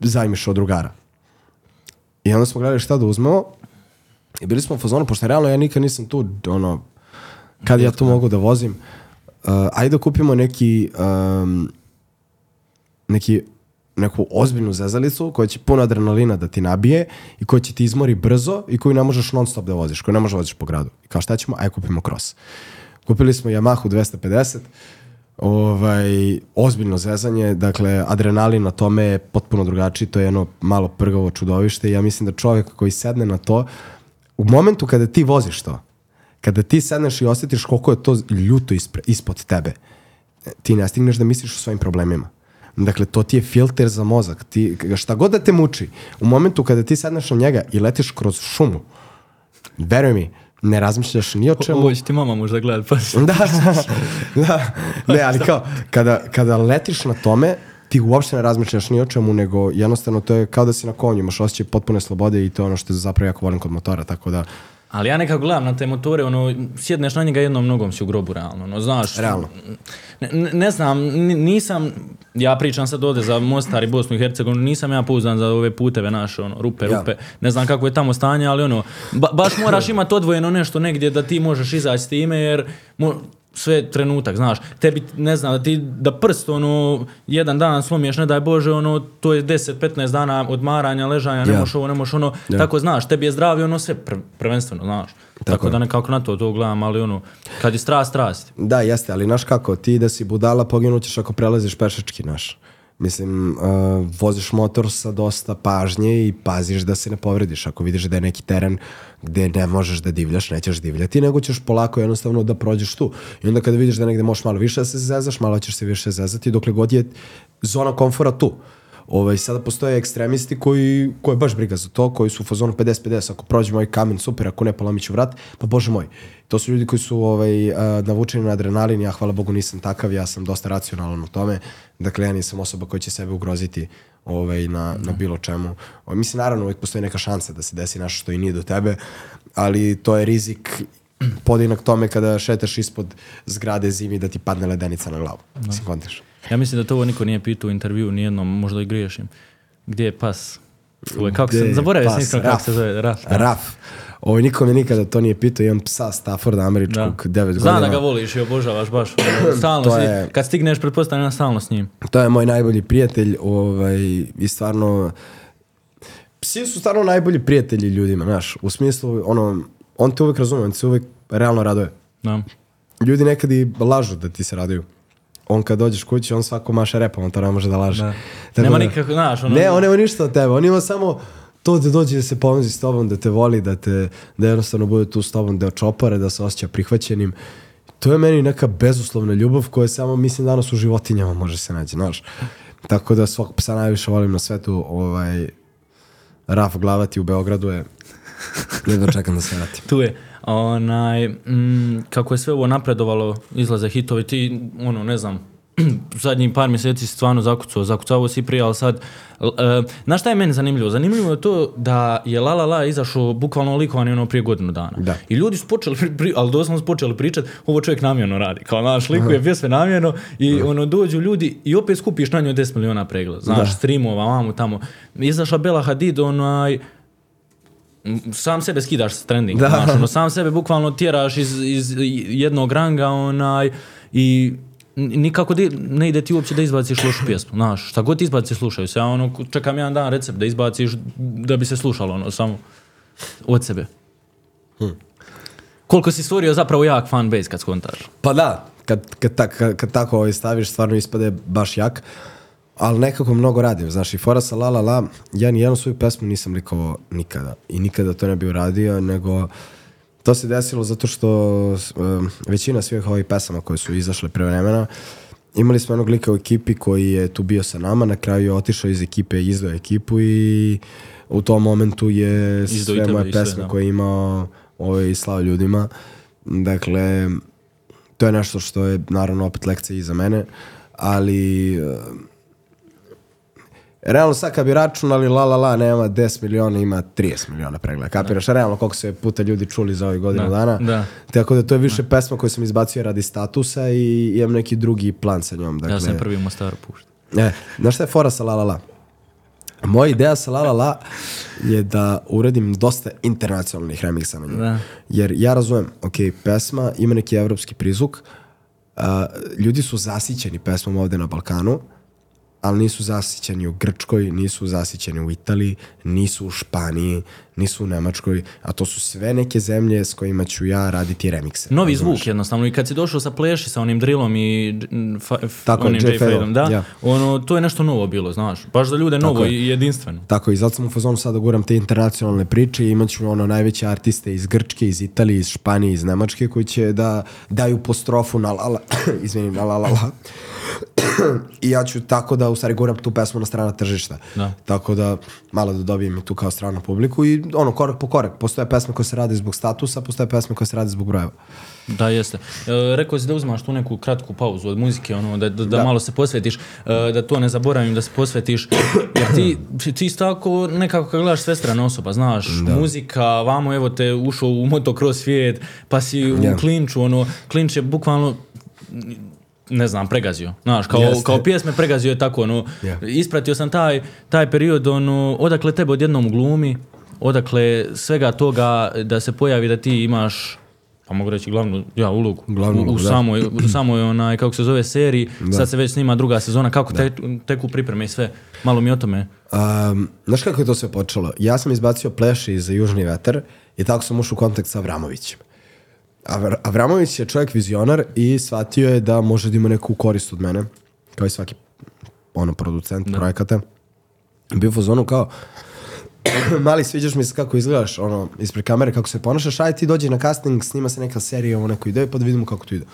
zajmiš od drugara. I onda smo gledali šta da uzmemo i bili smo u fazonu, pošto realno ja nikad nisam tu, ono, kad ja tu mogu da vozim, uh, ajde da kupimo neki um, neki neku ozbiljnu zezalicu koja će puno adrenalina da ti nabije i koja će ti izmori brzo i koju ne možeš non stop da voziš, koju ne možeš da voziš po gradu. I kao šta ćemo? Ajde kupimo cross. Kupili smo Yamahu 250, ovaj, ozbiljno zezanje, dakle, adrenalin na tome je potpuno drugačiji, to je jedno malo prgavo čudovište i ja mislim da čovjek koji sedne na to, u momentu kada ti voziš to, kada ti sedneš i osjetiš koliko je to ljuto ispre, ispod tebe, ti ne stigneš da misliš o svojim problemima. Dakle, to ti je filter za mozak. Ti, šta god da te muči, u momentu kada ti sedneš na njega i letiš kroz šumu, veruj mi, ne razmišljaš ni o čemu. Ovo će ti mama možda gledat, pa [LAUGHS] da, da, ne, ali [LAUGHS] kao, kada, kada letiš na tome, ti uopšte ne razmišljaš ni o čemu, nego jednostavno to je kao da si na konju, imaš osjećaj potpune slobode i to je ono što zapravo jako volim kod motora, tako da, Ali ja nekako gledam na te motore, ono, sjedneš na njega jednom nogom si u grobu, realno, ono, znaš. Realno. Ne, ne- znam, ni- nisam, ja pričam sad ovde za Mostar i Bosnu i Hercegovinu, nisam ja pouzdan za ove puteve naše, ono, rupe, Ja. rupe, ne znam kako je tamo stanje, ali ono, ba, baš moraš [CLEARS THROAT] imati odvojeno nešto negdje da ti možeš izaći s time, jer mo, sve trenutak, znaš, tebi, ne znam, da ti, da prst, ono, jedan dan slomiješ, ne daj Bože, ono, to je 10-15 dana odmaranja, ležanja, ne Ja. možeš ovo, ne možeš ono, Ja. tako znaš, tebi je zdravlje, ono, sve pr prvenstveno, znaš. Tako, je. da nekako na to to gledam, ali ono, kad je strast, strast. Da, jeste, ali znaš kako, ti da si budala poginućeš ako prelaziš pešački, znaš. Mislim, uh, voziš motor sa dosta pažnje i paziš da se ne povrediš. Ako vidiš da je neki teren gde ne možeš da divljaš, nećeš divljati, nego ćeš polako jednostavno da prođeš tu. I onda kada vidiš da negde možeš malo više da se zezaš, malo ćeš se više zezati, dokle god je zona komfora tu. Ovaj, sada postoje ekstremisti koji, koji je baš briga za to, koji su u fazonu 50-50, ako prođe moj kamen, super, ako ne, polomit ću vrat, pa bože moj. To su ljudi koji su ovaj, a, navučeni na adrenalin, ja hvala Bogu nisam takav, ja sam dosta racionalan u tome, dakle ja nisam osoba koja će sebe ugroziti ovaj, na, na bilo čemu. Ovaj, mislim, naravno, uvijek postoji neka šansa da se desi nešto što i nije do tebe, ali to je rizik podinak tome kada šetaš ispod zgrade zimi da ti padne ledenica na glavu. Mislim, kontaš. Ja mislim da to ovo niko nije pitao u intervju, nijednom, možda i griješim. Gdje je pas? Uvijek, kako se, zaboravio sam iskreno kako se zove, Raf. da. Raf. Ovo nikom je nikada to nije pitao, imam psa Stafforda američkog, 9 godina. Znam da ga voliš i obožavaš baš. [CLEARS THROAT] Stalno To si, je- kad stigneš, pretpostavljam stalno s njim. To je moj najbolji prijatelj ovaj, i stvarno... Psi su stvarno najbolji prijatelji ljudima, znaš, u smislu, ono, on te uvek razume, on te se uvek realno raduje. Da. Ljudi nekad i lažu da ti se raduju. On kad dođeš kući, on svako maše repa, on to ne može da laže. Da. Tako Nema da- nikako, znaš, ono... Ne, on nema ništa od tebe, on ima samo to da dođe da se ponozi s tobom, da te voli, da te da jednostavno bude tu s tobom, da očopare, da se osjeća prihvaćenim. To je meni neka bezuslovna ljubav koja samo, mislim, danas u životinjama može se naći, znaš. Tako da svog psa najviše volim na svetu, ovaj, Raf Glavati u Beogradu je, jedno čekam da se vratim. Tu je. Onaj, mm, kako je sve ovo napredovalo, izlaze hitovi, ti, ono, ne znam, [CLEARS THROAT] zadnjih par mjeseci si stvarno zakucao, zakucao si prije, ali sad, uh, znaš šta je meni zanimljivo? Zanimljivo je to da je La La La izašao bukvalno likovani ono prije godinu dana. Da. I ljudi su počeli, pri, ali doslovno su počeli pričati, ovo čovjek namjerno radi. Kao, znaš, likuje pjesme namjerno i ono, dođu ljudi i opet skupiš na njoj 10 miliona pregleda. Znaš, Da. streamova, vamo tamo. Izašla Bela Hadid, onaj, sam sebe skidaš s trendinga, Da. znaš, ono, sam sebe bukvalno tjeraš iz, iz jednog ranga, onaj, i nikako di- ne ide ti uopće da izbaciš lošu pjesmu, znaš, šta god ti izbaciš slušaju se, ja ono, čekam jedan dan recept da izbaciš da bi se slušalo, ono, samo od sebe. Koliko si stvorio zapravo jak fan base kad skontaš? Pa da, kad, kad, kad, kad tako ovaj staviš, stvarno ispade baš jak. Ali nekako mnogo radim, znaš, i fora sa La La La, ja ni jednu svoju pesmu nisam likovao nikada. I nikada to ne bi uradio, nego to se desilo zato što um, većina svih ovih pesama koje su izašle pre vremena, imali smo jednog lika u ekipi koji je tu bio sa nama, na kraju je otišao iz ekipe, izdao ekipu i u tom momentu je Izdao sve moje sve, pesme da. koje je imao ovaj, slao ljudima. Dakle, to je nešto što je naravno opet lekcija i za mene, ali realno sad kad bi računali la la la nema 10 miliona, ima 30 miliona pregleda. Kapiraš realno koliko se puta ljudi čuli za ovih godinu Da, dana. da. Tako da to je više pesma koju sam izbacio radi statusa i imam neki drugi plan sa njom. Dakle, Ja sam prvi u Mostaru puštao. E, znaš šta je fora sa La La La? Moja ideja sa La La La je da uradim dosta internacionalnih remiksa na nju. Da. Jer ja razumem, ok, pesma ima neki evropski prizvuk, a, ljudi su zasićeni pesmom ovde na Balkanu, ali nisu zasićeni u Grčkoj, nisu zasićeni u Italiji, nisu u Španiji, nisu u Nemačkoj, a to su sve neke zemlje s kojima ću ja raditi remikse. Novi zvuk jednostavno i kad si došao sa pleši sa onim drillom i fa, f- Tako onim J. J-Fadom, Fadom, da, ja. ono, to je nešto novo bilo, znaš, baš za ljude novo je. i jedinstveno. Tako i zato sam u fazonu sada guram te internacionalne priče i imat ću ono najveće artiste iz Grčke, iz Italije, iz Španije, iz Nemačke koji će da daju postrofu na la la, [COUGHS] izvinim, na la la la. [COUGHS] I ja ću tako da u stvari guram tu pesmu na strana tržišta. Da. Tako da malo da dobijem tu kao stranu publiku i ono korak po korak. Postoje pesme koje se rade zbog statusa, postoje pesme koje se rade zbog brojeva. Da, jeste. E, rekao si da uzimaš tu neku kratku pauzu od muzike, ono, da, da, da, Da. malo se posvetiš, e, da to ne zaboravim, da se posvetiš, jer ti, ti isto tako nekako kad gledaš svestrana osoba, znaš, muzika, vamo evo te ušao u motocross svijet, pa si u Ja. klinču, ono, klinč je bukvalno ne znam, pregazio. Znaš, kao, Jeste. kao pjesme pregazio je tako, ono, Ja. ispratio sam taj, taj period, ono, odakle tebe odjednom u glumi, odakle svega toga da se pojavi da ti imaš pa mogu reći glavnu ja, ulogu, Glavnu u, u, da. samoj, u samoj onaj, kako se zove, seriji, sad se već snima druga sezona, kako te, teku pripreme i sve, malo mi o tome. Um, znaš kako je to sve počelo? Ja sam izbacio pleši iz Južni vetar i tako sam ušao u kontakt sa Avramovićem. Avr Avramović je čovjek vizionar i shvatio je da može da ima neku korist od mene, kao i svaki ono, producent projekata. Bio u fazonu kao, [CLEARS THROAT] mali sviđaš mi se kako izgledaš ono, ispred kamere, kako se ponašaš, aj ti dođi na casting, snima se neka serija o neku ideju, pa da vidimo kako to ide.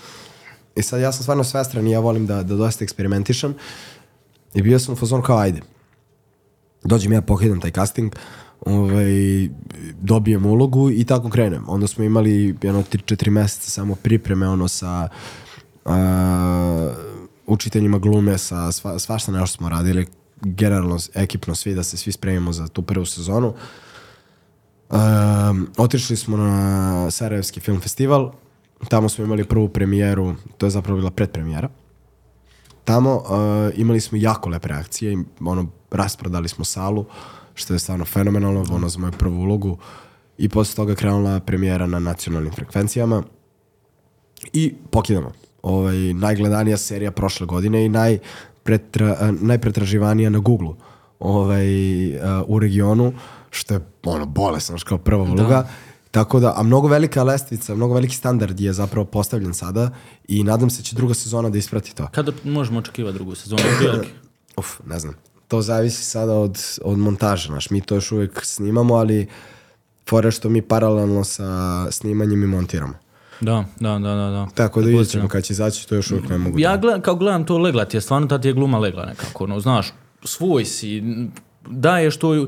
I sad ja sam stvarno svestran i ja volim da, da dosta eksperimentišem. I bio sam u fazonu kao, ajde, dođem ja pohidam taj casting, ovaj, dobijem ulogu i tako krenem. Onda smo imali jedno 3-4 meseca samo pripreme ono sa a, učiteljima glume, sa sva, svašta nešto smo radili, generalno ekipno svi da se svi spremimo za tu prvu sezonu. Um, otišli smo na Sarajevski film festival, tamo smo imali prvu premijeru, to je zapravo bila predpremijera. Tamo uh, imali smo jako lepe reakcije, i, ono, rasprodali smo salu, što je stvarno fenomenalno, ono za moju prvu ulogu. I posle toga krenula premijera na nacionalnim frekvencijama. I pokidamo. Ovaj, najgledanija serija prošle godine i najpretra, a, najpretraživanija na Google ovaj, u regionu, što je ono, bolesno, kao prva uloga. Tako da, a mnogo velika lestvica, mnogo veliki standard je zapravo postavljen sada i nadam se da će druga sezona da isprati to. Kada možemo očekivati drugu sezonu? [CLEARS THROAT] Uf, ne znam. To zavisi sada od, od montaže, znaš, mi to još uvijek snimamo, ali fora što mi paralelno sa snimanjem i montiramo. Da, da, da, da. da. Tako da vidjet Pretpostavljam. ćemo kad će izaći, to još uvijek ne mogu Ja da... gledam, kao gledam to legla ti je, stvarno ta ti je gluma legla nekako, ono, znaš, svoj si, n- daješ to, e,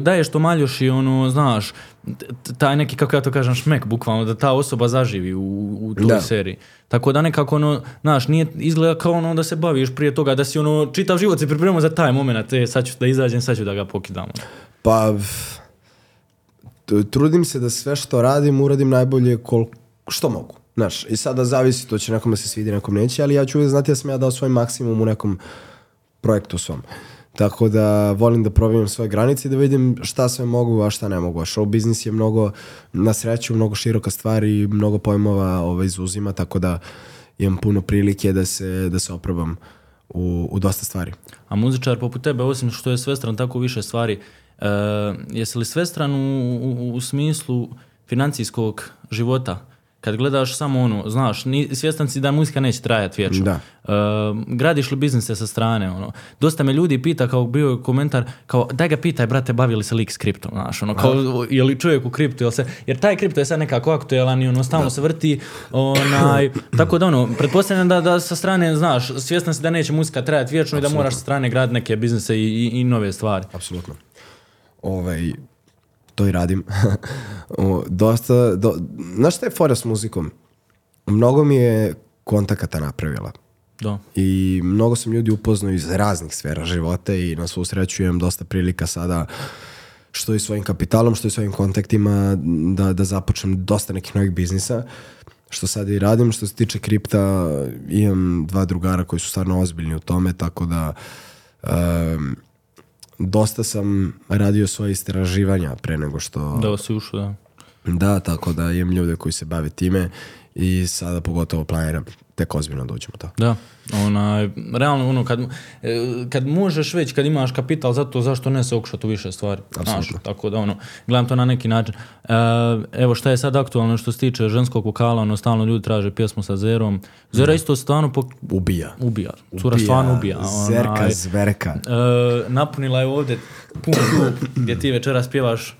daješ to maljoš i ono, znaš, taj neki, kako ja to kažem, šmek, bukvalno, da ta osoba zaživi u, u toj Da. seriji. Tako da nekako ono, znaš, nije izgleda kao ono da se baviš prije toga, da si ono, čitav život se pripremao za taj moment, e, sad ću da izađem, sad ću da ga pokidam. Pa, trudim se da sve što radim uradim najbolje kol, što mogu. Znaš, i sada zavisi, to će nekome se svidi, nekom neće, ali ja ću uvijek znati da sam ja dao svoj maksimum u nekom projektu svom. Tako da volim da probijem svoje granice i da vidim šta sve mogu, a šta ne mogu. A show biznis je mnogo, na sreću, mnogo široka stvar i mnogo pojmova ovaj, izuzima, tako da imam puno prilike da se, da se oprobam u, u dosta stvari. A muzičar poput tebe, osim što je svestran tako više stvari, e, jesi li svestran u, u, u smislu financijskog života? Kad gledaš samo ono, znaš, ni, svjestan si da muzika neće trajati vječno. Da. E, gradiš li biznise sa strane, ono. Dosta me ljudi pita, kao bio je komentar, kao daj ga pitaj, brate, bavi li se lik s kriptom, znaš, ono, kao, je li čovjek u kriptu, jel se, jer taj kripto je sad nekako aktuelan i ono, stalno se vrti, onaj, [CLEARS THROAT] tako da ono, pretpostavljam da, da sa strane, znaš, svjestan si da neće muzika trajati vječno i da moraš sa strane graditi neke biznise i, i, i nove stvari. Apsolutno. Ovaj, to i radim. [LAUGHS] Dosta, do, znaš šta je fora s muzikom? Mnogo mi je kontakata napravila. Da. I mnogo sam ljudi upoznao iz raznih sfera života i na svu sreću imam dosta prilika sada što i svojim kapitalom, što i svojim kontaktima da, da započnem dosta nekih novih biznisa što sad i radim. Što se tiče kripta, imam dva drugara koji su stvarno ozbiljni u tome, tako da em, dosta sam radio svoje istraživanja pre nego što... Da si ušao, da. Da, tako da imam ljude koji se bave time i sada pogotovo planiram tek ozbiljno da uđemo u to. Da, onaj, realno ono, kad, e, kad možeš već, kad imaš kapital za to, zašto ne se okušati u više stvari? Apsolutno. tako da ono, gledam to na neki način. E, evo šta je sad aktualno što se tiče ženskog vokala, ono, stalno ljudi traže pjesmu sa Zerom. Zera isto stvarno pok- Ubija. ubija, cura stvarno ubija. Zerka, onaj. zverka. E, napunila je ovdje pun klub gdje ti večeras pjevaš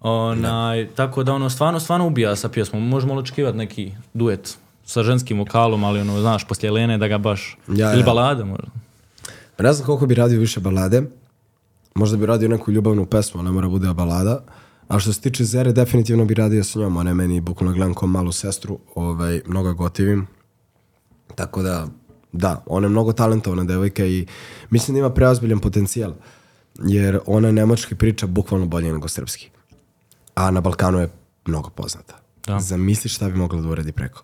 onaj, tako da ono stvarno, stvarno ubija sa pjesmom. Možemo očekivati neki duet sa ženskim vokalom, ali ono, znaš, poslije Lene da ga baš, Ja, ili ja. balada možda. Pa Ne znam koliko bi radio više balade. Možda bi radio neku ljubavnu pesmu, ne mora bude balada. A što se tiče Zere, definitivno bi radio sa njom. Ona je meni bukvalno gledam kao malu sestru. Ovaj, mnogo je gotivim. Tako da, da, ona je mnogo talentovana devojka i mislim da ima preozbiljan potencijal. Jer ona nemački priča bukvalno bolje nego srpski. A na Balkanu je mnogo poznata. Da. Zamisli šta bi mogla da uradi preko.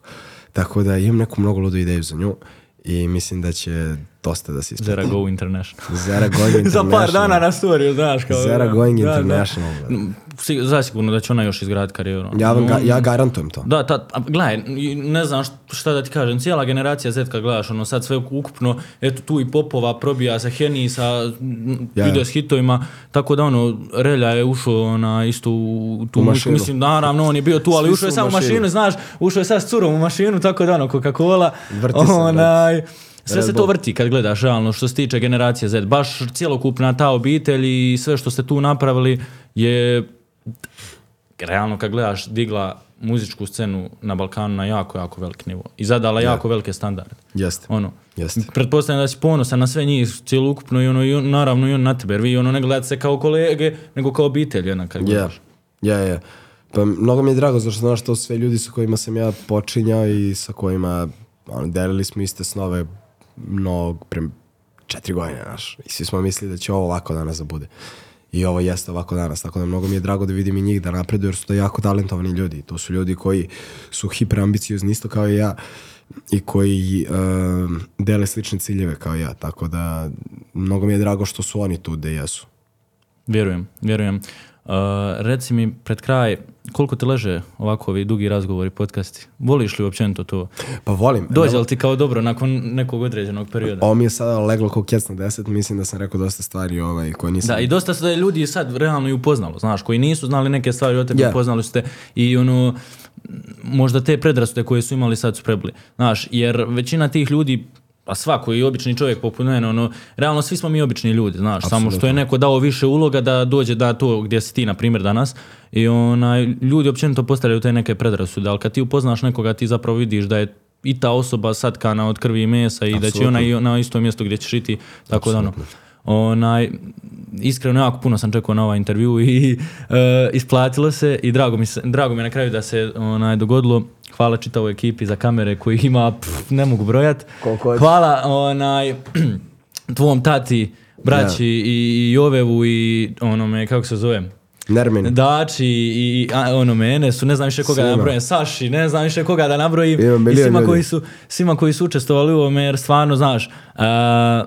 Tako da imam neku mnogo ludu ideju za nju i mislim da će dosta da se isplati. Zera Go International. [LAUGHS] Zera going [LAUGHS] Za international. par dana na storiju, znaš. Kao, Zera da, going da, da. international. Da. Si- Zasigurno da će ona još izgraditi karijeru. Ja, vam ga, ja garantujem to. Da, ta, a, gledaj, ne znam št- šta da ti kažem, cijela generacija Z kad gledaš, ono sad sve ukupno, eto tu i Popova probija sa Heni, sa m, Ja. ide s hitovima, tako da ono, Relja je ušao na istu tu U mašinu. mislim, naravno, on je bio tu, ali Svi ušao je samo u mašinu, mašinu. znaš, ušao je sad s curom u mašinu, tako da ono, Coca-Cola, Vrti se, onaj, sve se to vrti kad gledaš realno što se tiče generacije Z. Baš cjelokupna ta obitelj i sve što ste tu napravili je realno kad gledaš digla muzičku scenu na Balkanu na jako, jako velik nivo. I zadala jako velike standarde. Jeste. Ono, Jeste. pretpostavljam da si ponosan na sve njih cjelokupno i ono, i on, naravno i on na tebe, jer vi ono ne gledate se kao kolege, nego kao obitelj jedna kad Ja, gledaš. ja, ja. Pa mnogo mi je drago zašto znaš to sve ljudi sa kojima sam ja počinjao i sa kojima ono, delili smo iste snove mnogo pre četiri godine, znaš. I svi smo mislili da će ovo ovako danas da bude. I ovo jeste ovako danas, tako da mnogo mi je drago da vidim i njih da napreduju jer su to jako talentovani ljudi. To su ljudi koji su hiperambiciozni isto kao i ja i koji um, dele slične ciljeve kao ja, tako da mnogo mi je drago što su oni tu gde jesu. Vjerujem, vjerujem. Uh, reci mi pred kraj, koliko te leže ovako ovi dugi razgovori, podcasti? Voliš li općenito to? Pa volim. Dođe li ti kao dobro nakon nekog određenog perioda? Ovo mi je sada leglo kao kec na deset, mislim da sam rekao dosta stvari ovaj, koje nisam... Da, i dosta se da je ljudi sad realno i upoznalo, znaš, koji nisu znali neke stvari o tebi, Ja. upoznali su te i ono, možda te predrasude koje su imali sad su prebili. Znaš, jer većina tih ljudi, a svako i obični čovjek poput mene, ono, realno svi smo mi obični ljudi, znaš, samo što je neko dao više uloga da dođe da to gdje si ti, na primjer, danas. I onaj, ljudi općenito postavljaju te neke predrasude, ali kad ti upoznaš nekoga, ti zapravo vidiš da je i ta osoba satkana od krvi i mesa i da će ona i na istom mjestu gdje ćeš i ti, tako da ono, Onaj, iskreno jako puno sam čekao na ovaj intervju i [LAUGHS] e, isplatilo se i drago mi, se, drago mi je na kraju da se onaj, dogodilo. Hvala čitavoj ekipi za kamere koji ima, pff, ne mogu brojat. Koliko. Hvala onaj, [CLEARS THROAT] tvom tati, braći i, i Jovevu i onome, kako se zove, Nermin. Dači i a, ono mene su, ne znam više koga da Svima. nabrojim, Saši, ne znam više koga da nabrojim Ima i svima ljudi. koji, su, svima koji su učestvovali u ovome jer stvarno, znaš, a,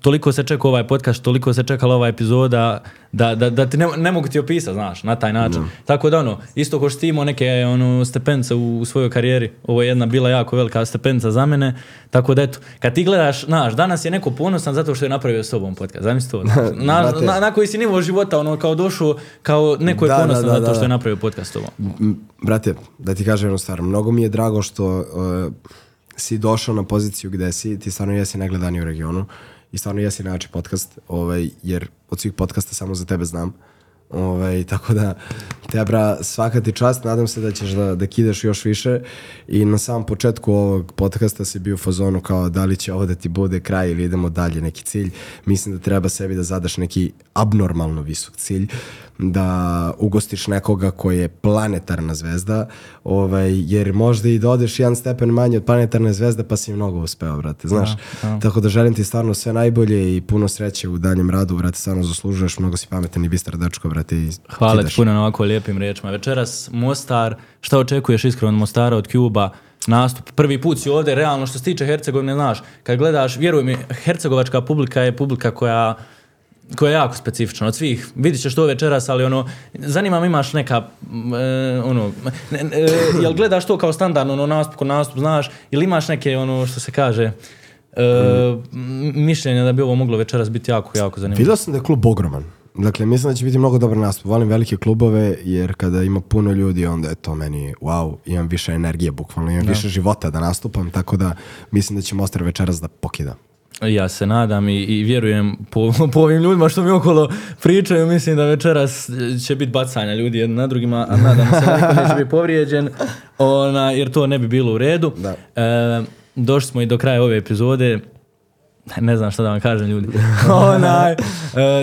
toliko se čeka ovaj podcast, toliko se čekala ova epizoda da, da, da ti ne, ne mogu ti opisati, znaš, na taj način. Tako da ono, isto ko što ti imao neke ono, stepence u, u svojoj karijeri, ovo je jedna bila jako velika stepenca za mene, tako da eto, kad ti gledaš, znaš, danas je neko ponosan zato što je napravio s tobom podcast, zamisli to, [LAUGHS] na, Brate. na, na koji si nivo života, ono, kao došao, kao neko je Da, da, ponosan da, zato da, što je da. napravio podcast s tobom. Brate, da ti kažem jednu stvar, mnogo mi je drago što uh, si došao na poziciju gde si, ti stvarno jesi najgledaniji u regionu i stvarno jesi najjači podcast, ovaj, jer od svih podcasta samo za tebe znam. Ovaj, tako da, tebra, svaka ti čast, nadam se da ćeš da, da kidaš još više i na samom početku ovog podcasta si bio u fazonu kao da li će ovo da ti bude kraj ili idemo dalje neki cilj. Mislim da treba sebi da zadaš neki abnormalno visok cilj, da ugostiš nekoga koji je planetarna zvezda, ovaj, jer možda i da odeš jedan stepen manje od planetarne zvezde pa si mnogo uspeo, brate, znaš. Tako da želim ti stvarno sve najbolje i puno sreće u daljem radu, brate, stvarno zaslužuješ, mnogo si pametan i bistar dečko, brate, i Hvala kidaš. ti puno na ovako lijepim riječima. Večeras Mostar, šta očekuješ iskreno od Mostara, od Cuba, nastup. Prvi put si ovdje, realno što se tiče Hercegovine, znaš, kad gledaš, vjeruj mi, hercegovačka publika je publika koja koja je jako specifična od svih. Vidit ćeš to večeras, ali ono, zanima me imaš neka, e, ono, ne, e, jel gledaš to kao standardno, ono, nastup ko nastup, znaš, ili imaš neke, ono, što se kaže, e, m- mišljenja da bi ovo moglo večeras biti jako, jako zanimljivo. Vidio sam da je klub ogroman. Dakle, mislim da će biti mnogo dobar nastup. Volim velike klubove, jer kada ima puno ljudi, onda je to meni, wow, imam više energije, bukvalno, imam više života da nastupam, tako da mislim da će Mostar večeras da pokida. Ja se nadam i, i vjerujem po, po ovim ljudima što mi okolo pričaju, mislim da večeras će biti bacanja ljudi jedni na drugima, a nadam se da niko neće biti povrijeđen, ona, jer to ne bi bilo u redu. Da. E, došli smo i do kraja ove epizode, ne znam šta da vam kažem ljudi. [LAUGHS] Onaj, e,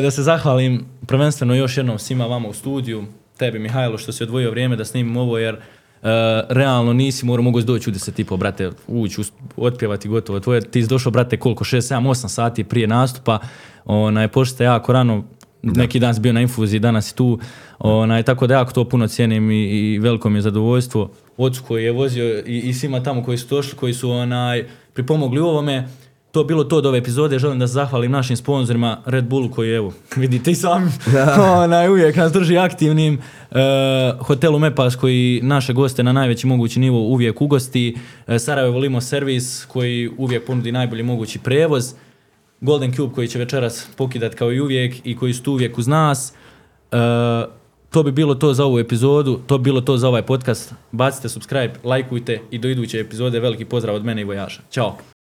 da se zahvalim prvenstveno još jednom svima vama u studiju, tebi Mihajlo što si odvojio vrijeme da snimim ovo jer e, realno nisi morao mogu doći u 10 i po, brate, ući, otpjevati gotovo. Tvoje, ti si došao, brate, koliko, 6, 7, 8 sati prije nastupa, onaj, pošto ste jako rano, neki dan si bio na infuziji, danas si tu, onaj, tako da jako to puno cijenim i, i veliko mi je zadovoljstvo. Ocu koji je vozio i, i svima tamo koji su došli, koji su onaj, pripomogli u ovome, to je bilo to od ove epizode. Želim da se zahvalim našim sponzorima Red Bullu koji evo, [LAUGHS] vidite i sami, [LAUGHS] onaj, uvijek nas drži aktivnim. E, hotelu Mepas koji naše goste na najveći mogući nivo uvijek ugosti. E, Sarajevo Limo Servis koji uvijek ponudi najbolji mogući prevoz. Golden Cube koji će večeras pokidat kao i uvijek i koji su tu uvijek uz nas. E, to bi bilo to za ovu epizodu, to bi bilo to za ovaj podcast. Bacite subscribe, lajkujte i do iduće epizode veliki pozdrav od mene i Vojaša. Ćao!